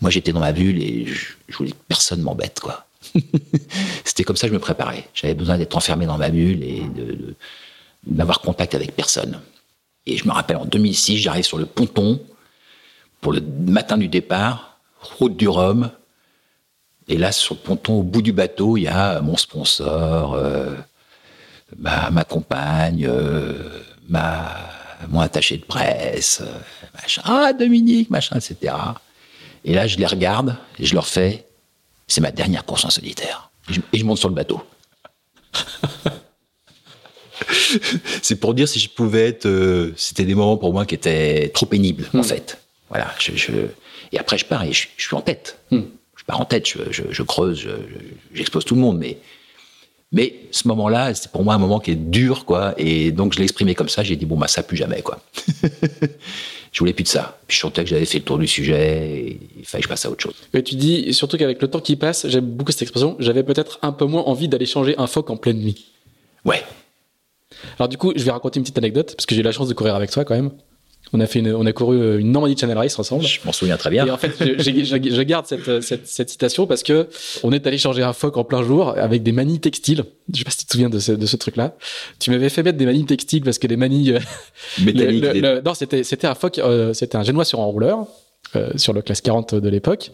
Moi, j'étais dans ma bulle et je, voulais que personne m'embête, quoi. <laughs> C'était comme ça que je me préparais. J'avais besoin d'être enfermé dans ma bulle et de, d'avoir contact avec personne. Et je me rappelle, en 2006, j'arrive sur le ponton pour le matin du départ, route du Rhum. Et là, sur le ponton, au bout du bateau, il y a mon sponsor, euh, ma, compagne, euh, ma, mon attaché de presse, machin. Ah, Dominique, machin, etc. Et là, je les regarde et je leur fais, c'est ma dernière course en solitaire. et je monte sur le bateau. <laughs> c'est pour dire si je pouvais être. Euh, c'était des moments pour moi qui étaient trop pénibles, en hmm. fait. Voilà. Je, et après, je pars et je, suis en tête. Hmm. Je pars en tête, je, creuse, j'expose tout le monde. Mais, mais ce moment-là, c'est pour moi un moment qui est dur, quoi. Et donc, je l'ai exprimé comme ça. J'ai dit, bon, bah, ça, plus jamais, quoi. <laughs> je voulais plus de ça. Puis je sentais que j'avais fait le tour du sujet et il fallait que je passe à autre chose. Et tu dis, surtout qu'avec le temps qui passe, j'aime beaucoup cette expression, j'avais peut-être un peu moins envie d'aller changer un phoque en pleine nuit. Ouais, alors du coup, je vais raconter une petite anecdote parce que j'ai eu la chance de courir avec toi quand même. On a fait on a couru euh, une Normandie Channel Race ensemble. Je m'en souviens très bien. Et en fait, je, garde cette, cette, citation parce que on est allé changer un phoque en plein jour avec des manies textiles. Je sais pas si tu te souviens de ce, de ce truc-là. Tu m'avais fait mettre des manies textiles parce que les manies euh, <laughs> métalliques. non, c'était c'était un phoque, euh, c'était un génois sur enrouleur sur le classe 40 de l'époque.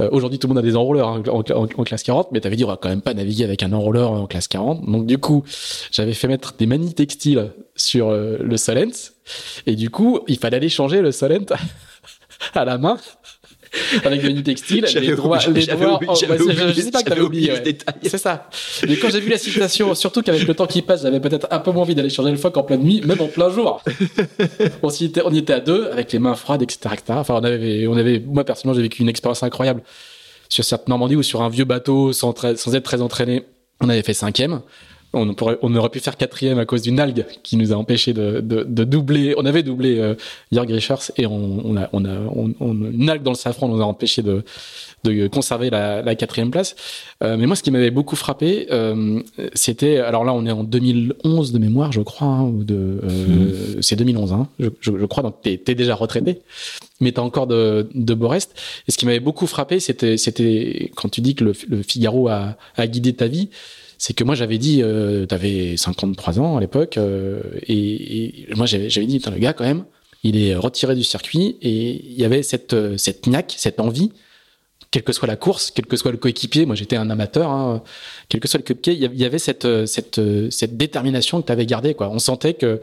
Euh, aujourd'hui, tout le monde a des enrouleurs hein, en, classe 40, mais t'avais dit on va quand même pas naviguer avec un enrouleur en classe 40. Donc du coup, j'avais fait mettre des manies textiles sur euh, le Solent, et du coup, il fallait aller changer le Solent <laughs> à la main <laughs> avec le textile, les droits, les droits, je, sais pas que t'avais oublié, ouais. C'est ça. Mais quand j'ai vu la citation, surtout qu'avec le temps qui passe, j'avais peut-être un peu moins envie d'aller changer le phoque en pleine nuit, même en plein jour. <laughs> on y était, on y était à deux, avec les mains froides, etc., etc. Enfin, on avait, on avait, moi, personnellement, j'ai vécu une expérience incroyable sur cette Normandie ou sur un vieux bateau sans, sans être très entraîné. On avait fait cinquième on, on aurait pu faire quatrième à cause d'une algue qui nous a empêché de, doubler. On avait doublé euh, Jörg Richers et on, a, on a une algue dans le safran nous a empêché de, conserver la, quatrième place. Euh, mais moi, ce qui m'avait beaucoup frappé, euh, c'était, alors là, on est en 2011 de mémoire, je crois, hein, ou de, mmh. c'est 2011, hein, je, crois, donc t'es es déjà retraité, mais t'as encore de, de beaux restes. Et ce qui m'avait beaucoup frappé, c'était, quand tu dis que le, Figaro a, a guidé ta vie c'est que moi j'avais dit, euh, t'avais 53 ans à l'époque, euh, et, moi j'avais, dit, le gars quand même, il est retiré du circuit, et il y avait cette, euh, cette niaque, cette envie, quelle que soit la course, quel que soit le coéquipier, moi j'étais un amateur, hein, quel que soit le coéquipier, il y avait cette, cette, cette détermination que tu avais gardée, quoi. On sentait que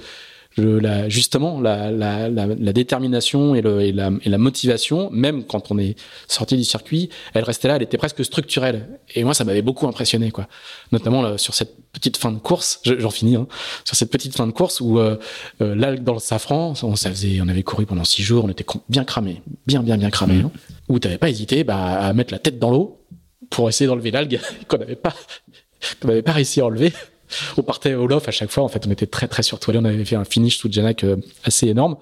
la, justement la, la, la, détermination et, le, et, la, et, la, motivation, même quand on est sorti du circuit, elle restait là, elle était presque structurelle. Et moi, ça m'avait beaucoup impressionné, quoi. Notamment sur cette petite fin de course, j'en finis, hein, sur cette petite fin de course où euh, euh l'algue dans le safran, on, ça faisait, on avait couru pendant six jours, on était bien cramé, bien, bien, bien cramé. Mmh. Hein, où t'avais pas hésité bah, à mettre la tête dans l'eau pour essayer d'enlever l'algue <laughs> qu'on n'avait pas, qu'on n'avait pas réussi à enlever on partait au lof à chaque fois. En fait, on était très très surtoilé. On avait fait un finish sous Janak euh, assez énorme.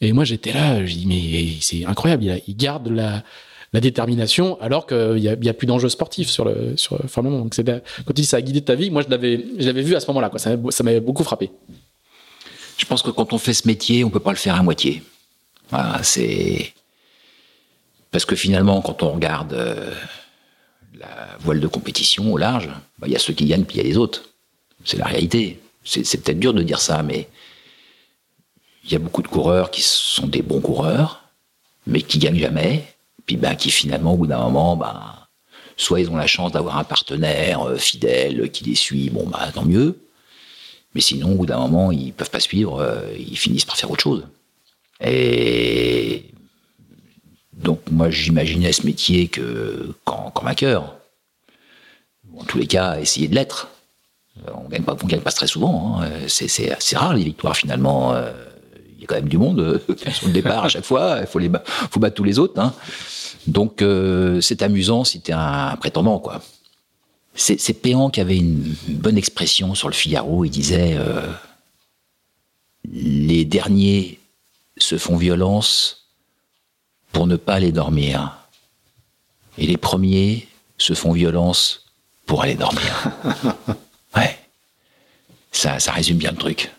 Et moi, j'étais là. Je dis mais c'est incroyable. Il, garde la, détermination alors qu'il n'y a, plus d'enjeux sportifs sur le sur quand il dit ça a guidé ta vie, moi je l'avais vu à ce moment-là. Quoi. Ça, m'avait beaucoup frappé. Je pense que quand on fait ce métier, on peut pas le faire à moitié. C'est parce que finalement, quand on regarde euh, la voile de compétition au large, bah, il y a ceux qui gagnent puis il y a les autres. C'est la réalité. C'est peut-être dur de dire ça, mais il y a beaucoup de coureurs qui sont des bons coureurs, mais qui gagnent jamais, puis ben, qui finalement, au bout d'un moment, ben, soit ils ont la chance d'avoir un partenaire euh, fidèle qui les suit, bon, bah, tant mieux. Mais sinon, au bout d'un moment, ils peuvent pas suivre, euh, ils finissent par faire autre chose. Et donc, moi, j'imaginais ce métier que, comme un cœur. En tous les cas, essayer de l'être. Euh, on gagne gagne pas très souvent. Hein. C'est, c'est rare les victoires finalement. Il y a quand même du monde sur le départ à chaque fois. Il faut les, faut battre tous les autres. Hein. Donc euh, c'est amusant si t'es un prétendant, quoi. C'est Péan qui avait une bonne expression sur le Figaro. Il disait euh, Les derniers se font violence pour ne pas aller dormir. Et les premiers se font violence pour aller dormir. <laughs> ouais. Ça, ça résume bien le truc.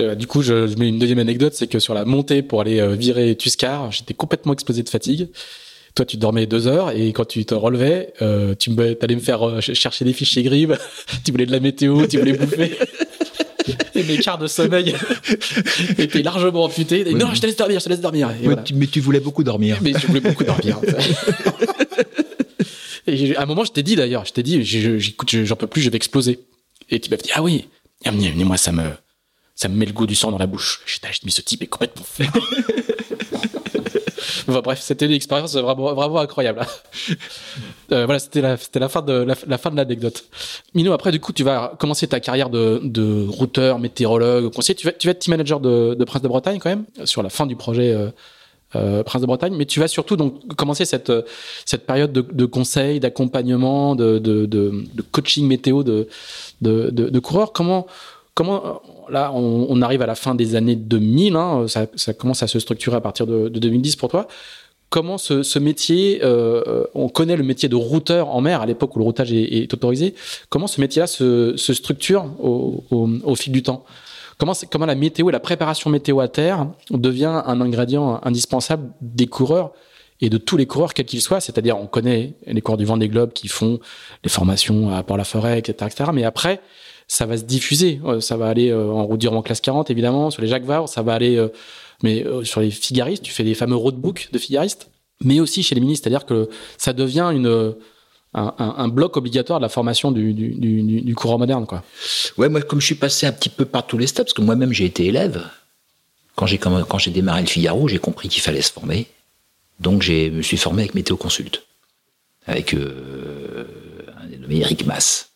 Euh, du coup, je, je, mets une deuxième anecdote, c'est que sur la montée pour aller euh, virer Tuscar, j'étais complètement explosé de fatigue. Toi, tu dormais deux heures et quand tu te relevais, euh, tu allais me faire euh, chercher des fichiers grives. <laughs> tu voulais de la météo, tu voulais bouffer. <laughs> et mes quarts de sommeil <laughs> étaient largement amputés. non, je te laisse dormir, je te laisse dormir. Mais tu voulais beaucoup dormir. Mais je voulais beaucoup dormir. Et à un moment, je t'ai dit d'ailleurs, je t'ai dit, j'écoute, j'en peux plus, je vais exploser. Et tu m'as dit, ah oui, moi, ça me, ça me met le goût du sang dans la bouche. Je dit, mais ce type est complètement fait. <laughs> bref, c'était une expérience vraiment, vraiment incroyable. Euh, voilà, c'était la, c'était la fin de la, fin de l'anecdote. Mino, après, du coup, tu vas commencer ta carrière de, de routeur, météorologue, conseiller. Tu vas, tu vas être team manager de, de Prince de Bretagne quand même, sur la fin du projet. Euh, Prince de Bretagne, mais tu vas surtout donc commencer cette cette période de, de conseil, d'accompagnement, de, de, coaching météo de, de, coureurs. Comment comment là, on, arrive à la fin des années 2000, hein, ça, commence à se structurer à partir de, 2010 pour toi. Comment ce, métier, euh, on connaît le métier de routeur en mer à l'époque où le routage est, autorisé, comment ce métier-là se, structure au, fil du temps? Comment, la météo et la préparation météo à terre devient un ingrédient indispensable des coureurs et de tous les coureurs quels qu'ils soient, c'est-à-dire on connaît les coureurs du Vendée Globe qui font les formations à Port-la-Forêt, etc., etc., mais après, ça va se diffuser. Euh, ça va aller euh, en route en classe 40, évidemment, sur les Jacques ça va aller, euh, mais sur les figaristes, tu fais des fameux roadbooks de figaristes, mais aussi chez les ministres, c'est-à-dire que ça devient une, un, bloc obligatoire de la formation du, du, du, courant moderne, quoi. Ouais, moi, comme je suis passé un petit peu par tous les steps, parce que moi-même j'ai été élève, quand j'ai quand j'ai démarré le Figaro, j'ai compris qu'il fallait se former, donc je me suis formé avec Météo Consult, avec euh, un dénommé Eric Mass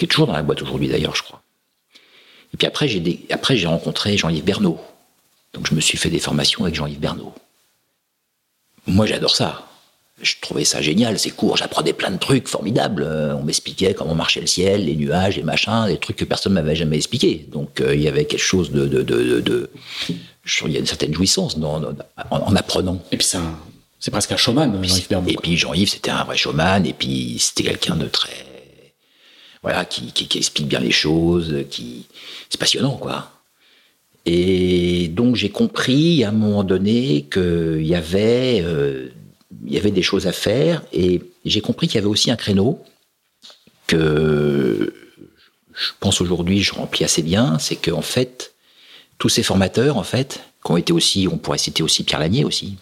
qui est toujours dans la boîte aujourd'hui d'ailleurs, je crois. Et puis après, j'ai après j'ai rencontré Jean-Yves Bernot. Donc je me suis fait des formations avec Jean-Yves Bernot. Moi, j'adore ça. Je trouvais ça génial, c'est court, j'apprenais plein de trucs formidables. Euh, on m'expliquait comment marchait le ciel, les nuages, les machins, des trucs que personne ne m'avait jamais expliqué. Donc euh, il y avait quelque chose de, de, de, de, il y a une certaine jouissance en, en, apprenant. Et puis c'est presque un showman, Jean-Yves. Et puis Jean-Yves, c'était un vrai showman, et puis c'était quelqu'un de très voilà, qui, qui, explique bien les choses, qui c'est passionnant quoi. Et donc j'ai compris à un moment donné qu'il y avait euh, il y avait des choses à faire et j'ai compris qu'il y avait aussi un créneau que je pense aujourd'hui je remplis assez bien, c'est qu'en en fait tous ces formateurs en fait qui ont été aussi, on pourrait citer aussi Pierre Lanier aussi,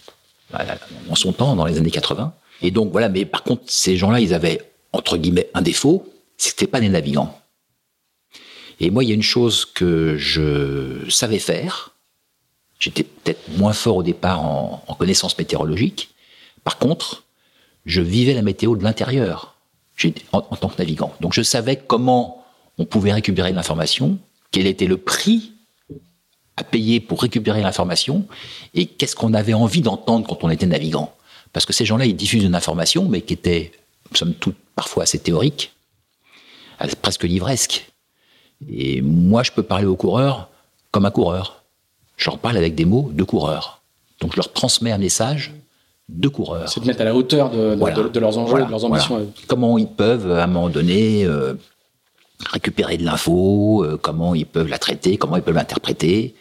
en son temps dans les années 80. Et donc voilà, mais par contre ces gens-là ils avaient entre guillemets un défaut, c'était pas des navigants. Et moi, il y a une chose que je savais faire. J'étais peut-être moins fort au départ en, en connaissances météorologiques. Par contre, je vivais la météo de l'intérieur en, tant que navigant. Donc je savais comment on pouvait récupérer l'information, quel était le prix à payer pour récupérer l'information, et qu'est-ce qu'on avait envie d'entendre quand on était navigant. Parce que ces gens-là, ils diffusent une information, mais qui était, somme toute, parfois assez théorique, presque livresque. Et moi, je peux parler aux coureurs comme un coureur. Je leur parle avec des mots de coureur. Donc, je leur transmets un message de coureur. C'est de mettre à la hauteur de, leurs enjeux, de leurs ambitions. Comment ils peuvent, à un moment donné, euh, récupérer de l'info, comment ils peuvent la traiter, comment ils peuvent l'interpréter.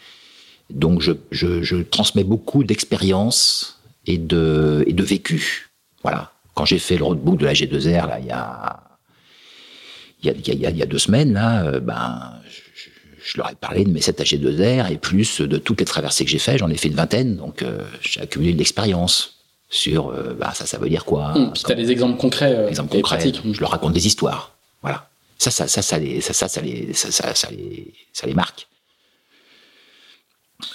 Donc je, je, je transmets beaucoup d'expérience et de, et de vécu. Voilà. Quand j'ai fait le roadbook de la G2R, là, il y a, il y a, il y a, il y a deux semaines, là, ben, je, je, leur ai parlé de mes 7 AG2R et plus de toutes les traversées que j'ai fait. J'en ai fait une vingtaine, donc euh, j'ai accumulé de l'expérience sur euh, bah, ça, ça veut dire quoi. Puis tu as des exemples concrets, euh, exemples concrets pratiques. Je leur raconte des histoires. Voilà. Ça, ça, ça, ça, les, ça, ça, ça, les, ça, ça, ça, les, ça les marque.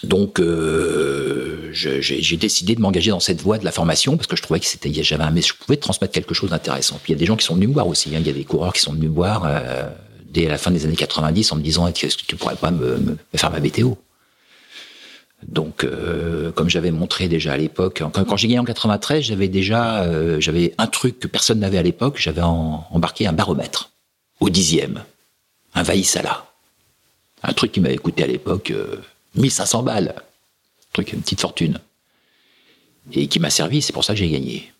Donc, euh, j'ai décidé de m'engager dans cette voie de la formation parce que je trouvais que c'était, j'avais un, mais je pouvais transmettre quelque chose d'intéressant. Puis il y a des gens qui sont venus me voir aussi. Hein. Il y a des coureurs qui sont venus me voir euh, dès la fin des années 90 en me disant est-ce que tu pourrais pas me, me faire ma BTO donc, euh, comme j'avais montré déjà à l'époque, quand, j'ai gagné en 93, j'avais déjà, euh, j'avais un truc que personne n'avait à l'époque. J'avais embarqué un baromètre au dixième, un Vaïsala, un truc qui m'avait coûté à l'époque 1500 balles. Truc, une petite fortune. Et qui m'a servi, c'est pour ça que j'ai gagné.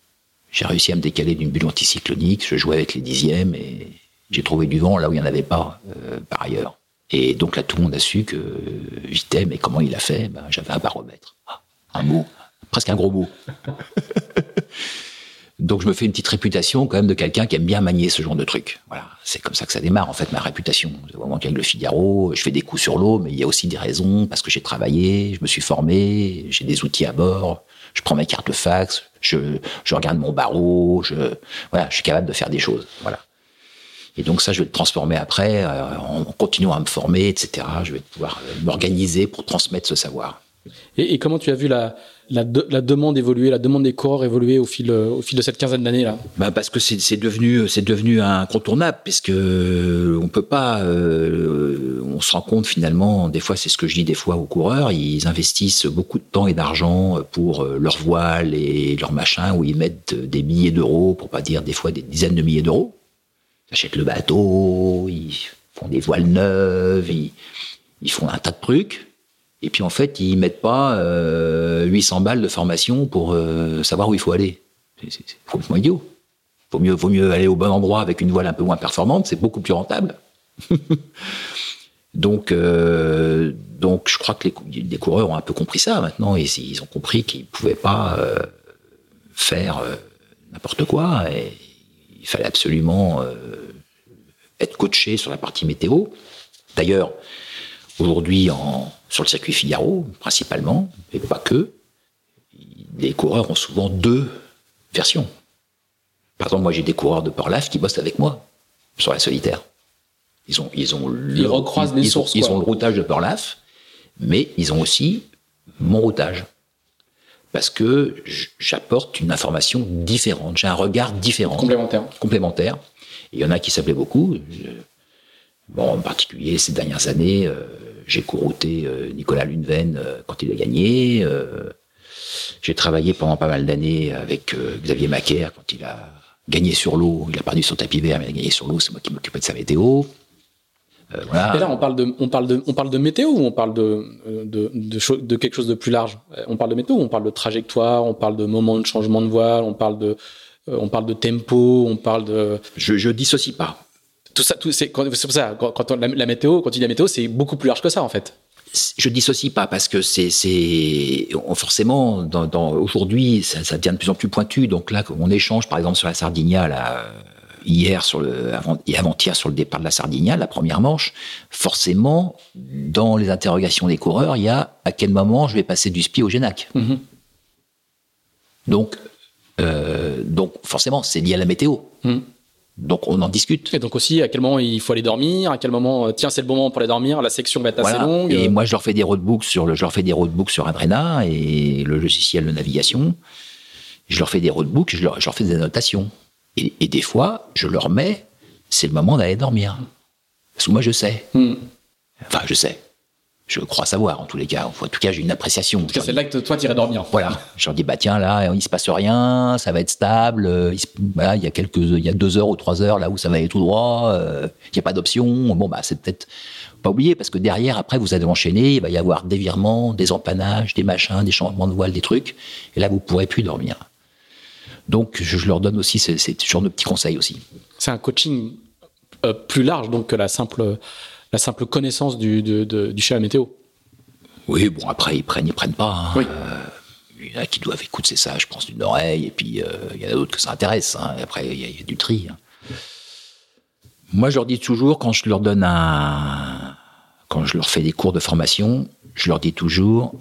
J'ai réussi à me décaler d'une bulle anticyclonique, je jouais avec les dixièmes et j'ai trouvé du vent là où il n'y en avait pas euh, par ailleurs. Et donc là, tout le monde a su que Vitem, et comment il a fait? Ben, J'avais un baromètre. Ah, un mot, presque un gros mot. <laughs> Donc je me fais une petite réputation quand même de quelqu'un qui aime bien manier ce genre de truc. Voilà, c'est comme ça que ça démarre en fait ma réputation. Au moment qu'avec le Figaro, je fais des coups sur l'eau, mais il y a aussi des raisons parce que j'ai travaillé, je me suis formé, j'ai des outils à bord, je prends ma carte de fax, je, je regarde mon barreau, je voilà, je suis capable de faire des choses. Voilà. Et donc ça, je vais le transformer après euh, en continuant à me former, etc. Je vais pouvoir m'organiser pour transmettre ce savoir. Et, et, comment tu as vu la, la, de, la, demande évoluer, la demande des coureurs évoluer au fil, au fil de cette quinzaine d'années là? Bah Parce que c'est devenu, c'est devenu incontournable, puisque on peut pas, euh, on se rend compte finalement, des fois c'est ce que je dis des fois aux coureurs, ils investissent beaucoup de temps et d'argent pour euh, leur voile et leur machin, où ils mettent des milliers d'euros, pour pas dire des fois des dizaines de milliers d'euros. Ils achètent le bateau, ils font des voiles neuves, ils, ils font un tas de trucs et puis en fait, ils mettent pas euh, 800 balles de formation pour euh, savoir où il faut aller. C'est complètement idiot. Vaut mieux, vaut mieux aller au bon endroit avec une voile un peu moins performante, c'est beaucoup plus rentable. <laughs> donc, euh, donc, je crois que les, coureurs ont un peu compris ça maintenant. Et ils ont compris qu'ils pouvaient pas euh, faire euh, n'importe quoi. Il fallait absolument euh, être coaché sur la partie météo. D'ailleurs, aujourd'hui, en sur le circuit Figaro, principalement, et pas que, les coureurs ont souvent deux versions. Par exemple, moi, j'ai des coureurs de Porlaf qui bossent avec moi sur la solitaire. Ils ont, ils ont, ils recroisent les sources. ils ont le routage de Porlaf, mais ils ont aussi mon routage. Parce que j'apporte une information différente, j'ai un regard différent. Complémentaire. Complémentaire. il y en a qui s'appelaient beaucoup. Bon, en particulier ces dernières années, euh, j'ai courrouté euh, Nicolas Luneven euh, quand il a gagné. J'ai travaillé pendant pas mal d'années avec Xavier Macaire quand il a gagné sur l'eau. Il a perdu son tapis vert, mais il a gagné sur l'eau. C'est moi qui m'occupais de sa météo. Voilà. Et là, on parle de, on parle de, on parle de météo ou on parle de, de, de, de, quelque chose de plus large? On parle de météo, on parle de trajectoire, on parle de moment de changement de voile, on parle de, on parle de tempo, on parle de. Je, je dissocie pas tout ça, tout, c'est pour ça. Quand, on, la, météo, quand il dit la météo, c'est beaucoup plus large que ça en fait. Je dissocie pas parce que c'est, c'est forcément dans, dans aujourd'hui ça, ça, devient de plus en plus pointu. Donc là, on échange par exemple sur la Sardinia là, hier sur le avant, et avant-hier sur le départ de la Sardinia, la première manche. Forcément, dans les interrogations des coureurs, il y a à quel moment je vais passer du SPI au Génac. Mm-hmm. Donc, euh, donc forcément, c'est lié à la météo. Mm. Donc on en discute. Et donc aussi à quel moment il faut aller dormir, à quel moment euh, tiens c'est le bon moment pour aller dormir, la section va être assez longue. Et moi je leur fais des roadbooks sur le, je leur fais des roadbooks sur Adrena et le logiciel de navigation. Je leur fais des roadbooks, je leur, je leur fais des annotations. Et, et, des fois je leur mets c'est le moment d'aller dormir. Parce que moi je sais. Hmm. Enfin je sais je crois savoir en tous les cas. En tout cas, j'ai une appréciation. En tout cas, c'est là que toi, tu irais dormir. Voilà. Je leur dis, bah tiens, là, il se passe rien, ça va être stable. Il, voilà, il y a quelques, il y a deux heures ou trois heures là où ça va aller tout droit. Euh, il n'y a pas d'option. Bon, bah c'est peut-être pas oublier parce que derrière, après, vous allez enchaîner. Il va y avoir des virements, des empannages, des machins, des changements de voile, des trucs. Et là, vous pourrez plus dormir. Donc, je, je leur donne aussi ces, ces genre de petits conseils aussi. C'est un coaching plus large donc que la simple, la simple connaissance du, du schéma météo. Oui, bon, après, ils prennent, ils prennent pas. Hein. Oui. il y en a qui doivent écouter ça, je pense, d'une oreille, et puis il y en a d'autres que ça intéresse. Hein. après, il y, a du tri. Moi, je leur dis toujours, quand je leur donne un. Quand je leur fais des cours de formation, je leur dis toujours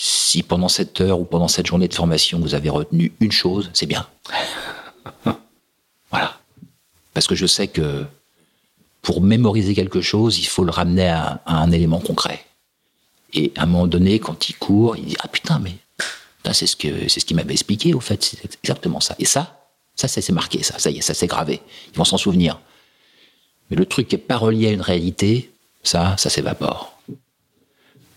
si pendant cette heure ou pendant cette journée de formation, vous avez retenu une chose, c'est bien. <laughs> voilà. Parce que je sais que pour mémoriser quelque chose, il faut le ramener à, un élément concret. Et à un moment donné, quand il court, il dit Ah putain, mais c'est ce que c'est ce qu'il m'avait expliqué, au fait, c'est exactement ça. Et ça, ça, c'est marqué, ça, ça y est, ça c'est gravé. Ils vont s'en souvenir. Mais le truc qui n'est pas relié à une réalité, ça, ça s'évapore.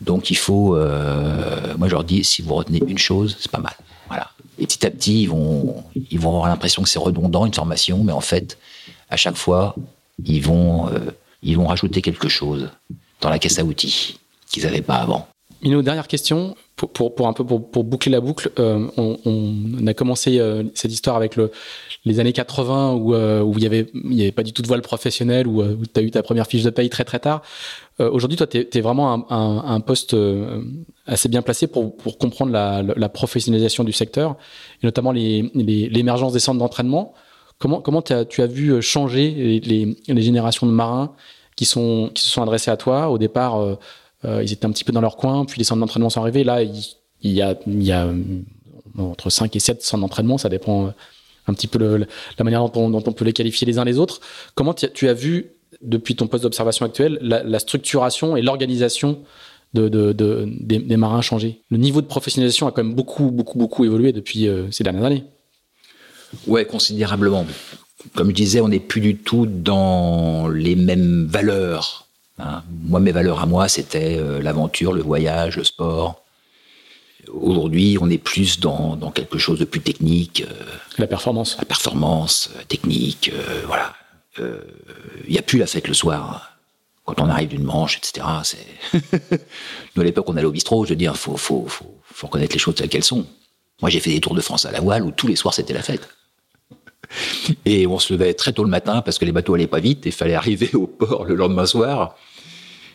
Donc il faut, euh, moi je leur dis, si vous retenez une chose, c'est pas mal. Voilà. Et petit à petit, ils vont, ils vont avoir l'impression que c'est redondant une formation, mais en fait, à chaque fois, ils vont, euh, ils vont rajouter quelque chose dans la caisse à outils qu'ils n'avaient pas avant. Mino, dernière question pour, pour, un peu pour, pour, boucler la boucle, euh, on, on, a commencé euh, cette histoire avec le, les années 80 où, euh, où il y avait avait pas du tout de voile professionnel où, où tu as eu ta première fiche de paye très très tard. Aujourd'hui, toi, tu es, vraiment un, un, un poste assez bien placé pour, pour comprendre la, la, professionnalisation du secteur et notamment l'émergence les, des centres d'entraînement. Comment, comment as, tu as vu changer les, les, générations de marins qui, sont, qui se sont adressés à toi au départ euh, ils étaient un petit peu dans leur coin, puis les centres d'entraînement sont arrivés. Là, il, y a, euh, entre 5 et 7 centres d'entraînement, ça dépend euh, un petit peu le, la manière dont on, peut les qualifier les uns les autres. Comment tu as vu, depuis ton poste d'observation actuel, la, structuration et l'organisation de, de, de, des, des, marins changer Le niveau de professionnalisation a quand même beaucoup, beaucoup, beaucoup évolué depuis ces dernières années. Ouais, considérablement. Comme je disais, on n'est plus du tout dans les mêmes valeurs Hein. Moi, mes valeurs à moi, c'était euh, l'aventure, le voyage, le sport. Aujourd'hui, on est plus dans, quelque chose de plus technique. Euh, la performance. La performance, euh, technique, voilà. Il n'y a plus la fête le soir. Quand on arrive d'une manche, etc. <laughs> Nous, à l'époque, on allait au bistrot. Je veux dire, il faut, faut, faut, reconnaître les choses telles qu'elles sont. Moi, j'ai fait des tours de France à la voile où tous les soirs, c'était la fête. Et on se levait très tôt le matin parce que les bateaux allaient pas vite et il fallait <laughs> arriver au port le lendemain soir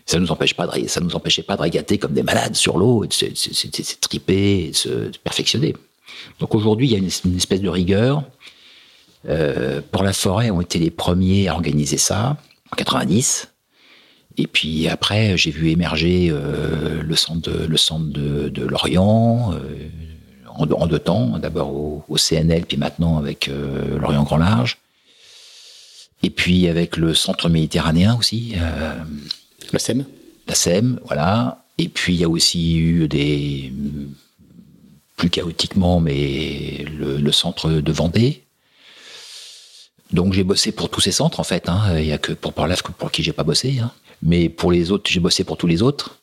ça nous empêche pas de, ça nous empêchait pas de régater comme des malades sur l'eau, de se, triper, et de se perfectionner. Donc aujourd'hui, il y a une, espèce de rigueur. Euh, pour la forêt, on était les premiers à organiser ça en 90. Et puis après, j'ai vu émerger euh, le centre de, le centre de, Lorient euh, en, deux temps. D'abord au, au, CNL, puis maintenant avec euh, Lorient Grand Large. Et puis avec le centre méditerranéen aussi. La SEM La SEM, voilà. Et puis il y a aussi eu des plus chaotiquement, mais le, centre de Vendée. Donc j'ai bossé pour tous ces centres en fait. Hein. Il n'y a que pour Parlaf pour qui j'ai pas bossé. Hein. Mais pour les autres, j'ai bossé pour tous les autres.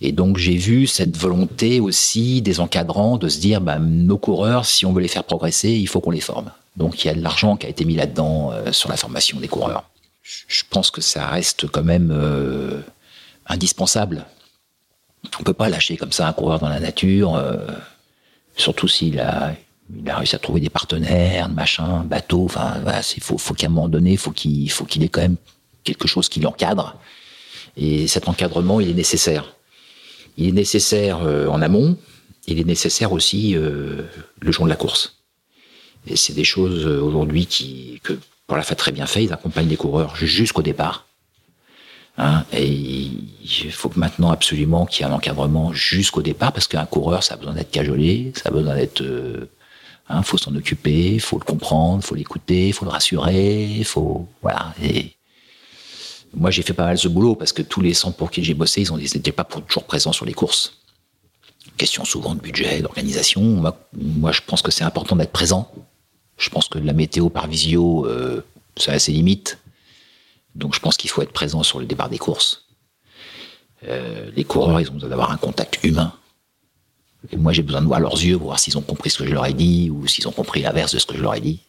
Et donc j'ai vu cette volonté aussi des encadrants de se dire, bah, nos coureurs, si on veut les faire progresser, il faut qu'on les forme. Donc il y a de l'argent qui a été mis là-dedans euh, sur la formation des coureurs je pense que ça reste quand même euh, indispensable. On peut pas lâcher comme ça un coureur dans la nature, euh, surtout s'il a, il a réussi à trouver des partenaires, machin, bateau. Enfin, voilà, il faut, faut qu'à un moment donné, faut qu'il faut qu'il ait quand même quelque chose qui l'encadre. Et cet encadrement, il est nécessaire. Il est nécessaire euh, en amont. Il est nécessaire aussi le jour de la course. Et c'est des choses aujourd'hui qui que pour la fait très bien fait, ils accompagnent les coureurs jusqu'au départ. Hein, et il faut maintenant absolument qu'il y ait un encadrement jusqu'au départ, parce qu'un coureur, ça a besoin d'être cajolé, ça a besoin d'être... Euh, hein, faut s'en occuper, faut le comprendre, faut l'écouter, faut le rassurer, faut... Voilà. Et moi, j'ai fait pas mal ce boulot, parce que tous les centres pour qui j'ai bossé, ils n'étaient pas toujours présents sur les courses. Question souvent de budget, d'organisation. Moi, moi, je pense que c'est important d'être présent je pense que la météo par visio, euh, ça a ses limites. Donc je pense qu'il faut être présent sur le départ des courses. Euh, les coureurs, ils ont besoin d'avoir un contact humain. Et moi, j'ai besoin de voir leurs yeux voir s'ils ont compris ce que je leur ai dit ou s'ils ont compris l'inverse de ce que je leur ai dit.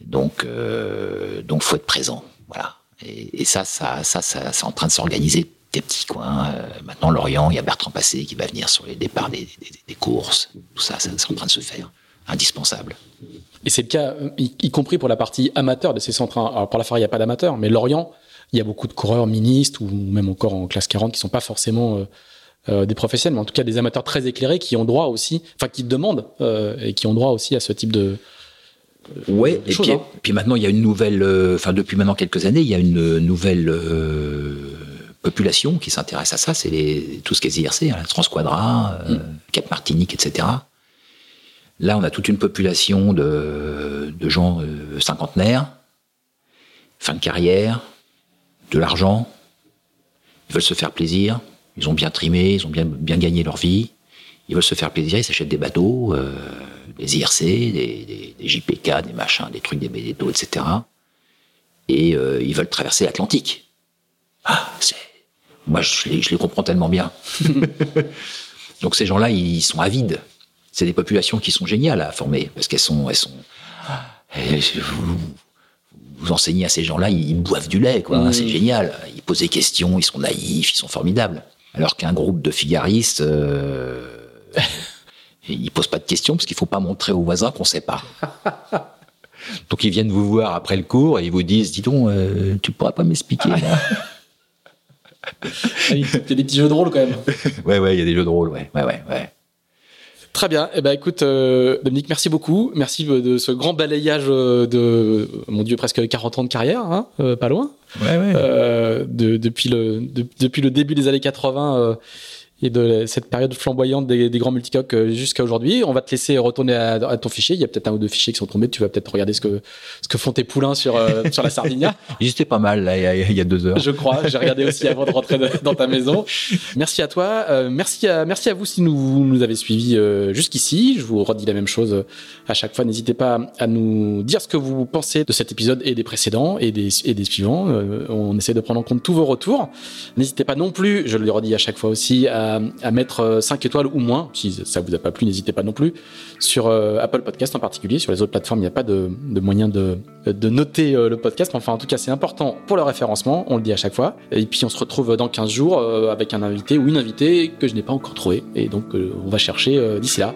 Donc, euh, donc, faut être présent. Voilà. Et, ça, ça, ça, ça c'est en train de s'organiser des petits coins. Euh, maintenant, Lorient, il y a Bertrand Passé qui va venir sur les départs des, des, des courses. Tout ça, c'est en train de se faire. Indispensable. Et c'est le cas, y, compris pour la partie amateur de ces centres. Alors pour la Phare, il n'y a pas d'amateur, mais Lorient, il y a beaucoup de coureurs ministres ou même encore en classe 40 qui sont pas forcément euh, euh, des professionnels, mais en tout cas des amateurs très éclairés qui ont droit aussi, enfin qui demandent euh, et qui ont droit aussi à ce type de Ouais, et puis, hein. puis, maintenant il y a une nouvelle, enfin depuis maintenant quelques années, il y a une nouvelle population qui s'intéresse à ça, c'est tout ce qui est IRC, hein, Transquadra, mm. Cap Martinique, etc. Là, on a toute une population de, de gens cinquantenaires, fin de carrière, de l'argent, ils veulent se faire plaisir, ils ont bien trimé, ils ont bien, bien gagné leur vie, ils veulent se faire plaisir, ils s'achètent des bateaux, euh, des IRC, des, JPK, des machins, des trucs, des BDTO, etc. Et euh, ils veulent traverser l'Atlantique. Ah, Moi, je les, je les comprends tellement bien. <laughs> Donc ces gens-là, ils sont avides. C'est des populations qui sont géniales à former, parce qu'elles sont... Elles sont vous enseignez à ces gens-là, ils boivent du lait, quoi. Mmh. C'est génial. Ils posent des questions, ils sont naïfs, ils sont formidables. Alors qu'un groupe de figaristes, euh, <laughs> ils posent pas de questions parce qu'il faut pas montrer aux voisins qu'on sait pas. <laughs> Donc ils viennent vous voir après le cours et ils vous disent, dis donc, euh, tu pourras pas m'expliquer <laughs> Il y a des petits jeux de rôle quand même. ouais, ouais, il y a des jeux de rôle, ouais, ouais, ouais. ouais. Très bien. Eh ben, écoute, euh, Dominique, merci beaucoup. Merci de ce grand balayage euh, de, mon Dieu, presque 40 ans de carrière, hein, euh, pas loin. Ouais, ouais. de, depuis, le, depuis le début des années 80 et de cette période flamboyante des, des grands multicoques euh, jusqu'à aujourd'hui. On va te laisser retourner à, ton fichier. Il y a peut-être un ou deux fichiers qui sont tombés. Tu vas peut-être regarder ce que ce que font tes poulains sur euh, sur la Sardinia. <laughs> Ils étaient pas mal là il y, a, deux heures. Je crois. J'ai regardé aussi avant de rentrer dans ta maison. Merci à toi. Euh, merci à merci à vous si nous nous avez suivis jusqu'ici. Je vous redis la même chose à chaque fois. N'hésitez pas à nous dire ce que vous pensez de cet épisode et des précédents et des et des suivants. on essaie de prendre en compte tous vos retours. N'hésitez pas non plus, je le redis à chaque fois aussi, à à, mettre 5 euh, étoiles ou moins. Si ça vous a pas plu, n'hésitez pas non plus. Sur euh, Apple Podcast en particulier, sur les autres plateformes, il n'y a pas de, de moyen de, de noter euh, le podcast. Enfin, en tout cas, c'est important pour le référencement, on le dit à chaque fois. Et puis, on se retrouve dans 15 jours avec un invité ou une invitée que je n'ai pas encore trouvé. Et donc, on va chercher d'ici là.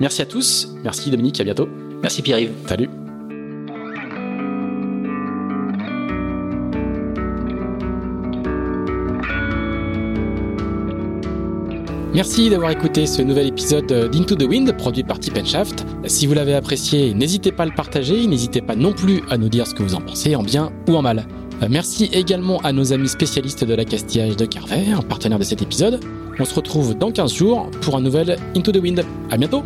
Merci à tous. Merci Dominique, à bientôt. Merci Pierre-Yves. Salut. Merci d'avoir écouté ce nouvel épisode d'Into the Wind produit par Tip Shaft. Si vous l'avez apprécié, n'hésitez pas à le partager, n'hésitez pas non plus à nous dire ce que vous en pensez, en bien ou en mal. Merci également à nos amis spécialistes de la castillage de Carver, partenaire de cet épisode. On se retrouve dans 15 jours pour un nouvel Into the Wind. À bientôt!